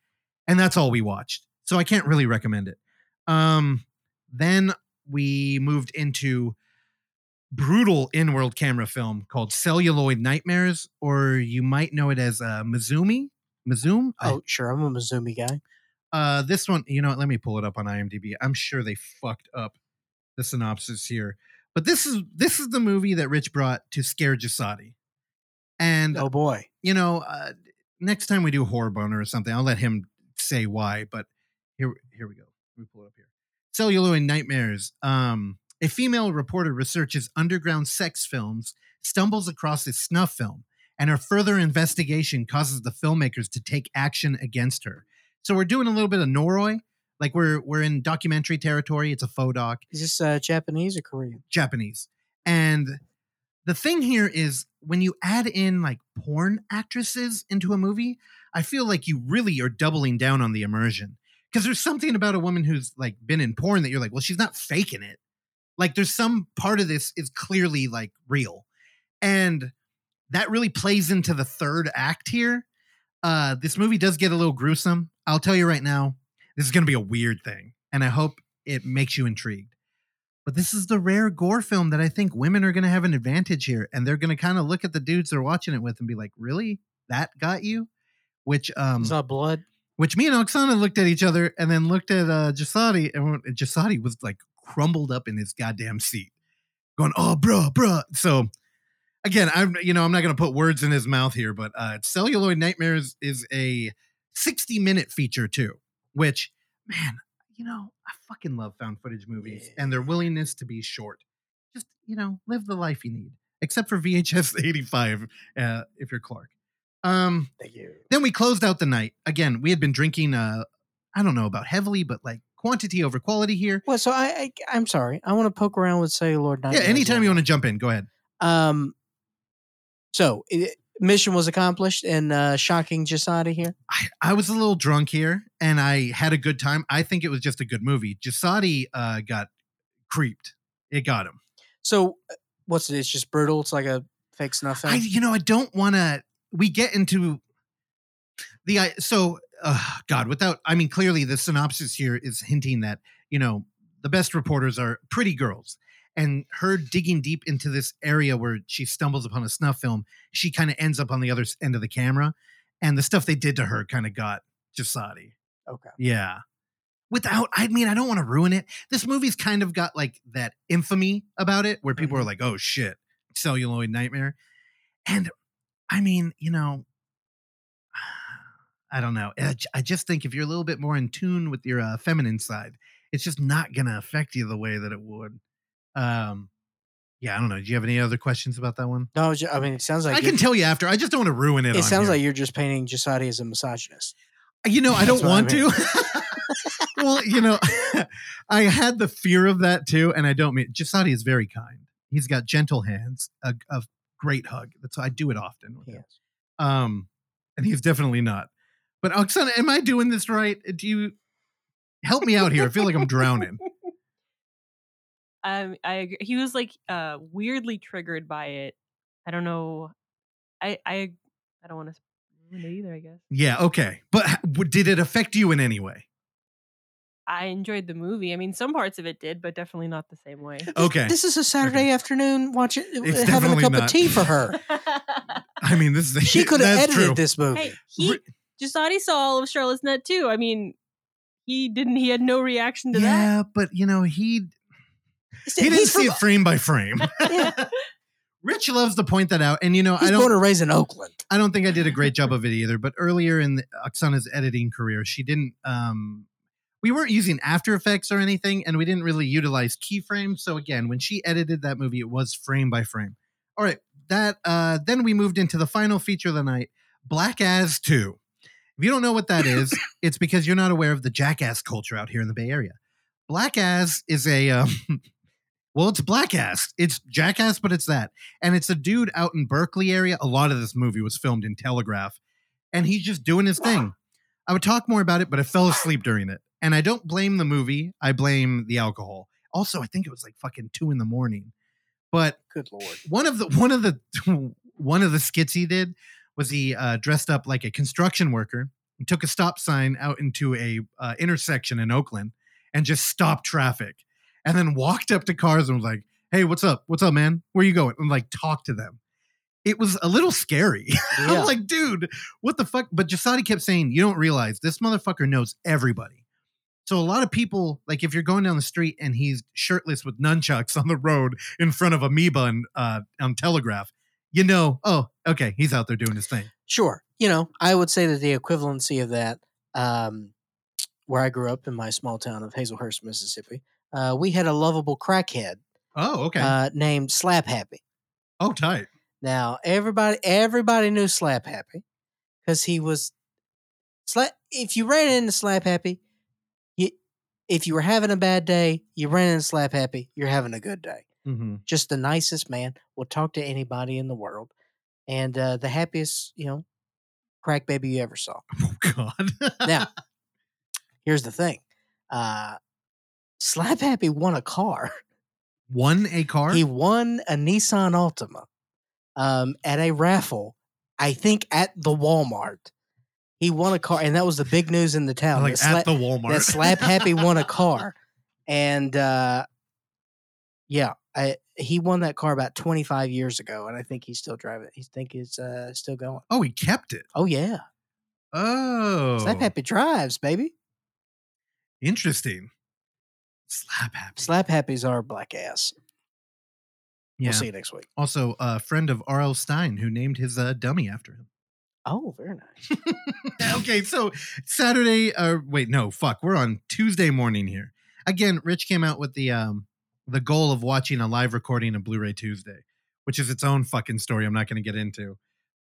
and that's all we watched. So I can't really recommend it. Um, then we moved into brutal in-world camera film called Celluloid Nightmares, or you might know it as uh, Mizumi. Mizoom? I- Oh, sure. I'm a Mizumi guy. Uh, this one, you know what? Let me pull it up on IMDb. I'm sure they fucked up the synopsis here, but this is this is the movie that Rich brought to scare Jasadi. And Oh boy. you know, uh, next time we do horror boner or something, I'll let him say why. But here, here we go. Let me pull it up here. Celluloid Nightmares. Um, a female reporter researches underground sex films, stumbles across a snuff film, and her further investigation causes the filmmakers to take action against her. So we're doing a little bit of Noroi, like we're we're in documentary territory. It's a faux doc. Is this uh, Japanese or Korean? Japanese. And the thing here is when you add in like porn actresses into a movie, I feel like you really are doubling down on the immersion. Because there's something about a woman who's like been in porn that you're like, well, she's not faking it. Like there's some part of this is clearly like real. And that really plays into the third act here. Uh, this movie does get a little gruesome. I'll tell you right now, this is going to be a weird thing. And I hope it makes you intrigued. But this is the rare gore film that I think women are going to have an advantage here. And they're going to kind of look at the dudes they're watching it with and be like, really? That got you? Which, um, It's not blood. which me and Oksana looked at each other and then looked at uh, Jasadi, and Jasadi was like crumbled up in his goddamn seat, going, "Oh, bruh, bruh." So again, I'm you know I'm not going to put words in his mouth here, but uh, Celluloid Nightmares is a 60 minute feature too, which man, you know I fucking love found footage movies and their willingness to be short. Just you know live the life you need, except for VHS (laughs) 85 uh, if you're Clark. Um, Thank you. then we closed out the night. Again, we had been drinking. Uh, I don't know about heavily, but like quantity over quality here. Well, so I, I I'm sorry. I want to poke around with cellular. Yeah, anytime you want to jump in, go ahead. Um. So it, mission was accomplished and uh, shocking Jasadi here. I, I was a little drunk here and I had a good time. I think it was just a good movie. Jasadi uh, got creeped. It got him. So uh, what's it? It's just brutal. It's like a fake snuff. I, you know, I don't want to. We get into the I so uh, God without. I mean, clearly the synopsis here is hinting that you know the best reporters are pretty girls, and her digging deep into this area where she stumbles upon a snuff film, she kind of ends up on the other end of the camera, and the stuff they did to her kind of got Jasadi. okay. Yeah. Without, I mean, I don't want to ruin it. This movie's kind of got like that infamy about it where people are Mhm. like, oh shit, celluloid nightmare. And I mean, you know, I don't know. i just think if you're a little bit more in tune with your uh, feminine side, it's just not going to affect you the way that it would. Um, yeah, I don't know. Do you have any other questions about that one? No, I mean it sounds like I can tell you after. I just don't want to ruin it. It sounds here. like you're just painting Jasadi as a misogynist. You know, I (laughs) don't what I want to. (laughs) well, you know, (laughs) I had the fear of that too, and I don't mean Jasadi is very kind. He's got gentle hands, a, a great hug. That's I do it often. With him. Yes. Um, and he's definitely not. But Oksana, am I doing this right? Do you help me out here? I feel like I'm drowning. Um, I agree. He was like uh weirdly triggered by it. I don't know. I I I don't want to ruin it either. I guess Yeah, okay. But h- w- did it affect you in any way? I enjoyed the movie. I mean, some parts of it did, but definitely not the same way. Okay. This is a Saturday afternoon watching It's having a cup not. of tea for her. (laughs) I mean, this is She could have edited true. this movie. hey, he Re- Jasadi saw all of Charlotte's Net too. I mean, he didn't. He had no reaction to that. Yeah, but you know, he He's- he didn't see from- it frame by frame. (laughs) Yeah. Rich loves to point that out, and you know, He's I don't, and raised in Oakland. I don't think I did a great job of it either. But earlier in the, Oksana's editing career, she didn't. um We weren't using After Effects or anything, and we didn't really utilize keyframes. So again, when she edited that movie, it was frame by frame. All right, that uh then we moved into the final feature of the night, Black Azz Two. If you don't know what that is, (laughs) it's because you're not aware of the jackass culture out here in the Bay Area. Black Azz is a um, well, it's Black Azz. It's Jackass, but it's that, and it's a dude out in Berkeley area. A lot of this movie was filmed in Telegraph, and he's just doing his thing. I would talk more about it, but I fell asleep during it, and I don't blame the movie. I blame the alcohol. Also, I think it was like fucking two in the morning, but Good lord. one of the one of the (laughs) one of the skits he did was he uh, dressed up like a construction worker and took a stop sign out into a uh, intersection in Oakland and just stopped traffic and then walked up to cars and was like, "Hey, what's up? What's up, man? Where you going?" and like talk to them. It was a little scary. (laughs) Yeah. I'm like, dude, what the fuck? But Jasadi kept saying, "You don't realize this motherfucker knows everybody." So a lot of people, like if you're going down the street and he's shirtless with nunchucks on the road in front of Amoeba on, uh, on Telegraph, you know, oh, okay, he's out there doing his thing. Sure. You know, I would say that the equivalency of that, um, where I grew up in my small town of Hazlehurst, Mississippi, uh, we had a lovable crackhead Oh, okay. uh, named Slap Happy. oh, tight. Now everybody everybody knew Slap Happy because he was slap. If you ran into Slap Happy, you if you were having a bad day, you ran into Slap Happy, you're having a good day. Mm-hmm. Just the nicest man. Will talk to anybody in the world, and uh, the happiest you know crack baby you ever saw. (laughs) Oh God. Now, (laughs) here's the thing. Uh, Slap Happy won a car. won a car. He won a Nissan Altima um, at a raffle, I think at the Walmart. He won a car, and that was the big news in the (laughs) town. like that, at the Walmart. that Slap Happy won a car, (laughs) and uh, yeah, I, he won that car about 25 years ago, and I think he's still driving. He think he's uh, still going. oh, he kept it. Oh yeah, Oh, Slap Happy drives, baby. Interesting. Slap happy. Slap Happy's our black ass. Yeah. We'll see you next week. Also, a friend of R.L. Stine who named his uh, dummy after him. Oh, very nice. (laughs) okay, so Saturday, uh, wait, no, fuck, we're on Tuesday morning here. Again, Rich came out with the um the goal of watching a live recording of Blu-ray Tuesday, which is its own fucking story. I'm not going to get into.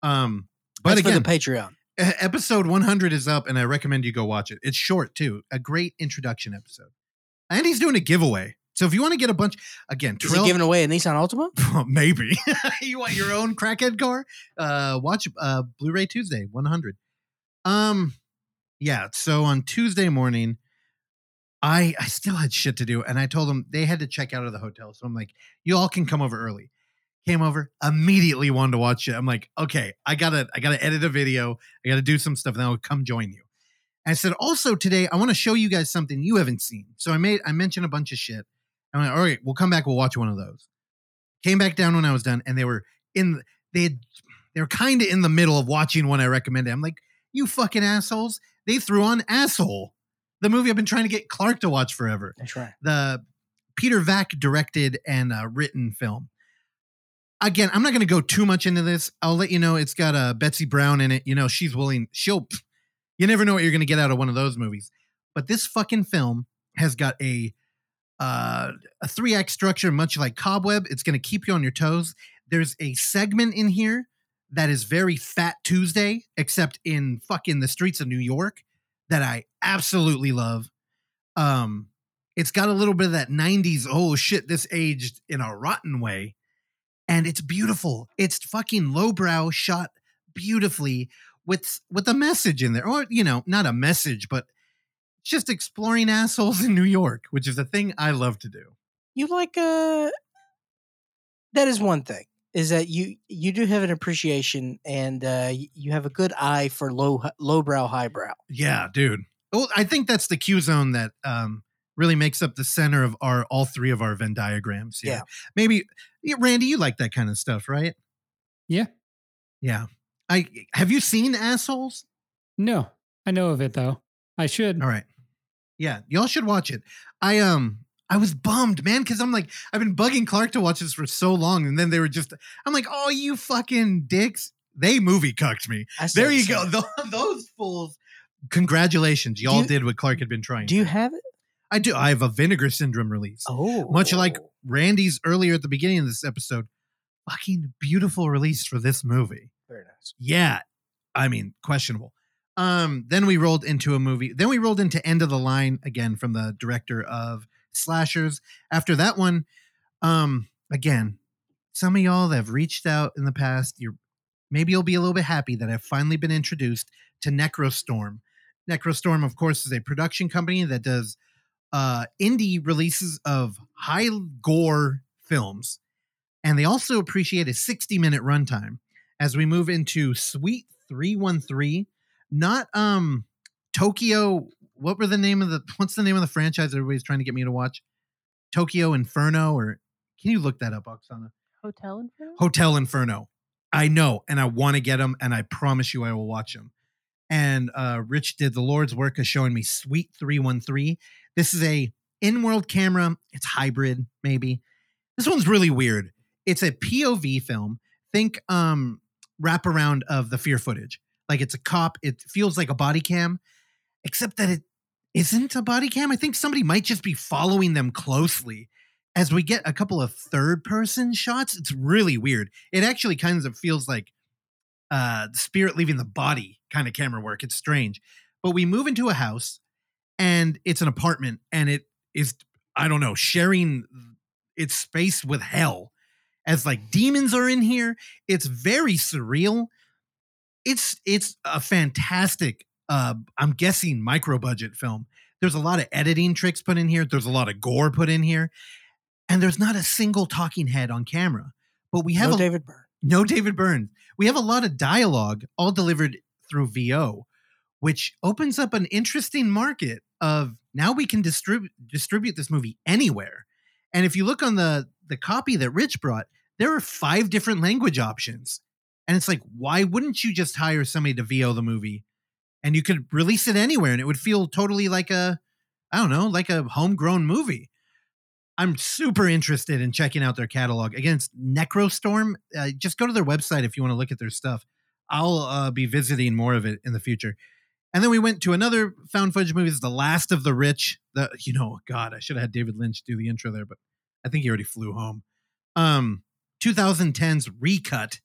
Um, but That's again, for the Patreon. episode 100 is up, and I recommend you go watch it. It's short too, a great introduction episode, and he's doing a giveaway. So if you want to get a bunch, again, Is Trill, he giving away a Nissan Altima? (laughs) maybe. (laughs) You want your own crackhead car? Uh watch uh blu-ray tuesday 100 um yeah so on tuesday morning i i still had shit to do and i told them they had to check out of the hotel. So i'm like you all can come over early. Came over immediately wanted to watch it. I'm like okay i gotta i gotta edit a video. I gotta do some stuff and i'll come join you i said also today i want to show you guys something you haven't seen so i made i mentioned a bunch of shit i'm like all right we'll come back we'll watch one of those came back down when I was done, and they were in they had they were kind of in the middle of watching one I recommended. I'm like, you fucking assholes! They threw on asshole, the movie I've been trying to get Clark to watch forever. That's right. The Peter Vack directed and uh, written film. Again, I'm not going to go too much into this. I'll let you know it's got uh, Betsy Brown in it. You know, she's willing. She'll. You never know what you're going to get out of one of those movies. But this fucking film has got a uh, a three act structure, much like Cobweb. It's going to keep you on your toes. There's a segment in here that is very Fat Tuesday, except in fucking the streets of New York, that I absolutely love. Um, it's got a little bit of that 90s, oh shit, this aged in a rotten way. And it's beautiful. It's fucking lowbrow shot beautifully with with a message in there. Or, you know, not a message, but just exploring assholes in New York, which is a thing I love to do. You like uh that is one thing. Is that you you do have an appreciation and uh you have a good eye for low lowbrow highbrow. Yeah, dude. Well, I think that's the Q zone that um really makes up the center of our all three of our Venn diagrams. here. Yeah. Maybe Randy, you like that kind of stuff, right? Yeah. Yeah. I have you seen assholes? No, I know of it though. I should. All right. Yeah, y'all should watch it. I um I was bummed, man, because I'm like, I've been bugging Clark to watch this for so long, and then they were just I'm like, oh, you fucking dicks. They movie cucked me. I There you same. go. (laughs) Tho- Those fools. Congratulations. Y'all you- did what Clark had been trying. Do you to. have it? I do. I have a vinegar syndrome release. Oh, Much like Randy's earlier at the beginning of this episode. Fucking beautiful release for this movie. Very nice. Yeah. I mean, questionable. Um, then we rolled into a movie. Then we rolled into End of the Line again from the director of Slashers. After that one, um, again, some of y'all that have reached out in the past, you're maybe you'll be a little bit happy that I've finally been introduced to Necrostorm. Necrostorm, of course, is a production company that does uh indie releases of high gore films. And they also appreciate a 60 minute runtime as we move into Suite 313. Not um Tokyo. What were the name of the what's the name of the franchise everybody's trying to get me to watch? Tokyo Inferno or can you look that up, Oksana? Hotel Inferno? Hotel Inferno. I know, and I want to get them, and I promise you I will watch them. And uh, Rich did the Lord's work of showing me Suite 313. This is a in-world camera. It's hybrid, maybe. This one's really weird. It's a POV film. Think um wraparound of the fear footage. Like it's a cop. It feels like a body cam, except that it isn't a body cam. I think somebody might just be following them closely as we get a couple of third person shots. It's really weird. It actually kind of feels like uh the spirit leaving the body kind of camera work. It's strange. But we move into a house and it's an apartment and it is I don't know, sharing its space with hell. As like demons are in here. It's very surreal. It's it's a fantastic uh I'm guessing micro budget film. There's a lot of editing tricks put in here. There's a lot of gore put in here. And there's not a single talking head on camera. But we have no a, David Byrne. no David Byrne. We have a lot of dialogue, all delivered through VO, which opens up an interesting market of now we can distribute distribute this movie anywhere. And if you look on the the copy that Rich brought, there are five different language options. And it's like, why wouldn't you just hire somebody to VO the movie? And you could release it anywhere and it would feel totally like a, I don't know, like a homegrown movie. I'm super interested in checking out their catalog. Again, it's Necrostorm. Uh, just go to their website if you want to look at their stuff. I'll uh, be visiting more of it in the future. And then we went to another found footage movie. It's The Last of the Rich. The you know, God, I should have had David Lynch do the intro there, but I think he already flew home. Um, 2010's Recut.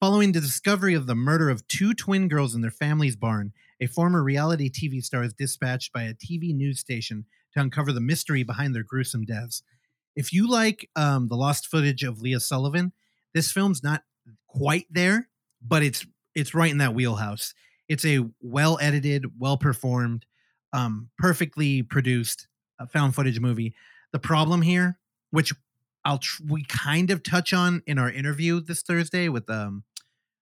Following the discovery of the murder of two twin girls in their family's barn, a former reality TV star is dispatched by a TV news station to uncover the mystery behind their gruesome deaths. If you like um, the lost footage of Leah Sullivan, this film's not quite there, but it's it's right in that wheelhouse. It's a well edited, well performed, um, perfectly produced uh, found footage movie. The problem here, which I'll tr- we kind of touch on in our interview this Thursday with um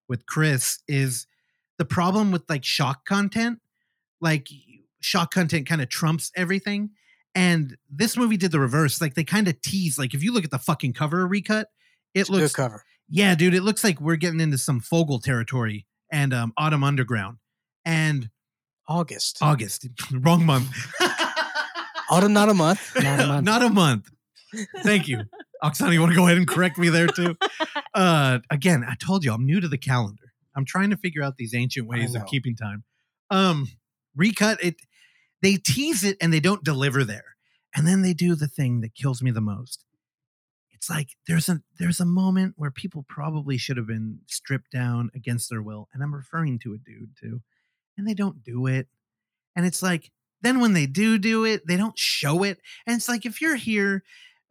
with Chris, is the problem with like shock content. Like shock content kind of trumps everything. And this movie did the reverse. Like they kind of tease. Like if you look at the fucking cover recut, it It's looks good cover. yeah, dude, it looks like we're getting into some Vogel territory and um Autumn Underground and August. August. (laughs) Wrong month. Autumn, not a month. (laughs) Not a month. Not a month. Thank you. Oksana, you want to go ahead and correct me there too? (laughs) Uh again, I told you I'm new to the calendar. I'm trying to figure out these ancient ways of keeping time. Um recut it they tease it and they don't deliver there. And then they do the thing that kills me the most. It's like there's a there's a moment where people probably should have been stripped down against their will, and I'm referring to a dude too, and they don't do it. And it's like then when they do do it, they don't show it. And it's like if you're here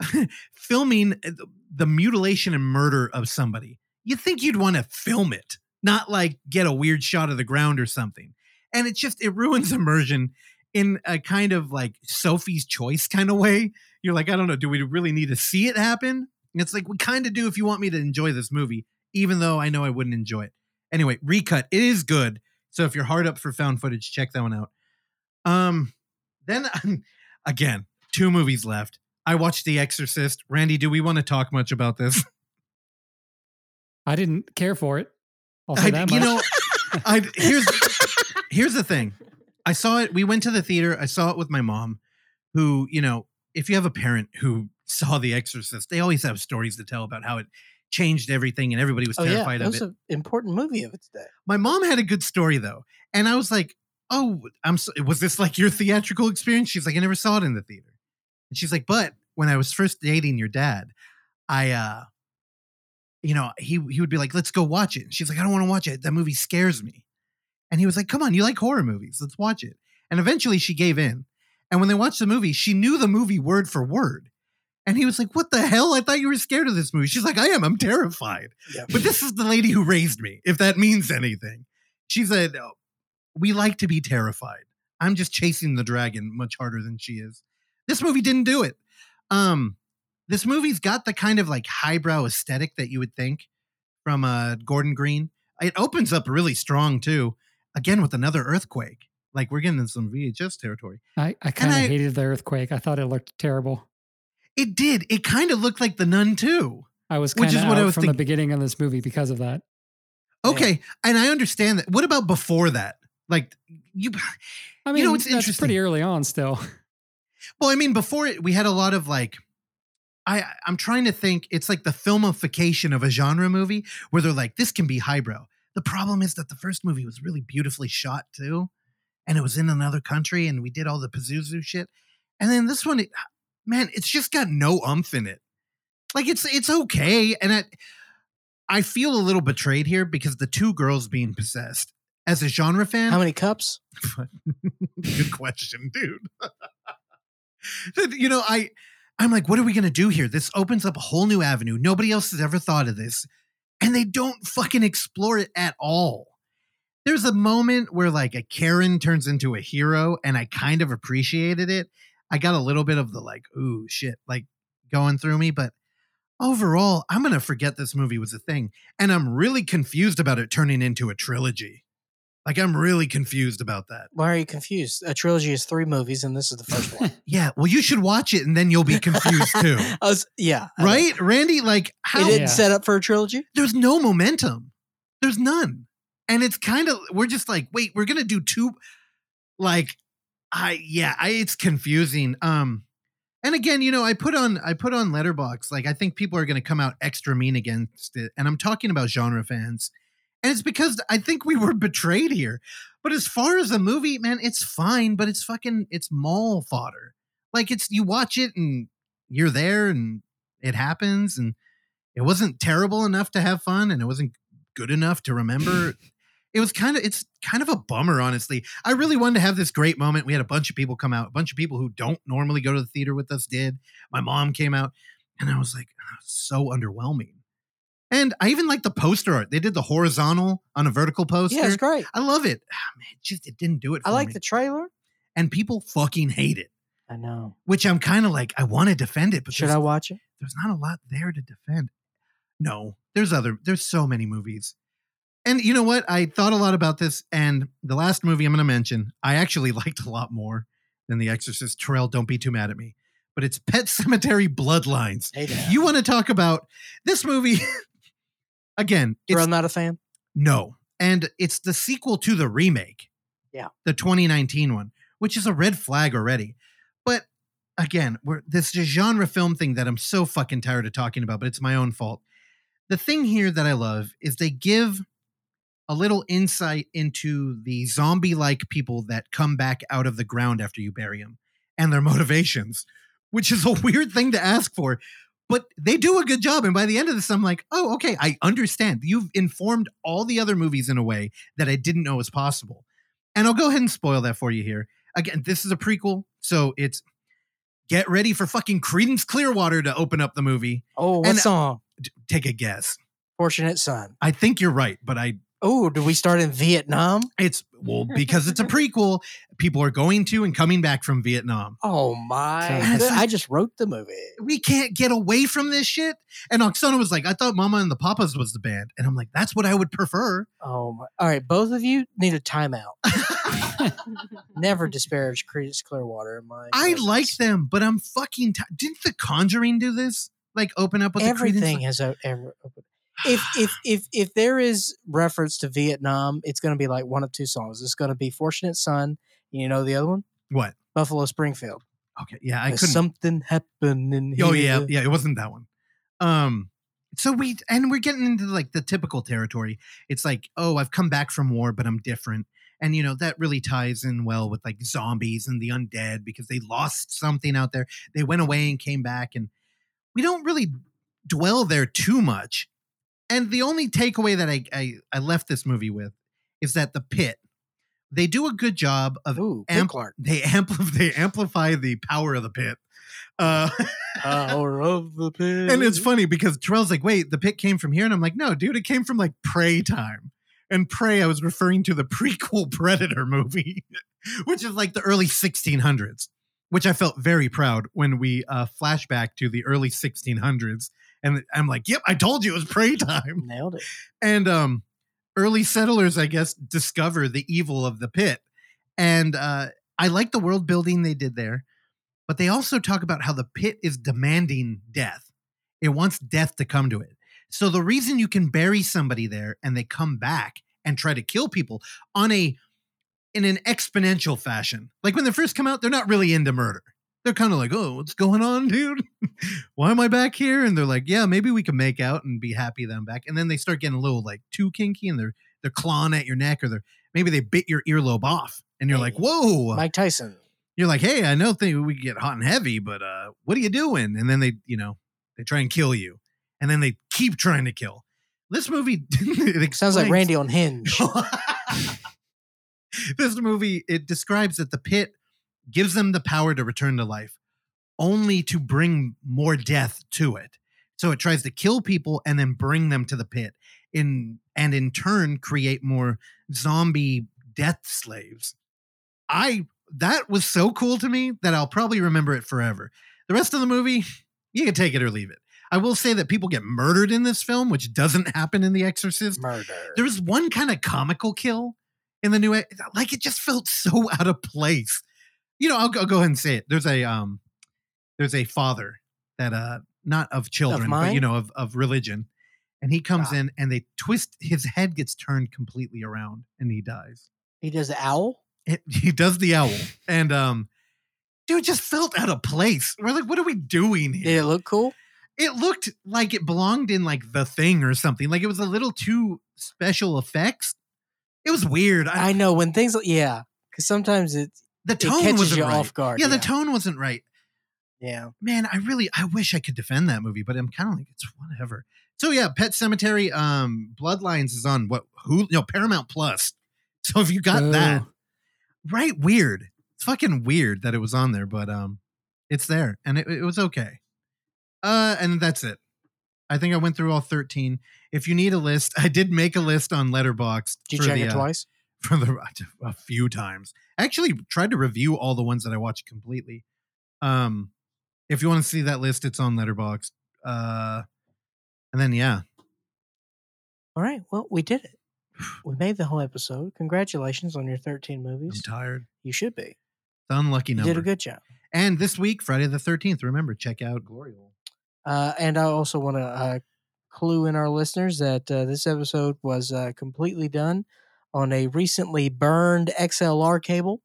(laughs) filming uh, the- mutilation and murder of somebody, you think you'd want to film it, not like get a weird shot of the ground or something. And it just it ruins (laughs) immersion in a kind of like Sophie's choice kind of way. You're like, I don't know, do we really need to see it happen? And it's like we kind of do if you want me to enjoy this movie, even though I know I wouldn't enjoy it. Anyway, recut. It is good. So if you're hard up for found footage, check that one out. Um, then (laughs) again, two movies left. I watched The Exorcist. Randy, do we want to talk much about this? (laughs) I didn't care for it. I'll say I, that you know, (laughs) I here's here's the thing. I saw it. We went to the theater. I saw it with my mom, who you know, if you have a parent who saw The Exorcist, they always have stories to tell about how it changed everything, and everybody was Oh yeah, terrified it of was an important movie of its day. my mom had a good story though, and I was like, "Oh, I'm so, was this like your theatrical experience?" She's like, "I never saw it in the theater," and she's like, "But when I was first dating your dad, I, uh, you know, he he would be like, let's go watch it." And she's like, "I don't want to watch it. That movie scares me," and he was like, "Come on, you like horror movies? Let's watch it." And eventually, she gave in, and when they watched the movie, she knew the movie word for word. And he was like, "What the hell? I thought you were scared of this movie." She's like, "I am. I'm terrified." Yeah. But this is the lady who raised me, if that means anything. She said, "Oh, We like to be terrified. I'm just chasing the dragon much harder than she is. This movie didn't do it. Um, this movie's got the kind of like highbrow aesthetic that you would think from uh, Gordon Green. It opens up really strong too, again with another earthquake. Like we're getting in some VHS territory. I, I kind of hated the earthquake. I thought it looked terrible. It did. It kind of looked like the Nun too. I was Which kind is of what I out was from the beginning of this movie because of that. Okay, and I understand that. What about before that? Like you, I mean, You mean, know, it's that's interesting. pretty early on still. (laughs) Well, I mean, before it, we had a lot of like, I I'm trying to think. It's like the filmification of a genre movie where they're like, this can be highbrow. The problem is that the first movie was really beautifully shot too, and it was in another country, and we did all the Pazuzu shit. And then this one, it, man, it's just got no umph in it. Like it's it's okay, and I I feel a little betrayed here because the two girls being possessed. As a genre fan, How many cups? (laughs) Good question, dude. (laughs) you know, I I'm like, what are we gonna do here? This opens up a whole new avenue. Nobody else has ever thought of this. And they don't fucking explore it at all. There's a moment where like a Karen turns into a hero, and I kind of appreciated it. I got a little bit of the like, ooh, shit, like going through me, but overall, I'm gonna forget this movie was a thing. And I'm really confused about it turning into a trilogy. Like I'm really confused about that. Why are you confused? A trilogy is three movies, and this is the first one. (laughs) Yeah, well, you should watch it and then you'll be confused too. (laughs) I was, yeah, I right? Randy, like, how It didn't Yeah. set up for a trilogy. there's no momentum. There's none. And it's kind of, we're just like, wait, we're going to do two, like, I, yeah, I, it's confusing. Um, And again, you know, I put on I put on Letterboxd like I think people are going to come out extra mean against it, and I'm talking about genre fans, and it's because I think we were (laughs) betrayed here. But as far as the movie, man, it's fine, but it's fucking it's mall fodder. Like it's you watch it and you're there and it happens and it wasn't terrible enough to have fun and it wasn't good enough to remember. (laughs) it was kind of it's kind of a bummer, honestly. I really wanted to have this great moment. We had a bunch of people come out, a bunch of people who don't normally go to the theater with us did. My mom came out, and I was like, "Oh, so underwhelming. And I even like the poster art. They did the horizontal on a vertical poster. Yeah, it's great. I love it. Ah, man, it just it didn't do it. For I like me. the trailer. and people fucking hate it. I know. Which I'm kind of like, I want to defend it, but Should I watch it? there's not a lot there to defend. No, there's other, there's so many movies. And you know what? I thought a lot about this, and the last movie I'm going to mention, I actually (laughs) liked a lot more than The Exorcist. Terrell, don't be too mad at me. But it's Pet Sematary Bloodlines. Hey. You want to talk about this movie? (laughs) Again, Terrell, not a fan. no. And it's the sequel to the remake. Yeah. The 2019 one, which is a red flag already. But again, we're this genre film thing that I'm so fucking tired of talking about, but it's my own fault. The thing here that I love is they give a little insight into the zombie like people that come back out of the ground after you bury them and their (laughs) motivations, which is a weird thing to ask for. But they do a good job. And by the end of this, I'm like, oh, okay, I understand. You've informed all the other movies in a way that I didn't know was possible. And I'll go ahead and spoil that for you here. Again, this is a prequel. So it's get ready for fucking Creedence Clearwater to open up the movie. Oh, what And- uh, song? Take a guess. Fortunate Son. I think you're right, but I Oh, do we start in Vietnam? it's well because it's a prequel. People are going to and coming back from Vietnam. Oh my! (laughs) (laughs) I just wrote the movie. We can't get away from this shit. And Oksana was like, I thought Mama and the Papas was the band. And I'm like, that's what I would prefer. Oh my! All right, both of you need a timeout. (laughs) Never disparage Creedence Clearwater. In my I presence. like them, but I'm fucking. T- Didn't The Conjuring do this? Like open up with everything the Creedence? has a, ever. If if if if there is reference to Vietnam, it's going to be like one of two songs. It's going to be "Fortunate Son." You know the other one, What? Buffalo Springfield. Okay, yeah, I couldn't. something happening. Oh yeah, yeah, it wasn't that one. Um, so we and we're getting into like the typical territory. It's like, oh, I've come back from war, but I'm different, and you know that really ties in well with like zombies and the undead because they lost something out there. They went away and came back, and we don't really dwell there too much. And the only takeaway that I I, I left this movie with is that the pit. They do a good job of Ooh, Amp- Clark. they amplify they amplify the power of the pit. Uh, (laughs) Power of the pit. and it's funny because Terrell's like, wait, the pit came from here. And I'm like, no, dude, it came from like Prey time. And Prey, I was referring to the (laughs) prequel Predator movie, (laughs) which is like the early 1600s, which I felt very proud when we uh, flashback to the early 1600s. And I'm like, yep, I told you it was Prey time. (laughs) nailed it. And um, early settlers, I guess, discover the evil of the pit. And uh, I like the world building they did there, but they also talk about how the pit is demanding death. It wants death to come to it. So the reason you can bury somebody there and they come back and try to kill people on a in an exponential fashion. Like when they first come out, they're not really into murder. They're kind of like, "Oh, what's going on, dude? (laughs) Why am I back here?" And they're like, "Yeah, maybe we can make out and be happy that I'm back." And then they start getting a little like too kinky, and they're they're clawing at your neck, or they're maybe they bit your earlobe off, and you're like, "Whoa!" Mike Tyson. you're like, "Hey, I know thing we get hot and heavy, but uh, what are you doing?" And then they, you know, they try and kill you, and then they keep trying to kill. This movie (laughs) it Sounds like Randy on Hinge. (laughs) this movie it describes that the pit gives them the power to return to life only to bring more death to it. So it tries to kill people and then bring them to the pit in and in turn create more zombie death slaves. I that was so cool to me that i'll probably remember it forever. The rest of the movie (laughs) you can take it or leave it. I will say that people get murdered in this film which doesn't (laughs) happen in the exorcist. Murder. there was one kind of comical kill in the new like it just felt so (laughs) out of place you know i'll, go- I'll go ahead and say it there's a um there's a father that uh not of children but you know of of religion and he comes Ah. in and they twist his head gets turned completely around and he dies he does the owl. it, he does the owl and um dude, just felt out of place. We're like, what are we doing here? Did it look cool? it looked like it belonged in like the thing or something. Like it was a little too special effects. It was weird. I, I know when things, yeah, because sometimes it the tone wasn't right. off guard. yeah, the tone wasn't right. Yeah. Man, I really I wish I could defend that movie, but I'm kind of like it's whatever. So yeah, Pet Sematary, um, Bloodlines is on what who no Paramount Plus. (laughs) So if you got that, right? Weird. It's fucking weird that it was on there, but um, it's there and it, it was okay. Uh, and that's it. I think I went through all 13. If you need a list, (laughs) I did make a list on Letterboxd. Did you check the, it uh, twice? (laughs) for the a few times. I actually tried to review all the ones that I watched completely. Um, if you want to see that list, it's on Letterboxd. Uh, and then yeah, All right. Well, we did it. We made the whole episode. Congratulations on your 13 movies. I'm tired. You should be. It's an unlucky You number. did a good job. and this week, Friday the 13th. Remember, check out Glory Hole. Uh, and I also want to uh, clue in our listeners that uh, this episode was uh, completely done on a recently burned XLR cable.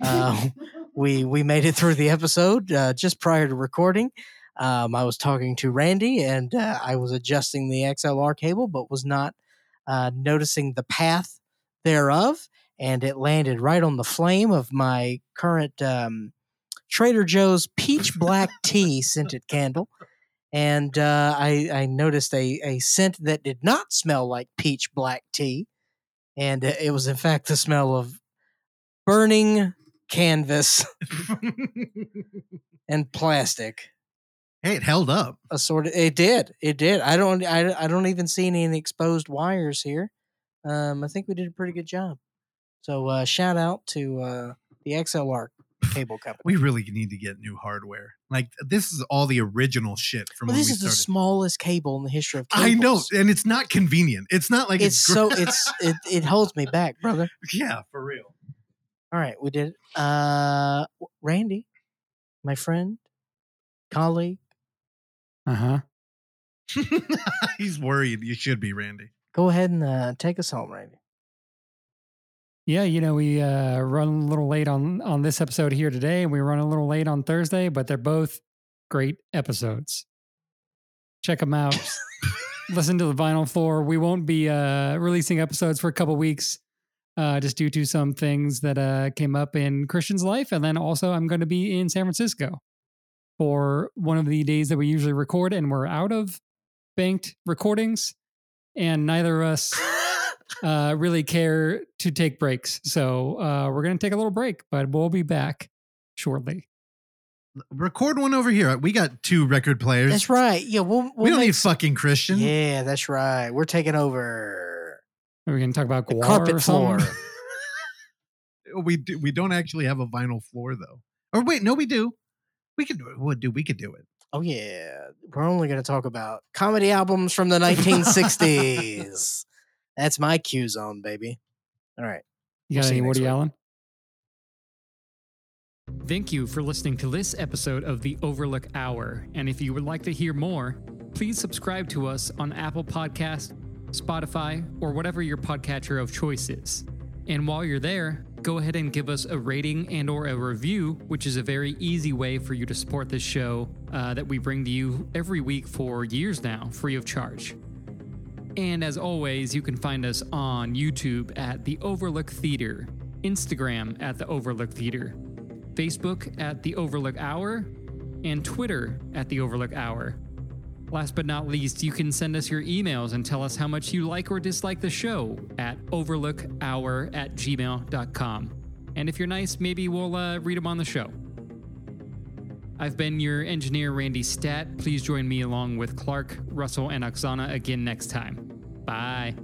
Uh, (laughs) we we made it through the episode uh, just prior to recording. Um, I was talking to Randy and uh, I was adjusting the XLR cable, but was not uh, noticing the path thereof, and it landed right on the flame of my current um, Trader Joe's peach black tea (laughs) scented candle. And uh, I, I noticed a, a scent that did not smell like peach black tea. And uh, it was, in fact, the smell of burning canvas (laughs) and plastic. hey, it held up. Assorted. It did. It did. I don't. I, I don't even see any exposed wires here. Um, I think we did a pretty good job. So uh, shout out to uh, the XLR cable company. We really need to get new hardware. Like this is all the original shit from Well, this we is the smallest cable in the history of cables. I know, and it's not convenient. It's not like It's it's, so it's it, it holds me back, brother. (laughs) yeah, for real. All right, we did. it. Uh, Randy, my friend, colleague, Uh huh. (laughs) He's worried. You should be, Randy. go ahead and uh, take us home, Randy. Yeah, you know, we uh, run a little late on on this episode here today, and we run a little late on Thursday, but they're both great episodes. Check them out. (laughs) Listen to the vinyl floor. We won't be uh, releasing episodes for a couple weeks, uh, just due to some things that uh, came up in Christian's life, and then also I'm going to be in San Francisco for one of the days that we usually record, and we're out of banked recordings, and neither of us uh, really care to take breaks. So uh, we're going to take a little break, but we'll be back shortly. Record one over here. We got two record players. That's right. Yeah, we'll, we'll we don't make need s- fucking Christian. Yeah, that's right. We're taking over We're going to talk about the carpet floor. (laughs) (laughs) We do, we don't actually have a vinyl floor though. Or wait, no, we do. We could do it. What do we could do it? Oh yeah, we're only going to talk about comedy albums from the 1960s. That's my Q zone, baby. All right. You We'll got any Woody week. Allen? Thank you for listening to this episode of the Overlook Hour. And if you would like to hear more, please subscribe to us on Apple Podcast, Spotify, or whatever your podcatcher of choice is. And while you're there, go ahead and give us a rating and or a review, which is a very easy way for you to support this show uh, that we bring to you every week for years now, free of charge. And as always, you can find us on YouTube at The Overlook Theater, Instagram at The Overlook Theater, Facebook at The Overlook Hour, and Twitter at The Overlook Hour. Last but not least, you can send us your emails and tell us how much you like or dislike the show at overlookhour at gmail.com. And if you're nice, maybe we'll uh, read them on the show. I've been your engineer, Randy Stat. Please join me along with Clark, Russell, and Oksana again next time. Bye.